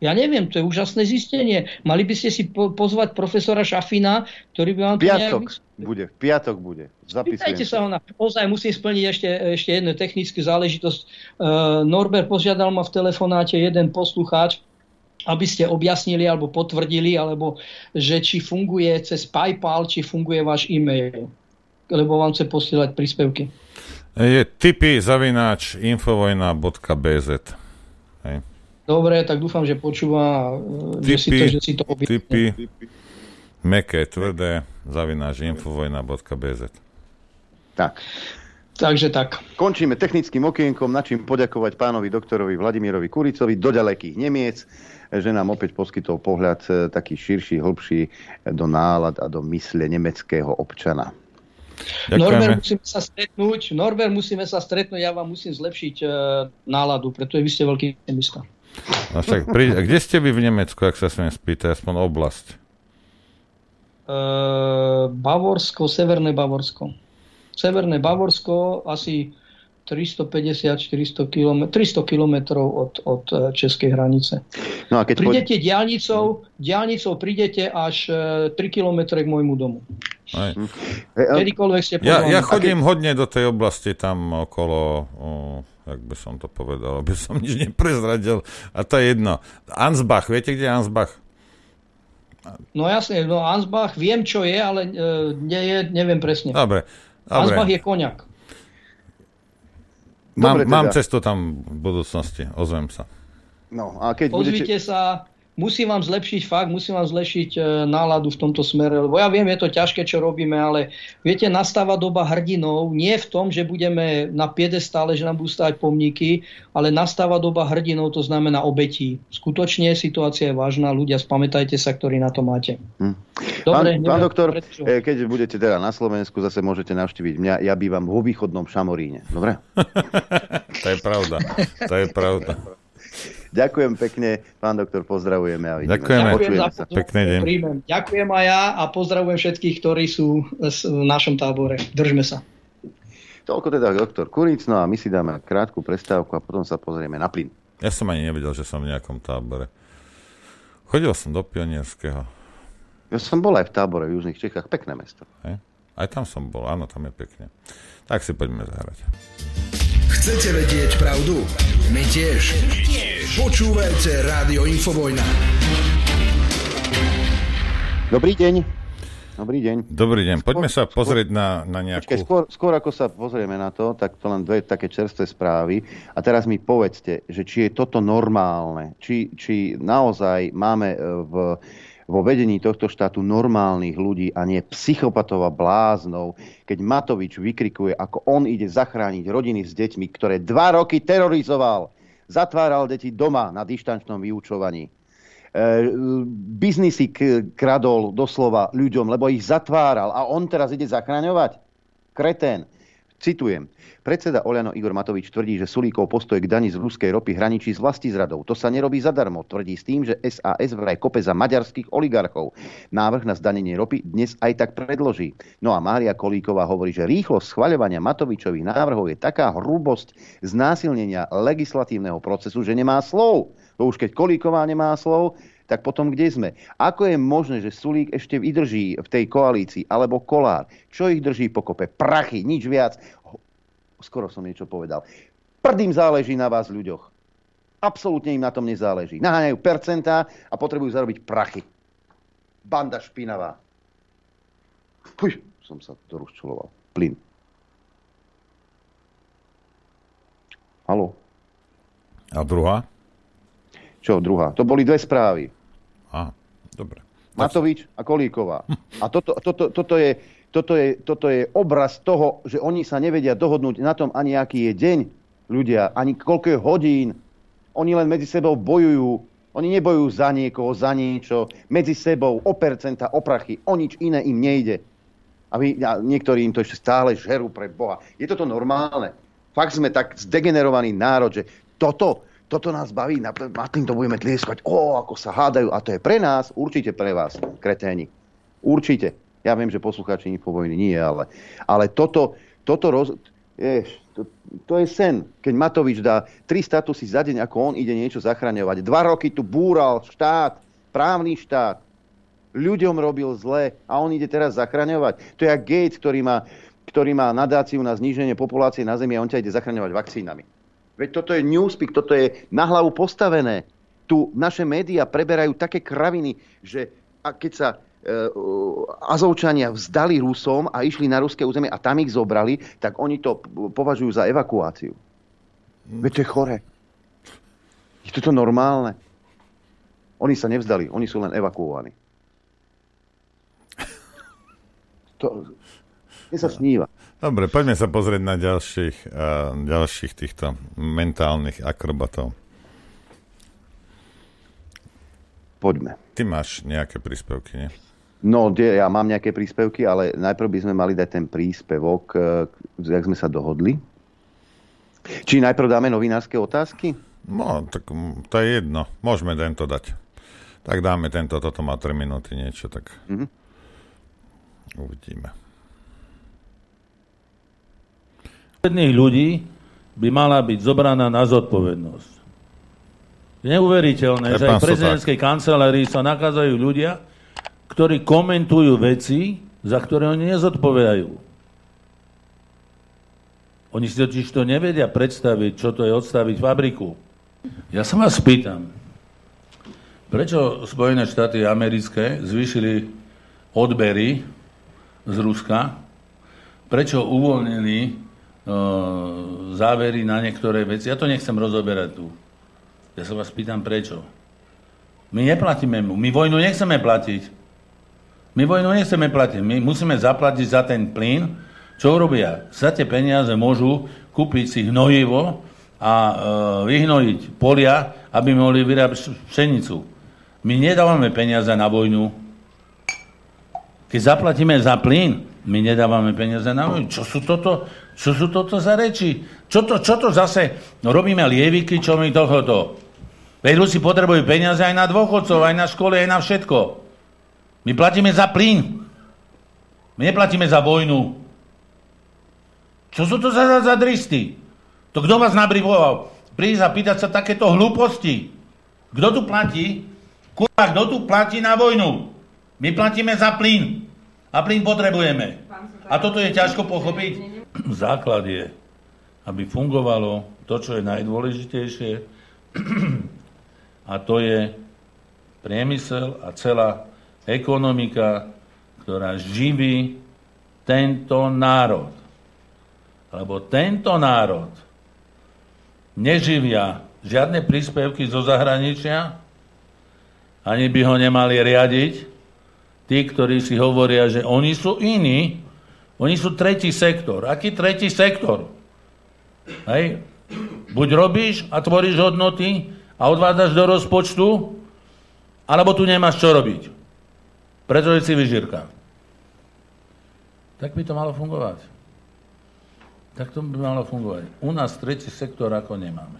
Ja neviem, to je úžasné zistenie. Mali by ste si po- pozvať profesora Šafina, ktorý by vám to Piatok nejak... bude, v piatok bude. Zapísajte sa ho na... Ozaj musím splniť ešte, ešte jednu technickú záležitosť. Uh, Norbert požiadal ma v telefonáte jeden poslucháč, aby ste objasnili alebo potvrdili, alebo že či funguje cez PayPal, či funguje váš e-mail. Lebo vám chce posielať príspevky. Je typy zavináč infovojna.bz Hej. Dobre, tak dúfam, že počúva, typy, že si to, že si to objasne. Typy, meké, tvrdé, zavináš infovojna.bz Tak. Takže tak. Končíme technickým okienkom, na čím poďakovať pánovi doktorovi Vladimirovi Kuricovi do ďalekých Nemiec, že nám opäť poskytol pohľad e, taký širší, hlbší do nálad a do mysle nemeckého občana. Ďakujeme. Norbert, musíme sa stretnúť. Norbert, musíme sa stretnúť, ja vám musím zlepšiť e, náladu, pretože vy ste veľký optimista. No však, pri, kde ste vy v Nemecku, ak sa smiem spýtať, aspoň oblasť? Uh, Bavorsko, Severné Bavorsko. Severné Bavorsko, asi 350-400 km, 300 km od, od e, českej hranice. No a keď prídete poď... diálnicou, diálnicou prídete až 3 e, km k môjmu domu. Aj. Kedykoľvek ste ja, ja chodím keď... hodne do tej oblasti tam okolo tak by som to povedal, aby som nič neprezradil. A to je jedno. Ansbach, viete, kde je Ansbach? No jasne, no Ansbach viem, čo je, ale e, nie je, neviem presne. Dobre. dobre. Ansbach je koniak. Mám, dobre, teda. mám cestu tam v budúcnosti, ozvem sa. No, a keď Ozvite budete... sa, musím vám zlepšiť fakt, musím vám zlepšiť e, náladu v tomto smere, lebo ja viem, je to ťažké, čo robíme, ale viete, nastáva doba hrdinov, nie v tom, že budeme na piedestále, že nám budú stávať pomníky, ale nastáva doba hrdinov, to znamená obetí. Skutočne situácia je vážna, ľudia, spamätajte sa, ktorí na to máte. Hm. Dobre, pán, pán doktor, prečo? E, keď budete teda na Slovensku, zase môžete navštíviť mňa, ja bývam vo východnom Šamoríne. Dobre? <laughs> to je pravda, to je pravda. Ďakujem pekne, pán doktor, pozdravujeme a vidíme. Ďakujeme. Ďakujem za Pekný deň. Príjmem. Ďakujem aj ja a pozdravujem všetkých, ktorí sú v našom tábore. Držme sa. Toľko teda doktor Kuric, no a my si dáme krátku prestávku a potom sa pozrieme na plyn. Ja som ani nevedel, že som v nejakom tábore. Chodil som do pionierského. Ja som bol aj v tábore v Južných Čechách, pekné mesto. Hej. Aj tam som bol, áno, tam je pekne. Tak si poďme zahrať. Chcete vedieť pravdu? My tiež. tiež. Počúvajte Rádio Infovojna. Dobrý deň. Dobrý deň. Dobrý deň. Poďme skôr, sa pozrieť skôr, na, na nejakú... Počkej, skôr, skôr ako sa pozrieme na to, tak to len dve také čerstvé správy. A teraz mi povedzte, že či je toto normálne, či, či naozaj máme v vo vedení tohto štátu normálnych ľudí a nie psychopatov a bláznov, keď Matovič vykrikuje, ako on ide zachrániť rodiny s deťmi, ktoré dva roky terorizoval, zatváral deti doma na dištančnom vyučovaní. E, biznisy kradol doslova ľuďom, lebo ich zatváral a on teraz ide zachraňovať? Kretén. Citujem. Predseda Oľano Igor Matovič tvrdí, že Sulíkov postoj k dani z ruskej ropy hraničí s vlasti zradou. To sa nerobí zadarmo, tvrdí s tým, že SAS vraj kope za maďarských oligarchov. Návrh na zdanenie ropy dnes aj tak predloží. No a Mária Kolíková hovorí, že rýchlosť schvaľovania Matovičových návrhov je taká hrubosť znásilnenia legislatívneho procesu, že nemá slov. To už keď Kolíková nemá slov, tak potom kde sme? Ako je možné, že Sulík ešte vydrží v tej koalícii, alebo Kolár? Čo ich drží pokope? Prachy, nič viac skoro som niečo povedal. Prdým záleží na vás ľuďoch. Absolútne im na tom nezáleží. Naháňajú percentá a potrebujú zarobiť prachy. Banda špinavá. Puj, som sa to rozčuloval. Plyn. Haló? A druhá? Čo druhá? To boli dve správy. Aha, dobre. Matovič a Kolíková. A toto, toto, toto je toto je, toto je obraz toho, že oni sa nevedia dohodnúť na tom ani aký je deň ľudia, ani koľko je hodín. Oni len medzi sebou bojujú. Oni nebojujú za niekoho, za niečo. Medzi sebou o percenta, o prachy. O nič iné im nejde. A, vy, a niektorí im to ešte stále žerú pre Boha. Je toto normálne? Fakt sme tak zdegenerovaný národ, že toto, toto nás baví, na, na tým to budeme tlieskať. O, ako sa hádajú. A to je pre nás, určite pre vás, kreténi. Určite. Ja viem, že poslucháči Infovojny nie, ale, ale toto, toto roz, ješ, to, to je sen. Keď Matovič dá tri statusy za deň, ako on ide niečo zachraňovať. Dva roky tu búral štát, právny štát. Ľuďom robil zle a on ide teraz zachraňovať. To je Gates, ktorý má, ktorý má nadáciu na zníženie populácie na Zemi a on ťa ide zachraňovať vakcínami. Veď toto je newspeak, toto je na hlavu postavené. Tu naše médiá preberajú také kraviny, že a keď sa E, Azovčania vzdali Rusom a išli na ruské územie a tam ich zobrali, tak oni to považujú za evakuáciu. Hm. Veď to je chore. Je toto normálne? Oni sa nevzdali, oni sú len evakuovaní. To, mne sa sníva. Dobre, poďme sa pozrieť na ďalších, uh, ďalších týchto mentálnych akrobatov. Poďme. Ty máš nejaké príspevky, nie? No, ja mám nejaké príspevky, ale najprv by sme mali dať ten príspevok, e, jak sme sa dohodli. Či najprv dáme novinárske otázky? No, tak to je jedno. Môžeme tento dať. Tak dáme tento, toto má 3 minúty niečo, tak mm-hmm. uvidíme. Zodpovedných ľudí by mala byť zobraná na zodpovednosť. Neuveriteľné, že aj v prezidentskej kancelárii sa nachádzajú ľudia, ktorí komentujú veci, za ktoré oni nezodpovedajú. Oni si totiž to nevedia predstaviť, čo to je odstaviť fabriku. Ja sa vás pýtam, prečo Spojené štáty americké zvýšili odbery z Ruska, prečo uvoľnili závery na niektoré veci. Ja to nechcem rozoberať tu. Ja sa vás pýtam, prečo. My neplatíme mu. My vojnu nechceme platiť. My vojnu nechceme platiť, my musíme zaplatiť za ten plyn. Čo urobia? Za tie peniaze môžu kúpiť si hnojivo a e, vyhnojiť polia, aby mohli vyrábať pšenicu. My nedávame peniaze na vojnu. Keď zaplatíme za plyn, my nedávame peniaze na vojnu. Čo sú toto, čo sú toto za reči? Čo to, čo to zase? No robíme lieviky, čo mi tohoto. Veď Rusi potrebujú peniaze aj na dôchodcov, aj na škole, aj na všetko. My platíme za plyn. My neplatíme za vojnu. Čo sú to za, za dristy? To kto vás nabrivoval? Prísť a pýtať sa takéto hlúposti. Kto tu platí? Kurva, kto tu platí na vojnu? My platíme za plyn. A plyn potrebujeme. A toto je ťažko pochopiť. <clears throat> Základ je, aby fungovalo to, čo je najdôležitejšie, <clears throat> a to je priemysel a celá ekonomika, ktorá živí tento národ. Lebo tento národ neživia žiadne príspevky zo zahraničia, ani by ho nemali riadiť. Tí, ktorí si hovoria, že oni sú iní, oni sú tretí sektor. Aký tretí sektor? Hej. Buď robíš a tvoríš hodnoty a odvádzaš do rozpočtu, alebo tu nemáš čo robiť. Pretože si vyžírka. Tak by to malo fungovať. Tak to by malo fungovať. U nás tretí sektor ako nemáme.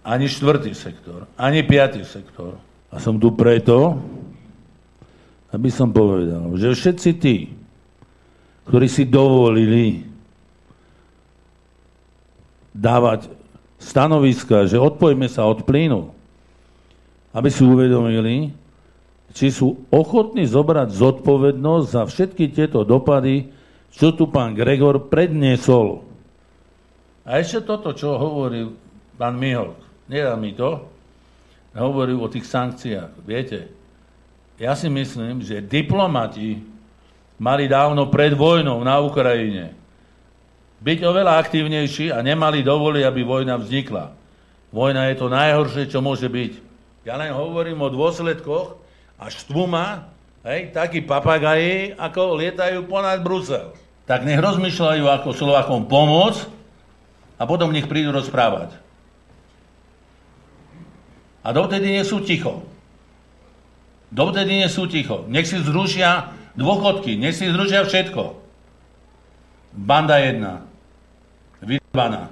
Ani štvrtý sektor, ani piatý sektor. A som tu preto, aby som povedal, že všetci tí, ktorí si dovolili dávať stanoviska, že odpojme sa od plynu, aby si uvedomili, či sú ochotní zobrať zodpovednosť za všetky tieto dopady, čo tu pán Gregor predniesol. A ešte toto, čo hovoril pán Mihok nedá mi to, hovoril o tých sankciách. Viete, ja si myslím, že diplomati mali dávno pred vojnou na Ukrajine byť oveľa aktívnejší a nemali dovoliť, aby vojna vznikla. Vojna je to najhoršie, čo môže byť. Ja len hovorím o dôsledkoch a štvuma, hej, takí papagaji, ako lietajú ponad Brusel. Tak nech rozmýšľajú, ako Slovakom pomôcť a potom nech prídu rozprávať. A dovtedy nie sú ticho. Dovtedy nie sú ticho. Nech si zrušia dôchodky, nech si zrušia všetko. Banda jedna. Vybaná.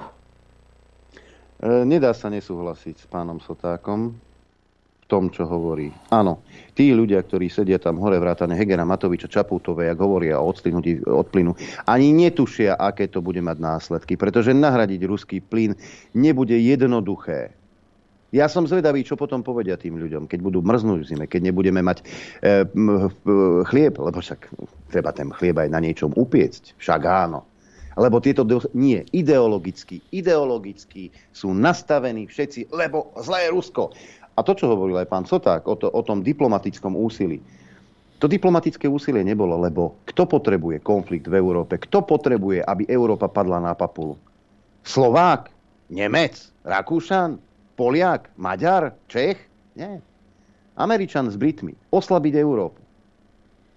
E, nedá sa nesúhlasiť s pánom Sotákom v tom, čo hovorí. Áno, tí ľudia, ktorí sedia tam hore vrátane Hegera, Matoviča, Čaputovej, ak hovoria o odplynutí od plynu, ani netušia, aké to bude mať následky, pretože nahradiť ruský plyn nebude jednoduché ja som zvedavý, čo potom povedia tým ľuďom, keď budú mrznúť v zime, keď nebudeme mať e, chlieb, lebo však treba ten chlieb aj na niečom upiecť. Však áno. Lebo tieto nie, ideologicky, ideologicky sú nastavení všetci, lebo zlé Rusko. A to, čo hovoril aj pán Soták o, to, o tom diplomatickom úsilí, to diplomatické úsilie nebolo, lebo kto potrebuje konflikt v Európe? Kto potrebuje, aby Európa padla na papulu? Slovák? Nemec? Rakúšan? Poliak, Maďar, Čech? Nie. Američan s Britmi. Oslabiť Európu.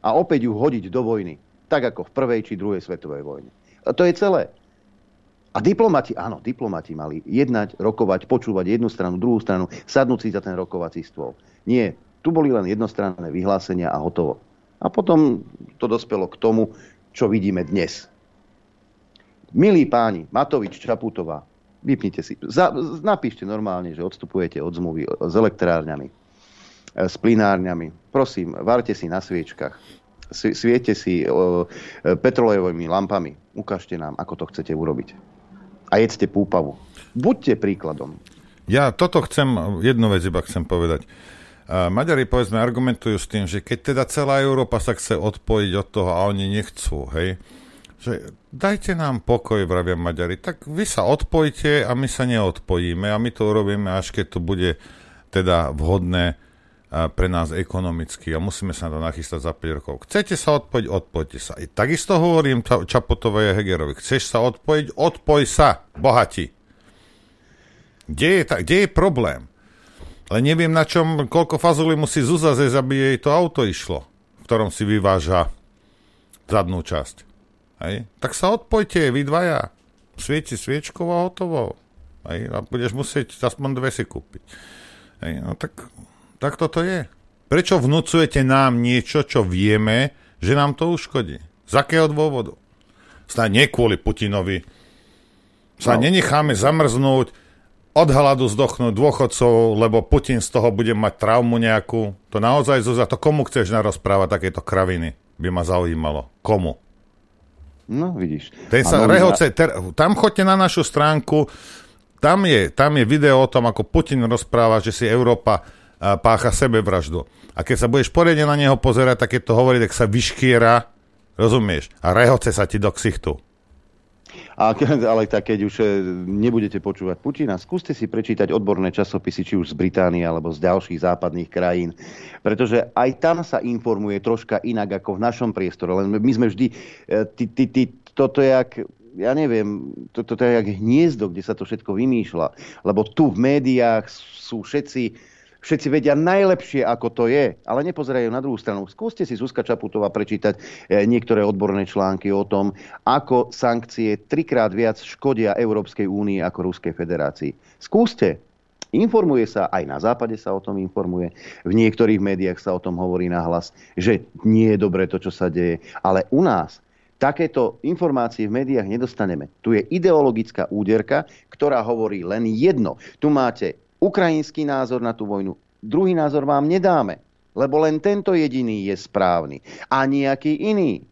A opäť ju hodiť do vojny. Tak ako v prvej či druhej svetovej vojne. A to je celé. A diplomati, áno, diplomati mali jednať, rokovať, počúvať jednu stranu, druhú stranu, sadnúť si za ten rokovací stôl. Nie, tu boli len jednostranné vyhlásenia a hotovo. A potom to dospelo k tomu, čo vidíme dnes. Milí páni, Matovič, Čaputová, Vypnite si. Za, napíšte normálne, že odstupujete od zmluvy s elektrárňami, s plinárňami. Prosím, varte si na sviečkach. Sviete si o, e, petrolejovými lampami. Ukážte nám, ako to chcete urobiť. A jedzte púpavu. Buďte príkladom. Ja toto chcem, jednu vec iba chcem povedať. Maďari, povedzme, argumentujú s tým, že keď teda celá Európa sa chce odpojiť od toho a oni nechcú, hej, že dajte nám pokoj, vravia Maďari, tak vy sa odpojte a my sa neodpojíme a my to urobíme, až keď to bude teda vhodné pre nás ekonomicky a musíme sa na to nachystať za 5 rokov. Chcete sa odpojiť, odpojte sa. I takisto hovorím Čapotovej a Hegerovi. Chceš sa odpojiť, odpoj sa, bohati. Kde je, ta, kde je problém? Ale neviem, na čom, koľko fazuli musí Zuza zesť, aby jej to auto išlo, v ktorom si vyváža zadnú časť. Hej? Tak sa odpojte, vy dvaja. Svieti sviečkou a hotovo. Hej? A budeš musieť aspoň dve si kúpiť. Hej? No tak, tak toto je. Prečo vnúcujete nám niečo, čo vieme, že nám to uškodí? Z akého dôvodu? Snáď nie kvôli Putinovi. Sa no. nenecháme zamrznúť, od hladu zdochnúť dôchodcov, lebo Putin z toho bude mať traumu nejakú. To naozaj, Zuzá, to komu chceš narozprávať takéto kraviny? By ma zaujímalo. Komu? No, vidíš. Ten sa rehoce, ter, tam choďte na našu stránku, tam je, tam je video o tom, ako Putin rozpráva, že si Európa pácha sebevraždu. A keď sa budeš poriadne na neho pozerať, tak keď to hovorí, tak sa vyškiera, rozumieš, a rehoce sa ti do ksichtu. A, <laughs> ale tak keď už e, nebudete počúvať Putina, skúste si prečítať odborné časopisy, či už z Británie alebo z ďalších západných krajín. Pretože aj tam sa informuje troška inak ako v našom priestore. Len my sme vždy, e, ty, ty, ty, toto je jak ja neviem, toto to je jak hniezdo, kde sa to všetko vymýšľa. Lebo tu v médiách sú všetci všetci vedia najlepšie, ako to je, ale nepozerajú na druhú stranu. Skúste si Zuzka Čaputová prečítať eh, niektoré odborné články o tom, ako sankcie trikrát viac škodia Európskej únii ako Ruskej federácii. Skúste. Informuje sa, aj na západe sa o tom informuje, v niektorých médiách sa o tom hovorí nahlas, že nie je dobré to, čo sa deje. Ale u nás takéto informácie v médiách nedostaneme. Tu je ideologická úderka, ktorá hovorí len jedno. Tu máte ukrajinský názor na tú vojnu. Druhý názor vám nedáme, lebo len tento jediný je správny. A nejaký iný.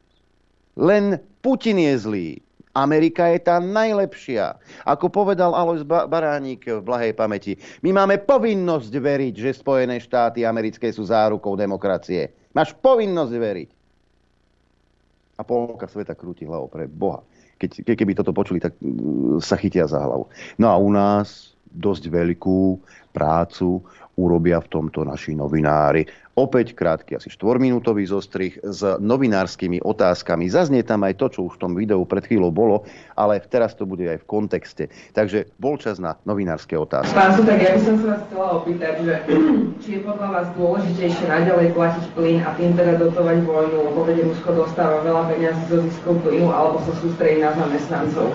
Len Putin je zlý. Amerika je tá najlepšia. Ako povedal Alois Baránik v blahej pamäti, my máme povinnosť veriť, že Spojené štáty americké sú zárukou demokracie. Máš povinnosť veriť. A polka sveta krúti hlavou pre Boha. Keď, keby toto počuli, tak mm, sa chytia za hlavu. No a u nás dosť veľkú prácu urobia v tomto naši novinári. Opäť krátky, asi štvorminútový zostrih s novinárskymi otázkami. Zaznie tam aj to, čo už v tom videu pred chvíľou bolo, ale teraz to bude aj v kontexte. Takže bol čas na novinárske otázky. Pán tak ja by som sa vás chcela opýtať, že či je podľa vás dôležitejšie naďalej platiť plyn a tým teda dotovať vojnu, lebo veď Rusko dostáva veľa peniazí zo ziskov plynu, alebo sa sústredí na zamestnancov?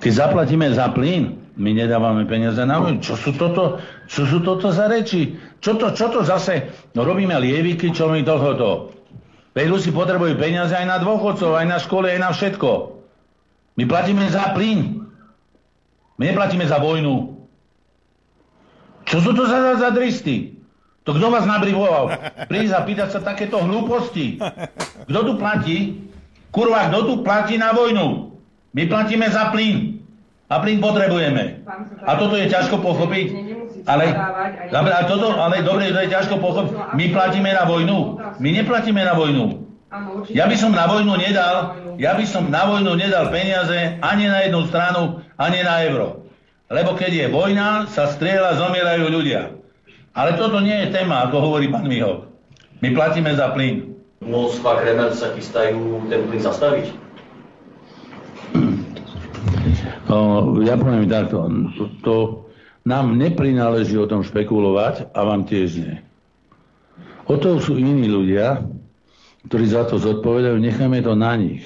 Keď zaplatíme za plyn, my nedávame peniaze na vojnu. Čo sú toto, čo sú toto za reči? Čo to, čo to zase? No robíme lieviky, čo mi tohoto. Veď Rusi potrebujú peniaze aj na dôchodcov, aj na škole, aj na všetko. My platíme za plyn. My neplatíme za vojnu. Čo sú to za, za dristy? To kto vás nabrivoval? Prísť a pýtať sa takéto hlúposti. Kto tu platí? Kurva, kto tu platí na vojnu? My platíme za plyn. A plyn potrebujeme. A toto je ťažko pochopiť. Ale, ale, toto, ale dobre, to je ťažko pochopiť. My platíme na vojnu. My neplatíme na vojnu. Ja by som na vojnu nedal, ja by som na vojnu nedal peniaze ani na jednu stranu, ani na euro. Lebo keď je vojna, sa strieľa, zomierajú ľudia. Ale toto nie je téma, ako hovorí pán Mihok. My platíme za plyn. Moskva, Kreml sa chystajú ten plyn zastaviť? Ja poviem takto, to, to nám neprináleží o tom špekulovať a vám tiež nie. O to sú iní ľudia, ktorí za to zodpovedajú, necháme to na nich.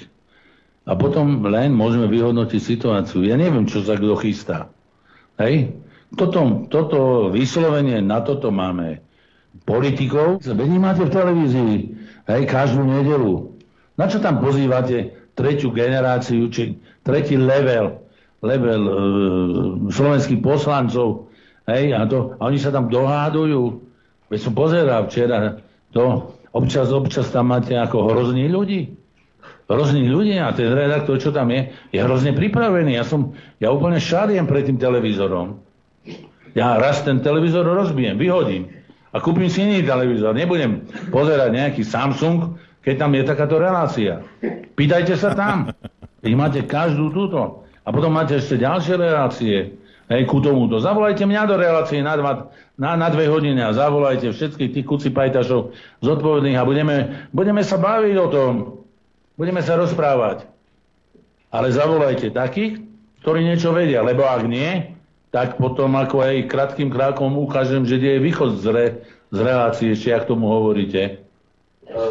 A potom len môžeme vyhodnotiť situáciu. Ja neviem, čo sa kto chystá. Hej? Toto, toto vyslovenie, na toto máme politikov. Veď máte v televízii, hej, každú nedelu. Na čo tam pozývate tretiu generáciu, či tretí level level e, slovenských poslancov, hej, a, to, a oni sa tam dohádujú. Veď som pozeral včera to, občas, občas tam máte ako hrozní ľudí. Hrozní ľudí a ten redaktor, čo tam je, je hrozne pripravený. Ja som, ja úplne šariem pred tým televízorom. Ja raz ten televízor rozbijem, vyhodím a kúpim si iný televízor. Nebudem pozerať nejaký Samsung, keď tam je takáto relácia. Pýtajte sa tam. Keď máte každú túto. A potom máte ešte ďalšie relácie hej, ku tomuto. Zavolajte mňa do relácie na, dva, na, na dve hodiny a zavolajte všetkých tých kuci pajtašov zodpovedných a budeme, budeme sa baviť o tom. Budeme sa rozprávať. Ale zavolajte takých, ktorí niečo vedia, lebo ak nie, tak potom ako aj krátkým krákom ukážem, že je východ z, re, z relácie, ešte ak tomu hovoríte.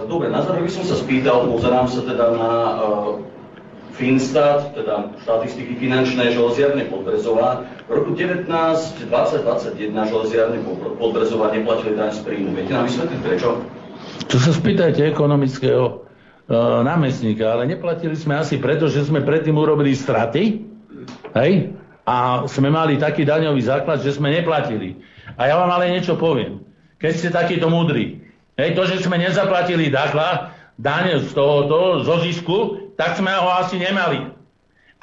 Dobre, na záver by som sa spýtal, pozerám sa teda na uh Finstat, teda štatistiky finančné železiarne Podbrezová. V roku 19, 20, 21 železiarne Podbrezová neplatili daň z príjmu. Viete nám vysvetliť prečo? Čo sa spýtajte ekonomického uh, námestníka, ale neplatili sme asi preto, že sme predtým urobili straty, hej? A sme mali taký daňový základ, že sme neplatili. A ja vám ale niečo poviem. Keď ste takýto múdri, hej, to, že sme nezaplatili dakla, daň z tohoto, zo zisku, tak sme ho asi nemali.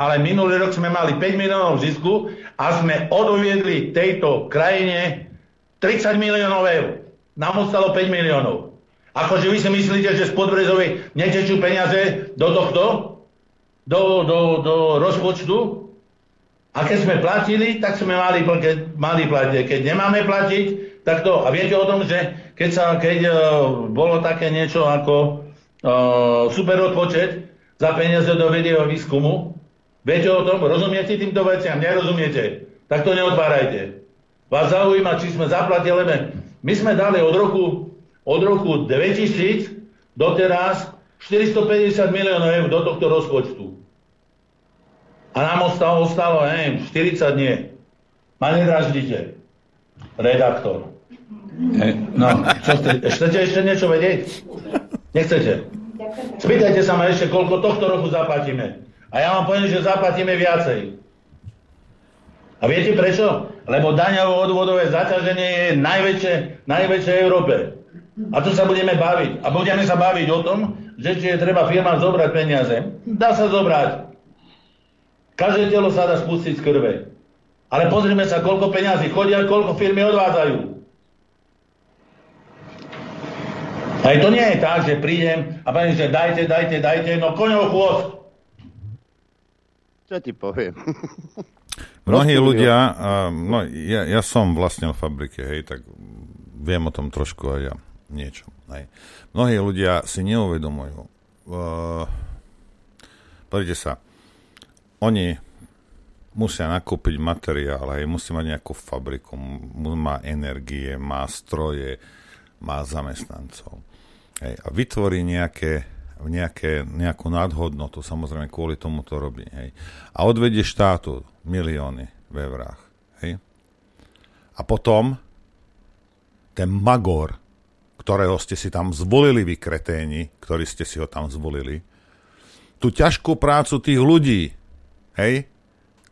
Ale minulý rok sme mali 5 miliónov zisku a sme odoviedli tejto krajine 30 miliónov eur. Nám ostalo 5 miliónov. Akože vy si myslíte, že z Podbrezovej netečú peniaze do tohto? Do, do, do rozpočtu? A keď sme platili, tak sme mali, keď, mali platiť. Keď nemáme platiť, tak to. A viete o tom, že keď, sa, keď uh, bolo také niečo ako uh, super odpočet za peniaze do vedieho výskumu, viete o tom? Rozumiete týmto veciam? Nerozumiete? Tak to neotvárajte. Vás zaujíma, či sme zaplatili, my sme dali od roku, od roku 2000 doteraz 450 miliónov eur do tohto rozpočtu. A nám ostalo, ostalo neviem, 40 nie. Ma nedraždite. Redaktor. No, čo ste, chcete ešte niečo vedieť? Nechcete? Spýtajte sa ma ešte, koľko tohto roku zaplatíme. A ja vám poviem, že zaplatíme viacej. A viete prečo? Lebo daňovo-odvodové zaťaženie je najväčšie, najväčšie v Európe. A tu sa budeme baviť. A budeme sa baviť o tom, že či je treba firmám zobrať peniaze. Dá sa zobrať. Každé telo sa dá spustiť z krve. Ale pozrime sa, koľko peňazí chodia, koľko firmy odvádzajú. Aj to nie je tak, že prídem a poviem, že dajte, dajte, dajte, no koňov chvost. Čo ti poviem? <laughs> Mnohí ľudia, no, ja, ja som vlastne v fabrike, hej, tak viem o tom trošku aj ja niečo. Hej. Mnohí ľudia si neuvedomujú. Uh, Pozrite sa, oni musia nakúpiť materiál, hej, musí mať nejakú fabriku, má energie, má stroje, má zamestnancov. Hej, a vytvorí nejaké, nejaké, nejakú nadhodnotu, samozrejme kvôli tomu to robí. Hej. A odvedie štátu milióny v eurách. Hej? A potom ten Magor, ktorého ste si tam zvolili vy kreténi, ktorí ste si ho tam zvolili, tú ťažkú prácu tých ľudí, hej,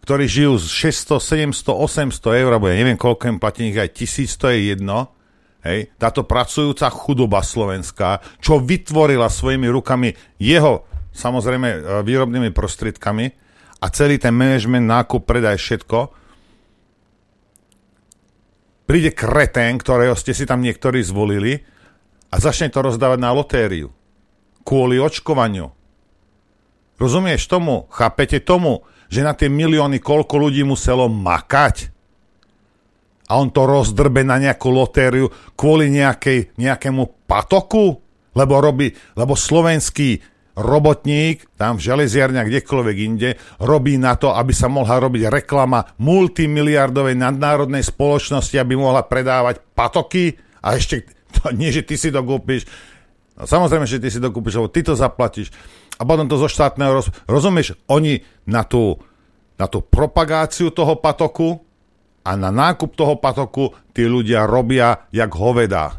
ktorí žijú z 600, 700, 800 eur, alebo ja neviem, koľko im platí, aj 1000, to je jedno, hej, táto pracujúca chudoba slovenská, čo vytvorila svojimi rukami jeho, samozrejme, e, výrobnými prostriedkami, a celý ten management, nákup, predaj, všetko, príde kretén, ktorého ste si tam niektorí zvolili a začne to rozdávať na lotériu. Kvôli očkovaniu. Rozumieš tomu? Chápete tomu? Že na tie milióny koľko ľudí muselo makať? A on to rozdrbe na nejakú lotériu kvôli nejakej, nejakému patoku? Lebo robí, lebo slovenský robotník tam v železiarniach kdekoľvek inde robí na to, aby sa mohla robiť reklama multimiliardovej nadnárodnej spoločnosti, aby mohla predávať patoky a ešte <laughs> to nie, že ty si to kúpiš. No, samozrejme, že ty si to kúpiš, lebo ty to zaplatíš. A potom to zo štátneho roz... Rozumieš, oni na tú, na tú propagáciu toho patoku a na nákup toho patoku tí ľudia robia jak hovedá.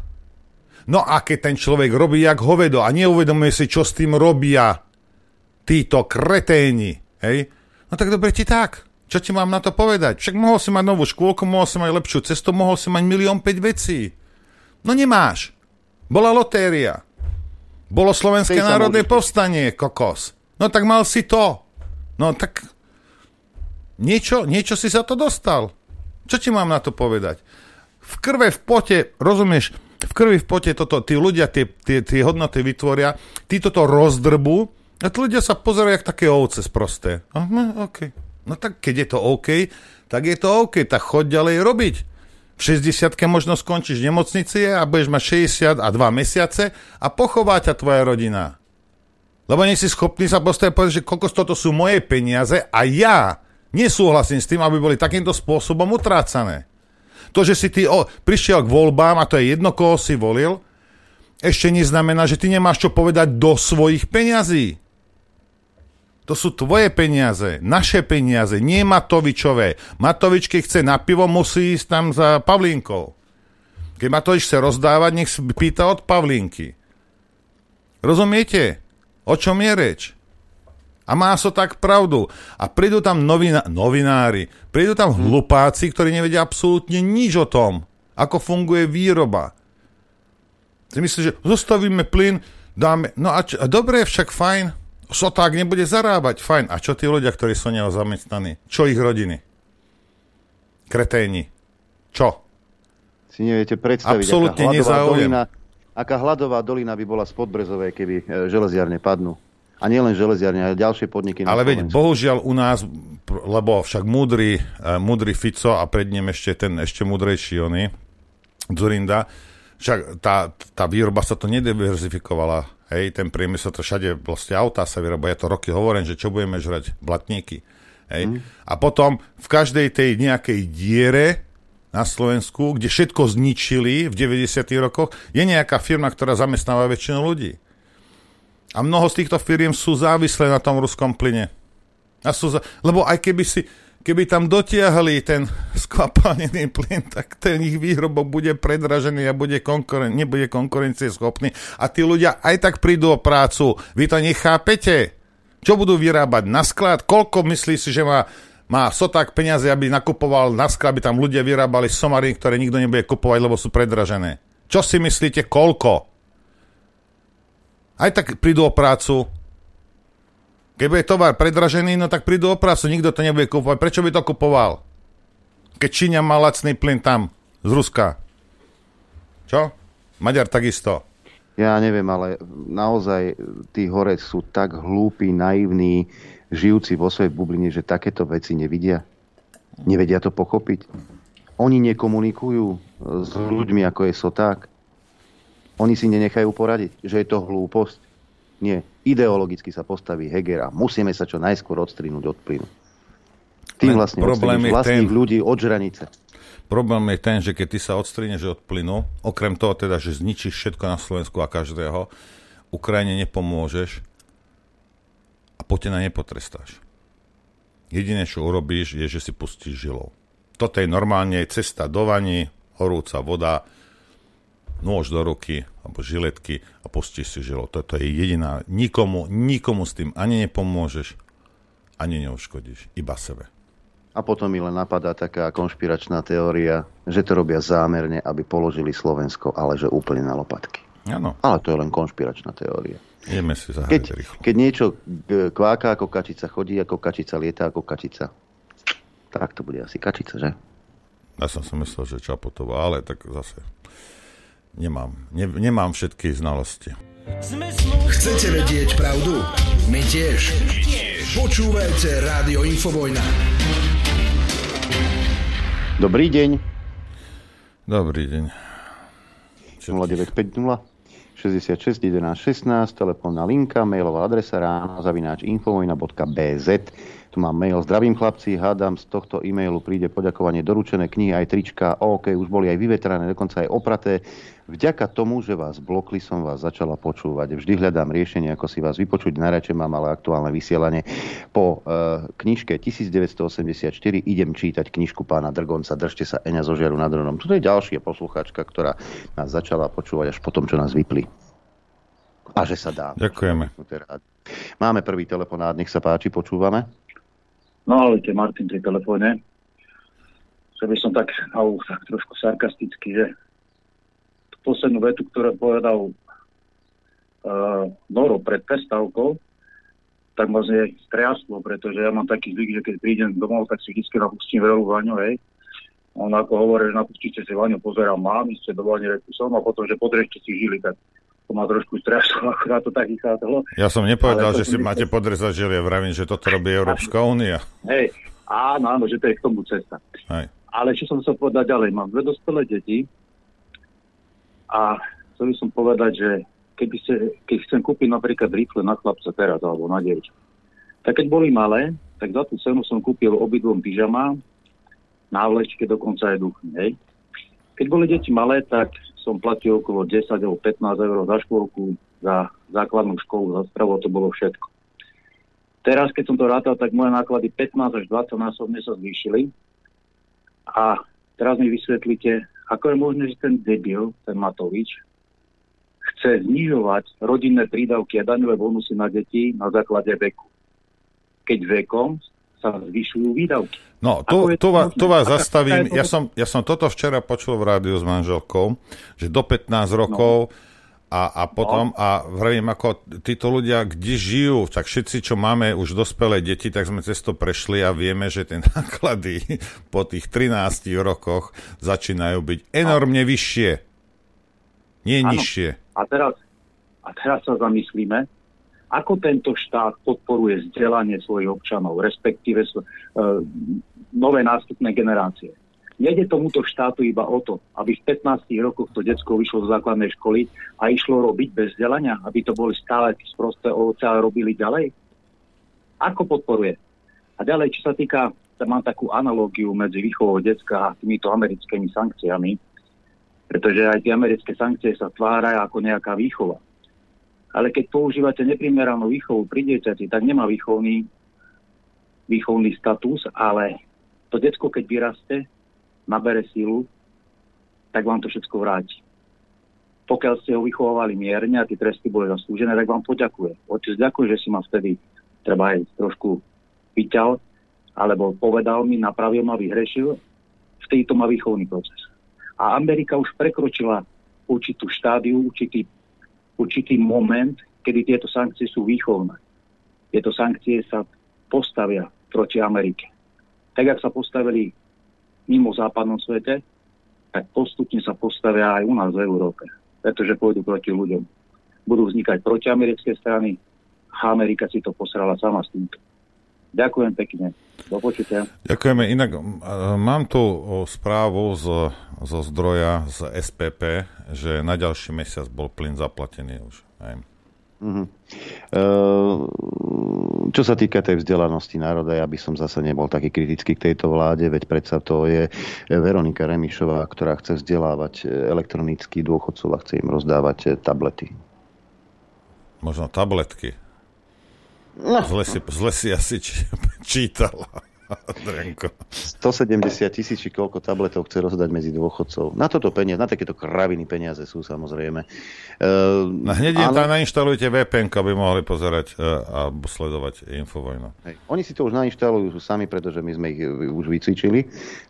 No a keď ten človek robí jak hovedo a neuvedomuje si, čo s tým robia títo kreténi, hej, no tak dobre ti tak. Čo ti mám na to povedať? Však mohol si mať novú škôlku, mohol si mať lepšiu cestu, mohol si mať milión 5 vecí. No nemáš. Bola lotéria. Bolo Slovenské národné povstanie, kokos. No tak mal si to. No tak niečo, niečo si sa to dostal. Čo ti mám na to povedať? V krve, v pote, rozumieš, v krvi, v pote toto, tí ľudia tie, tie, tie hodnoty vytvoria, tí toto rozdrbu a tí ľudia sa pozerajú jak také ovce sprosté. No, okay. no tak keď je to OK, tak je to OK, tak choď ďalej robiť. V 60 možno skončíš v nemocnici a budeš mať 60 a 2 mesiace a pochová ťa tvoja rodina. Lebo nie si schopný sa postaviť povedať, že koľko toto sú moje peniaze a ja nesúhlasím s tým, aby boli takýmto spôsobom utrácané. To, že si ty o, prišiel k voľbám a to je jedno, koho si volil, ešte neznamená, že ty nemáš čo povedať do svojich peňazí. To sú tvoje peniaze, naše peniaze, nie Matovičové. Matovič, keď chce na pivo, musí ísť tam za Pavlínkou. Keď Matovič chce rozdávať, nech pýta od Pavlínky. Rozumiete? O čom je reč? A má so tak pravdu. A prídu tam novina- novinári, prídu tam hlupáci, ktorí nevedia absolútne nič o tom, ako funguje výroba. Ty myslíš, že zostavíme plyn, dáme... No a, čo, a dobre, však fajn, soták nebude zarábať, fajn. A čo tí ľudia, ktorí sú neho zamestnaní? Čo ich rodiny? Kreténi. Čo? Si neviete predstaviť, Absolutne aká hladová, dolina, aká hladová dolina by bola z Podbrezovej, keby e, železiarne padnú. A nielen železiarne, ale ďalšie podniky. Ale veď bohužiaľ u nás, lebo však múdry, eh, múdry Fico a pred ním ešte ten ešte múdrejší ony, Zurinda, však tá, tá výroba sa to nediverzifikovala. Hej, ten priemysel to všade, vlastne autá sa vyrába. Ja to roky hovorím, že čo budeme žrať? Blatníky. Hej. A potom v každej tej nejakej diere na Slovensku, kde všetko zničili v 90. rokoch, je nejaká firma, ktorá zamestnáva väčšinu ľudí. A mnoho z týchto firiem sú závislé na tom ruskom plyne. A sú za... Lebo aj keby si, keby tam dotiahli ten <laughs> skvapalnený plyn, tak ten ich výrobok bude predražený a bude konkuren- nebude konkurencieschopný. A tí ľudia aj tak prídu o prácu. Vy to nechápete? Čo budú vyrábať na sklad? Koľko myslí si, že má, má soták peniaze, aby nakupoval na sklad, aby tam ľudia vyrábali somariny, ktoré nikto nebude kupovať, lebo sú predražené? Čo si myslíte, koľko? Aj tak prídu o prácu. Keď bude tovar predražený, no tak prídu o prácu, nikto to nebude kupovať. Prečo by to kupoval? Keď Číňa má lacný plyn tam, z Ruska. Čo? Maďar takisto. Ja neviem, ale naozaj tí hore sú tak hlúpi, naivní, žijúci vo svojej bubline, že takéto veci nevidia. Nevedia to pochopiť. Oni nekomunikujú s ľuďmi, ako je Soták. Oni si nenechajú poradiť, že je to hlúposť. Nie. Ideologicky sa postaví Heger a musíme sa čo najskôr odstrinúť od plynu. Tým vlastne problém je vlastných ten- ľudí od žranice. Problém je ten, že keď ty sa odstrineš od plynu, okrem toho teda, že zničíš všetko na Slovensku a každého, Ukrajine nepomôžeš a Putina nepotrestáš. Jediné, čo urobíš, je, že si pustíš žilou. Toto je normálne cesta do vani, horúca voda, nôž do ruky alebo žiletky a pustíš si žilou. Toto je jediná. Nikomu, nikomu s tým ani nepomôžeš, ani neuškodíš. Iba sebe. A potom mi len napadá taká konšpiračná teória, že to robia zámerne, aby položili Slovensko, ale že úplne na lopatky. Áno. Ale to je len konšpiračná teória. Ideme si zahrať Keď, rýchlo. keď niečo g- kváka ako kačica, chodí ako kačica, lieta ako kačica, tak to bude asi kačica, že? Ja som si myslel, že Čaputová, ale tak zase nemám, ne, nemám všetky znalosti. Chcete vedieť pravdu? My tiež. Počúvajte Rádio Infovojna. Dobrý deň. Dobrý deň. 0950 66 11 16, telefónna linka, mailová adresa ráno zavináč infovojna.bz. Tu mám mail. Zdravím chlapci, hádam, z tohto e-mailu príde poďakovanie doručené knihy aj trička. OK, už boli aj vyvetrané, dokonca aj opraté. Vďaka tomu, že vás blokli, som vás začala počúvať. Vždy hľadám riešenie, ako si vás vypočuť. Najradšej mám ale aktuálne vysielanie. Po e, knižke 1984 idem čítať knižku pána Drgonca Držte sa Eňa zo žiaru nad Ronom. Tuto je ďalšia poslucháčka, ktorá nás začala počúvať až potom, čo nás vypli. A že sa dá. Ďakujeme. Máme prvý telefonát, nech sa páči, počúvame. No ale Martin pri telefóne. Chcel by som tak, au, tak trošku sarkasticky, že tú poslednú vetu, ktorú povedal uh, Noro pred prestávkou, tak ma z striaslo, pretože ja mám taký zvyk, že keď prídem domov, tak si vždy napustím veľú vaňu, hej. On ako hovorí, že napustíte si vaňu, pozerám, mám, ste do vaňu, som, a potom, že podrežte si žili, tak to ma trošku striaslo, <laughs> akurát to tak vychádzalo. Ja som nepovedal, že si som máte podrezať žilie, vravím, že toto robí Európska únia. Hej, áno, áno, že to je k tomu cesta. Hej. Ale čo som chcel povedať ďalej, mám dve dospelé deti a chcel by som povedať, že keby ste, keď chcem kúpiť napríklad rifle na chlapca teraz alebo na dievča, tak keď boli malé, tak za tú cenu som kúpil obidvom pyžama, návlečke dokonca aj duchy, hej. Keď boli deti malé, tak som platil okolo 10 alebo 15 eur za škôlku, za základnú školu, za stravu, to bolo všetko. Teraz, keď som to rátal, tak moje náklady 15 až 20 násobne sa zvýšili. A teraz mi vysvetlite, ako je možné, že ten debil, ten Matovič, chce znižovať rodinné prídavky a daňové bonusy na deti na základe veku. Keď vekom sa zvyšujú výdavky. No, tu, je tu, to vás, zastavím. to Ja som, ja som toto včera počul v rádiu s manželkou, že do 15 rokov A, a potom, no. a vravím, ako títo ľudia, kde žijú, tak všetci, čo máme už dospelé deti, tak sme cez to prešli a vieme, že tie <laughs> náklady po tých 13 rokoch začínajú byť enormne vyššie. Nie ano. nižšie. A teraz, a teraz sa zamyslíme, ako tento štát podporuje vzdelanie svojich občanov, respektíve uh, nové nástupné generácie. Nejde tomuto štátu iba o to, aby v 15 rokoch to detsko vyšlo z základnej školy a išlo robiť bez vzdelania, aby to boli stále sprosté ovoce a robili ďalej? Ako podporuje? A ďalej, čo sa týka, mám takú analógiu medzi výchovou detska a týmito americkými sankciami, pretože aj tie americké sankcie sa tvárajú ako nejaká výchova. Ale keď používate neprimeranú výchovu pri dieťati, tak nemá výchovný, výchovný status, ale to detsko, keď vyraste, nabere sílu, tak vám to všetko vráti. Pokiaľ ste ho vychovávali mierne a tie tresty boli zaslúžené, tak vám poďakuje. Otec, ďakujem, že si ma vtedy treba aj trošku vyťal, alebo povedal mi, napravil ma, vyhrešil. Vtedy to má výchovný proces. A Amerika už prekročila určitú štádiu, určitý, určitý moment, kedy tieto sankcie sú výchovné. Tieto sankcie sa postavia proti Amerike. Tak, ak sa postavili mimo západnom svete, tak postupne sa postavia aj u nás v Európe, pretože pôjdu proti ľuďom. Budú vznikať protiamerické strany a Amerika si to posrala sama s týmto. Ďakujem pekne. Do počutia. Ďakujeme. Inak mám tu správu z, zo zdroja z SPP, že na ďalší mesiac bol plyn zaplatený už. Aj. Uh-huh. Čo sa týka tej vzdelanosti národa, ja by som zase nebol taký kritický k tejto vláde, veď predsa to je Veronika Remišová, ktorá chce vzdelávať elektronických dôchodcov a chce im rozdávať tablety. Možno tabletky. No. Zle, si, zle si asi čítala. 170 tisíc, či koľko tabletov chce rozdať medzi dôchodcov. Na toto peniaze, na takéto kraviny peniaze sú samozrejme. Uh, na hneď ale... tam nainštalujte VPN, aby mohli pozerať uh, a sledovať Infovojnu. Hej. Oni si to už nainštalujú sami, pretože my sme ich už vycvičili.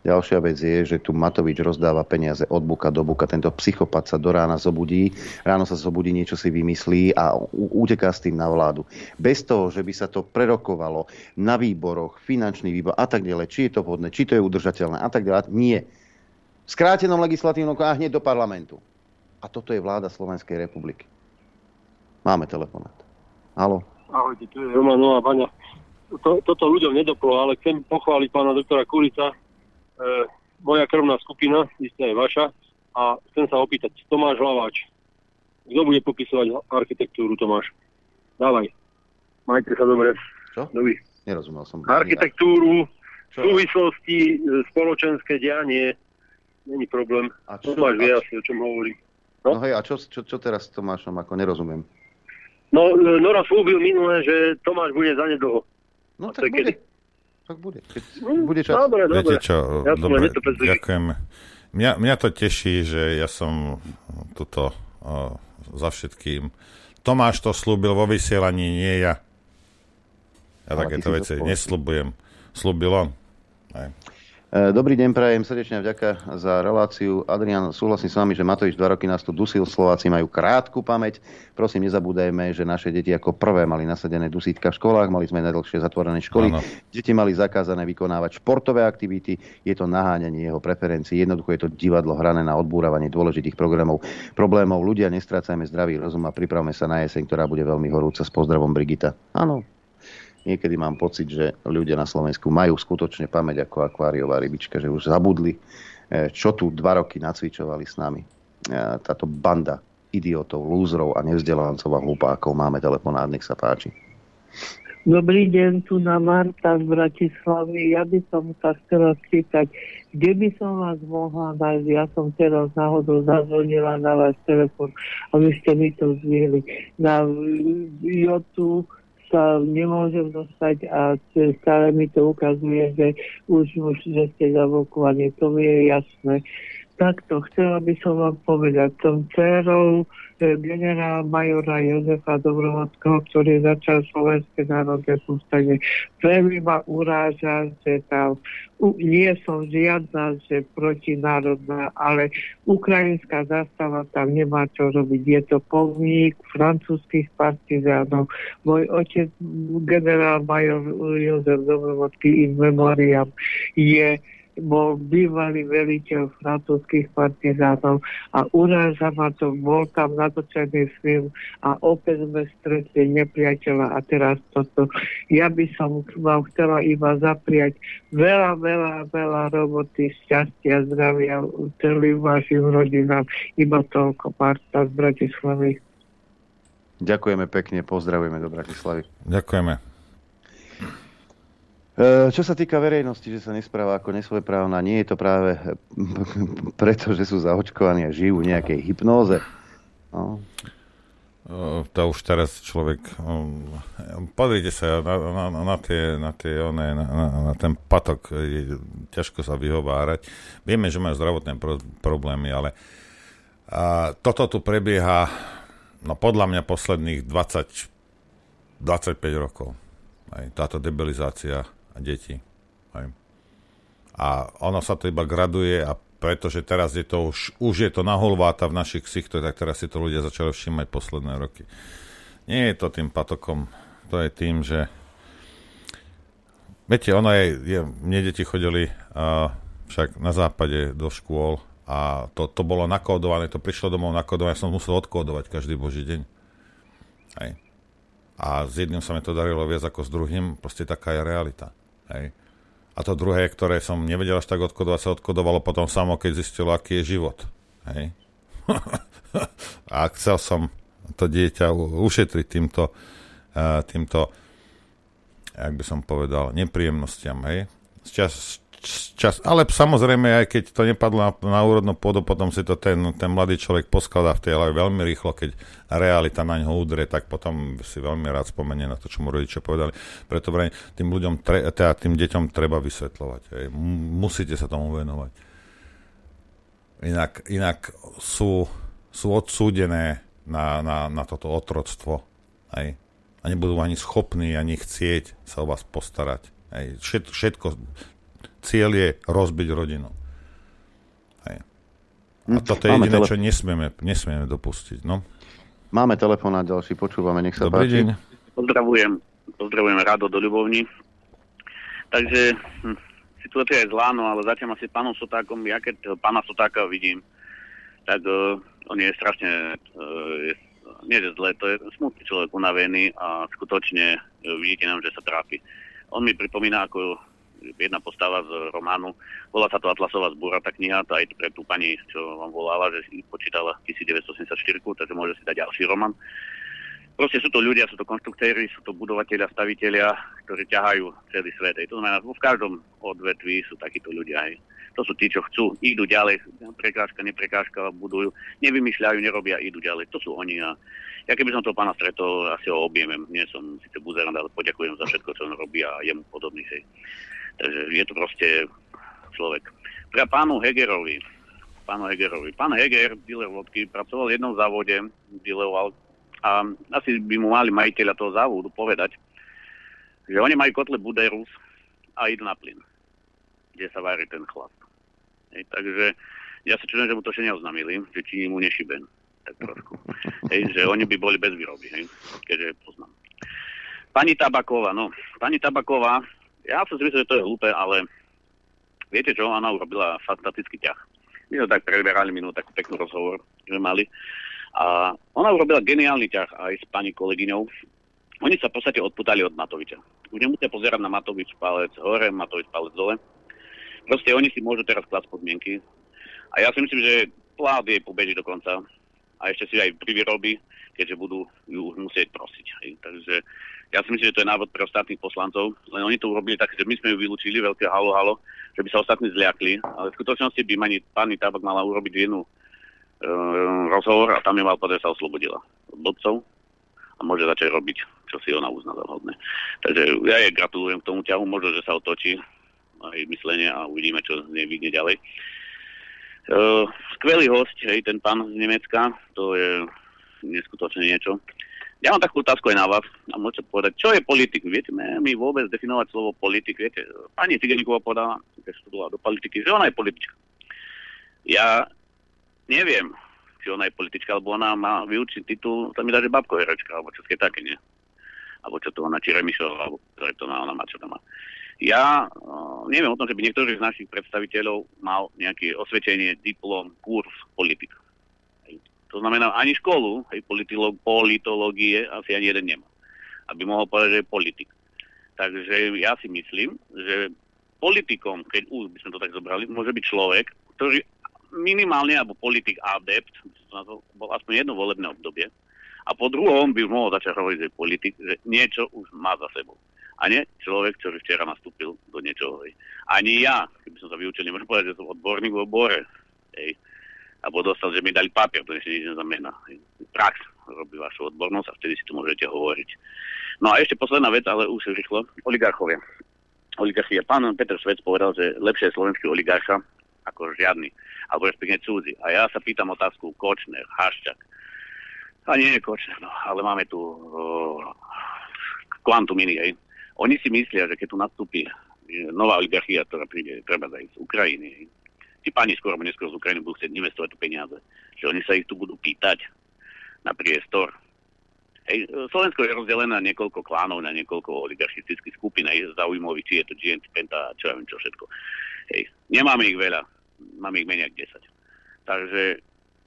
Ďalšia vec je, že tu Matovič rozdáva peniaze od buka do buka. Tento psychopat sa do rána zobudí, ráno sa zobudí, niečo si vymyslí a uteká s tým na vládu. Bez toho, že by sa to prerokovalo na výboroch, finančný výbor, a tak ďalej, či je to vhodné, či to je udržateľné a tak ďalej. Nie. V skrátenom legislatívnom a hneď do parlamentu. A toto je vláda Slovenskej republiky. Máme telefonát. Halo? Ahojte, tu je Roman Nová Baňa. To, toto ľuďom nedoplo, ale chcem pochváliť pána doktora Kulica. E, moja krvná skupina, isté je vaša, a chcem sa opýtať, Tomáš Hlaváč, kto bude popisovať architektúru, Tomáš? Dávaj. Majte sa dobre. Čo? Dovi. Nerozumel som. Architektúru, čo? súvislosti, e, spoločenské dianie, není problém. A čo, Tomáš vie asi, o čom hovorí. No, no hej, a čo, čo, čo teraz s Tomášom, ako nerozumiem? No, e, Nora slúbil minule, že Tomáš bude za nedlho. No tak bude. Tak bude. Keď hm, bude čas. Dobre, dobre. Viete čo, ja dobre, ďakujem. Mňa, mňa to teší, že ja som tuto o, za všetkým. Tomáš to slúbil vo vysielaní, nie ja. Ja takéto veci nesľubujem. Slúbil on. Aj. E, dobrý deň, prajem srdečne vďaka za reláciu. Adrian, súhlasím s vami, že Matovič dva roky nás tu dusil, Slováci majú krátku pamäť. Prosím, nezabúdajme, že naše deti ako prvé mali nasadené dusítka v školách, mali sme najdlhšie zatvorené školy. Ano. Deti mali zakázané vykonávať športové aktivity, je to naháňanie jeho preferencií. Jednoducho je to divadlo hrané na odbúravanie dôležitých programov, problémov. Ľudia, nestrácajme zdravý rozum a pripravme sa na jeseň, ktorá bude veľmi horúca. S pozdravom Brigita. Áno, niekedy mám pocit, že ľudia na Slovensku majú skutočne pamäť ako akváriová rybička, že už zabudli, e, čo tu dva roky nacvičovali s nami. E, táto banda idiotov, lúzrov a nevzdelancov a hlupákov. Máme telefonát, nech sa páči. Dobrý deň, tu na Marta z Bratislavy. Ja by som sa chcela spýtať, kde by som vás mohla nájsť? Ja som teraz náhodou zazvonila na váš telefon a vy ste mi to zvihli. Na YouTube sa nemôžem dostať a stále mi to ukazuje, že už, už že ste zablokovaní. To mi je jasné. Takto, chcela by som vám povedať, som dcerou e, generál majora Jozefa Dobrovodského, ktorý začal Slovenské národné povstanie. Veľmi ma uráža, že tam u, nie som žiadna, že protinárodná, ale ukrajinská zastava tam nemá čo robiť. Je to pomník francúzských partizánov. Môj otec, generál major Jozef Dobrovodský in memoriam, je bol bývalý veliteľ francúzských partizánov a uráža ma to, bol tam natočený film a opäť sme stretli nepriateľa a teraz toto. Ja by som vám chcela iba zapriať veľa, veľa, veľa roboty, šťastia, zdravia celým vašim rodinám. Iba toľko Marta z Bratislavy. Ďakujeme pekne, pozdravujeme do Bratislavy. Ďakujeme. E, čo sa týka verejnosti, že sa nespráva ako nesvojprávna, nie je to práve <laughs> preto, že sú zaočkovaní a žijú v nejakej hypnóze. No. E, to už teraz človek... E, pozrite sa na, na, na, tie, na, tie na, na ten patok, je ťažko sa vyhovárať. Vieme, že majú zdravotné pro, problémy, ale a toto tu prebieha no podľa mňa posledných 20 25 rokov. Aj táto debilizácia a deti. Hej. A ono sa to iba graduje a pretože teraz je to už, už je to naholváta v našich ksichtoch, tak teraz si to ľudia začali všímať posledné roky. Nie je to tým patokom, to je tým, že viete, ono je, je mne deti chodili uh, však na západe do škôl a to, to bolo nakódované, to prišlo domov nakódované, ja som musel odkódovať každý boží deň. Hej. A s jedným sa mi to darilo viac ako s druhým, proste taká je realita. Hej. A to druhé, ktoré som nevedel až tak odkodovať, sa odkodovalo potom samo, keď zistilo, aký je život. Hej. <laughs> a chcel som to dieťa ušetriť týmto, uh, týmto jak by som povedal, nepríjemnostiam. Hej. Čas, čas, ale samozrejme, aj keď to nepadlo na, na úrodnú pôdu, potom si to ten, ten mladý človek poskladá v tej hlave veľmi rýchlo, keď realita na ňo udrie, tak potom si veľmi rád spomenie na to, čo mu rodičia povedali. Preto vraj, tým ľuďom, tre, teda tým deťom treba vysvetľovať. Hej. Musíte sa tomu venovať. Inak, inak sú, sú odsúdené na, na, na toto otroctvo. Hej. A nebudú ani schopní, ani chcieť sa o vás postarať. Hej. Všetko, cieľ je rozbiť rodinu. Hej. A hm, toto je jediné, tele... čo nesmieme, nesmieme dopustiť. No. Máme telefón na ďalší, počúvame, nech sa Dobrý páči. deň. Pozdravujem, pozdravujem Rado do Ľubovni. Takže hm, situácia je zlá, no ale zatiaľ asi pánom Sotákom, ja keď pána Sotáka vidím, tak uh, on je strašne, uh, je, nie je zle, to je smutný človek, unavený a skutočne uh, vidíte nám, že sa trápi. On mi pripomína ako jedna postava z románu. Volá sa to Atlasová zbúra, tá kniha, to aj pre tú pani, čo vám volala, že si počítala 1984, takže môže si dať ďalší román. Proste sú to ľudia, sú to konštruktéry, sú to budovateľia, staviteľia, ktorí ťahajú celý svet. To znamená, v každom odvetví sú takíto ľudia. Aj. To sú tí, čo chcú, idú ďalej, prekážka, neprekážka, budujú, nevymýšľajú, nerobia, idú ďalej. To sú oni a ja keby som toho pána stretol, asi ho objemem. Nie som síce buzerant, ale poďakujem za všetko, čo on robí a jemu podobný. Hej. Je to proste človek. Pre pánu Hegerovi, pánu Hegerovi. Pán Heger, dealer vodky, pracoval v jednom závode, dealoval a asi by mu mali majiteľa toho závodu povedať, že oni majú kotle Buderus a idú na plyn, kde sa varí ten chlap. Hej, takže ja sa čudujem, že mu to ešte neoznamili, že či mu nešiben. Tak trošku. Hej, že oni by boli bez výroby, hej, keďže poznám. Pani Tabaková, no, pani Tabaková ja som si myslel, že to je hlúpe, ale viete čo, ona urobila fantastický ťah. My sme tak preberali minulú takú peknú rozhovor, že mali. A ona urobila geniálny ťah aj s pani kolegyňou. Oni sa v podstate odputali od Matoviča. Už nemusia pozerať na Matovič palec hore, Matovič palec dole. Proste oni si môžu teraz klásť podmienky. A ja si myslím, že vlád jej pobeží do konca. A ešte si aj privyrobi, keďže budú ju musieť prosiť. Hej. Takže ja si myslím, že to je návod pre ostatných poslancov, len oni to urobili tak, že my sme ju vylúčili, veľké halo, halo, že by sa ostatní zliakli, ale v skutočnosti by mani, pani Tabak mala urobiť jednu e, rozhovor a tam je mal povedať, sa oslobodila od bodcov a môže začať robiť, čo si ona uzná za vhodné. Takže ja jej gratulujem k tomu ťahu, možno, že sa otočí aj myslenie a uvidíme, čo z nej ďalej. Uh, skvelý host, hej, ten pán z Nemecka, to je neskutočne niečo. Ja mám takú otázku aj na vás a môžete povedať, čo je politik? Viete my vôbec definovať slovo politik? Viete, pani Ciganíková povedala, keď študovala do politiky, že ona je politička. Ja neviem, či ona je politička, alebo ona má vyučiť titul, to mi dá, že babko herečka, alebo čo také, nie? Alebo čo to ona, či Remišová, alebo ktoré to má, ona má, čo to má. Ja uh, neviem o tom, že by niektorý z našich predstaviteľov mal nejaké osvedčenie, diplom, kurz politika. To znamená, ani školu hej, politológie asi ani jeden nemá. Aby mohol povedať, že je politik. Takže ja si myslím, že politikom, keď už by sme to tak zobrali, môže byť človek, ktorý minimálne, alebo politik adept, to bol aspoň jedno volebné obdobie, a po druhom by mohol začať hovoriť, že politik, že niečo už má za sebou. A nie človek, ktorý včera nastúpil do niečoho. Ani ja, keby som sa vyučil, nemôžem povedať, že som odborník v obore. Hej alebo dostal, že mi dali papier, to ešte nič neznamená. Prax robí vašu odbornosť a vtedy si tu môžete hovoriť. No a ešte posledná vec, ale už rýchlo. Oligarchovia. Oligarchia. Pán Peter Svec povedal, že lepšie je slovenský oligarcha ako žiadny, alebo respektíve cudzí. A ja sa pýtam otázku Kočner, Haščak. A nie je Kočner, no, ale máme tu uh, Quantum Mini, hej. Oni si myslia, že keď tu nastúpi nová oligarchia, ktorá príde treba z Ukrajiny, tí páni skôr alebo neskôr z Ukrajiny budú chcieť investovať tu peniaze. Že oni sa ich tu budú pýtať na priestor. Hej, Slovensko je rozdelené na niekoľko klánov, na niekoľko oligarchistických skupín, aj zaujímavých, či je to GNT, Penta, čo ja viem čo všetko. Hej, nemáme ich veľa, máme ich menej ako 10. Takže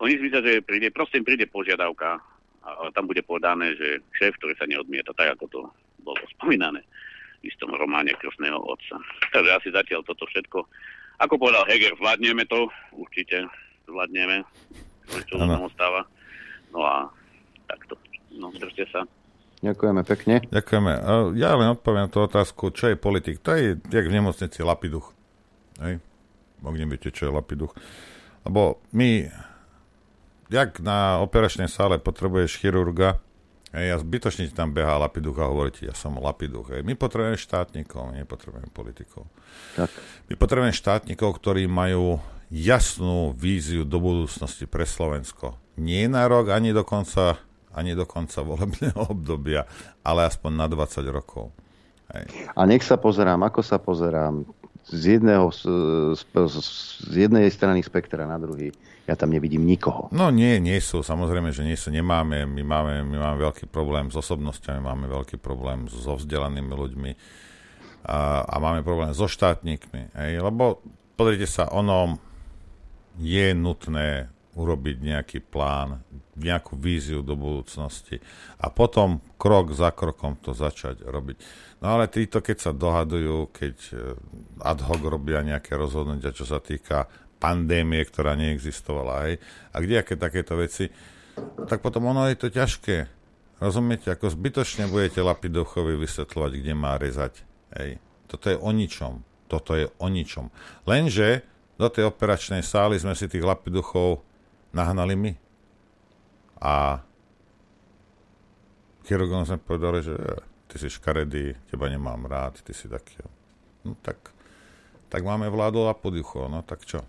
oni si myslia, že príde, proste príde požiadavka, ale tam bude povedané, že šéf, ktorý sa neodmieta, tak ako to bolo spomínané v istom románe Krstného otca. Takže asi zatiaľ toto všetko. Ako povedal Heger, zvládneme to, určite zvládneme, čo sa stáva. No a takto, no držte sa. Ďakujeme pekne. Ďakujeme. Ja len odpoviem na tú otázku, čo je politik. To je, jak v nemocnici, lapiduch. Hej? Ak neviete, čo je lapiduch. Lebo my, jak na operačnej sále potrebuješ chirurga, Hej, a zbytočne ti tam behá Lapiduch a hovorí ti, ja som Lapiduch. Hej. My potrebujeme štátnikov, my nepotrebujeme politikov. Tak. My potrebujeme štátnikov, ktorí majú jasnú víziu do budúcnosti pre Slovensko. Nie na rok, ani do konca, ani do konca volebného <laughs> obdobia, ale aspoň na 20 rokov. Hej. A nech sa pozerám, ako sa pozerám, z, jedného, z, z, jednej strany spektra na druhý ja tam nevidím nikoho. No nie, nie sú, samozrejme, že nie sú, nemáme, my máme, my máme veľký problém s osobnosťami, máme veľký problém so vzdelanými ľuďmi a, a máme problém so štátnikmi, hej, lebo pozrite sa, ono je nutné urobiť nejaký plán, nejakú víziu do budúcnosti a potom krok za krokom to začať robiť. No ale títo, keď sa dohadujú, keď eh, ad hoc robia nejaké rozhodnutia, čo sa týka pandémie, ktorá neexistovala, hej, a aké takéto veci, tak potom ono je to ťažké. Rozumiete, ako zbytočne budete Lapidochovi vysvetľovať, kde má rezať. Hej. Toto je o ničom. Toto je o ničom. Lenže do tej operačnej sály sme si tých Lapiduchov nahnali my. A chirurgom sme povedali, že e, ty si škaredý, teba nemám rád, ty si taký. No tak, tak máme vládu Lapiduchov, no tak čo?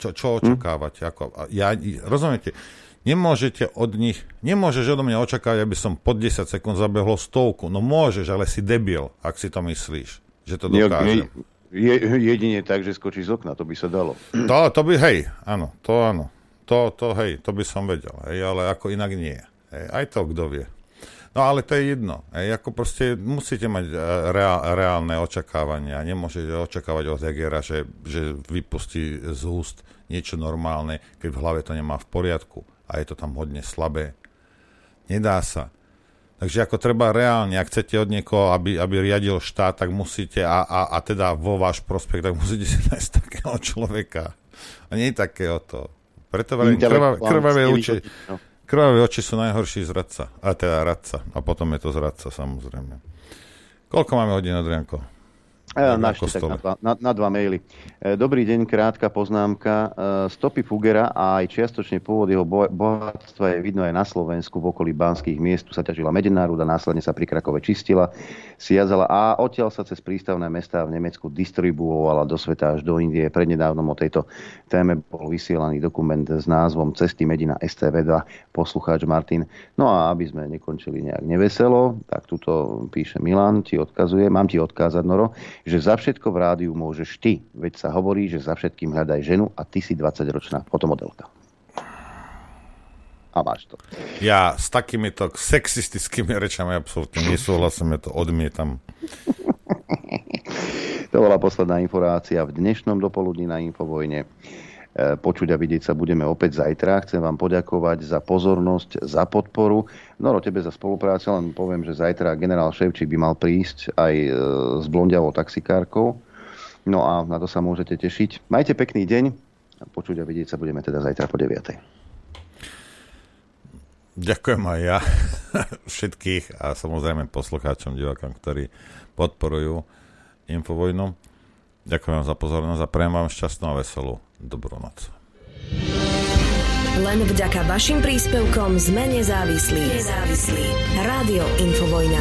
Čo, čo očakávate? Hm? Ako, ja, rozumiete? Nemôžete od nich, nemôžeš odo mňa očakávať, aby som pod 10 sekúnd zabehol stovku. No môžeš, ale si debil, ak si to myslíš, že to dokážem. Je, jedine tak, že skočí z okna, to by sa dalo. To, to by, hej, áno, to áno. To, to, hej, to by som vedel, hej, ale ako inak nie. Hej, aj to, kto vie. No ale to je jedno. Hej, ako proste musíte mať e, reál, reálne očakávania. Nemôžete očakávať od Hegera, že, že vypustí z úst niečo normálne, keď v hlave to nemá v poriadku a je to tam hodne slabé. Nedá sa. Takže ako treba reálne, ak chcete od niekoho, aby, aby riadil štát, tak musíte, a, a, a teda vo váš prospekt, tak musíte si nájsť takého človeka. A nie takého to. Preto veľmi krvavé, krvavé uči. No. Krvavé oči sú najhorší zradca. A teda radca. A potom je to zradca, samozrejme. Koľko máme hodín, Adrianko? Tak na dva, na, na dva maily. E, dobrý deň, krátka poznámka. E, stopy Fugera a aj čiastočne pôvod jeho bohatstva je vidno aj na Slovensku. V okolí banských miest tu sa ťažila medená ruda, následne sa pri Krakove čistila, siazala a odtiaľ sa cez prístavné mestá v Nemecku distribuovala do sveta až do Indie. Prednedávnom o tejto téme bol vysielaný dokument s názvom Cesty Medina STV2, poslucháč Martin. No a aby sme nekončili nejak neveselo, tak tuto píše Milan, ti odkazuje, mám ti odkázať, Noro, že za všetko v rádiu môžeš ty. Veď sa hovorí, že za všetkým hľadaj ženu a ty si 20-ročná fotomodelka. A máš to. Ja s takýmito sexistickými rečami absolútne nesúhlasím, ja to odmietam. to bola posledná informácia v dnešnom dopoludní na Infovojne. E, počuť a vidieť sa budeme opäť zajtra. Chcem vám poďakovať za pozornosť, za podporu. Noro, tebe za spoluprácu, len poviem, že zajtra generál Ševčík by mal prísť aj e, s blondiavou taxikárkou. No a na to sa môžete tešiť. Majte pekný deň. Počuť a vidieť sa budeme teda zajtra po 9. Ďakujem aj ja <laughs> všetkých a samozrejme poslucháčom, divákom, ktorí podporujú Infovojnu. Ďakujem za pozornosť a prajem vám šťastnú a veselú dobrú noc. Len vďaka vašim príspevkom sme nezávislí. Nezávislí. Rádio Infovojna.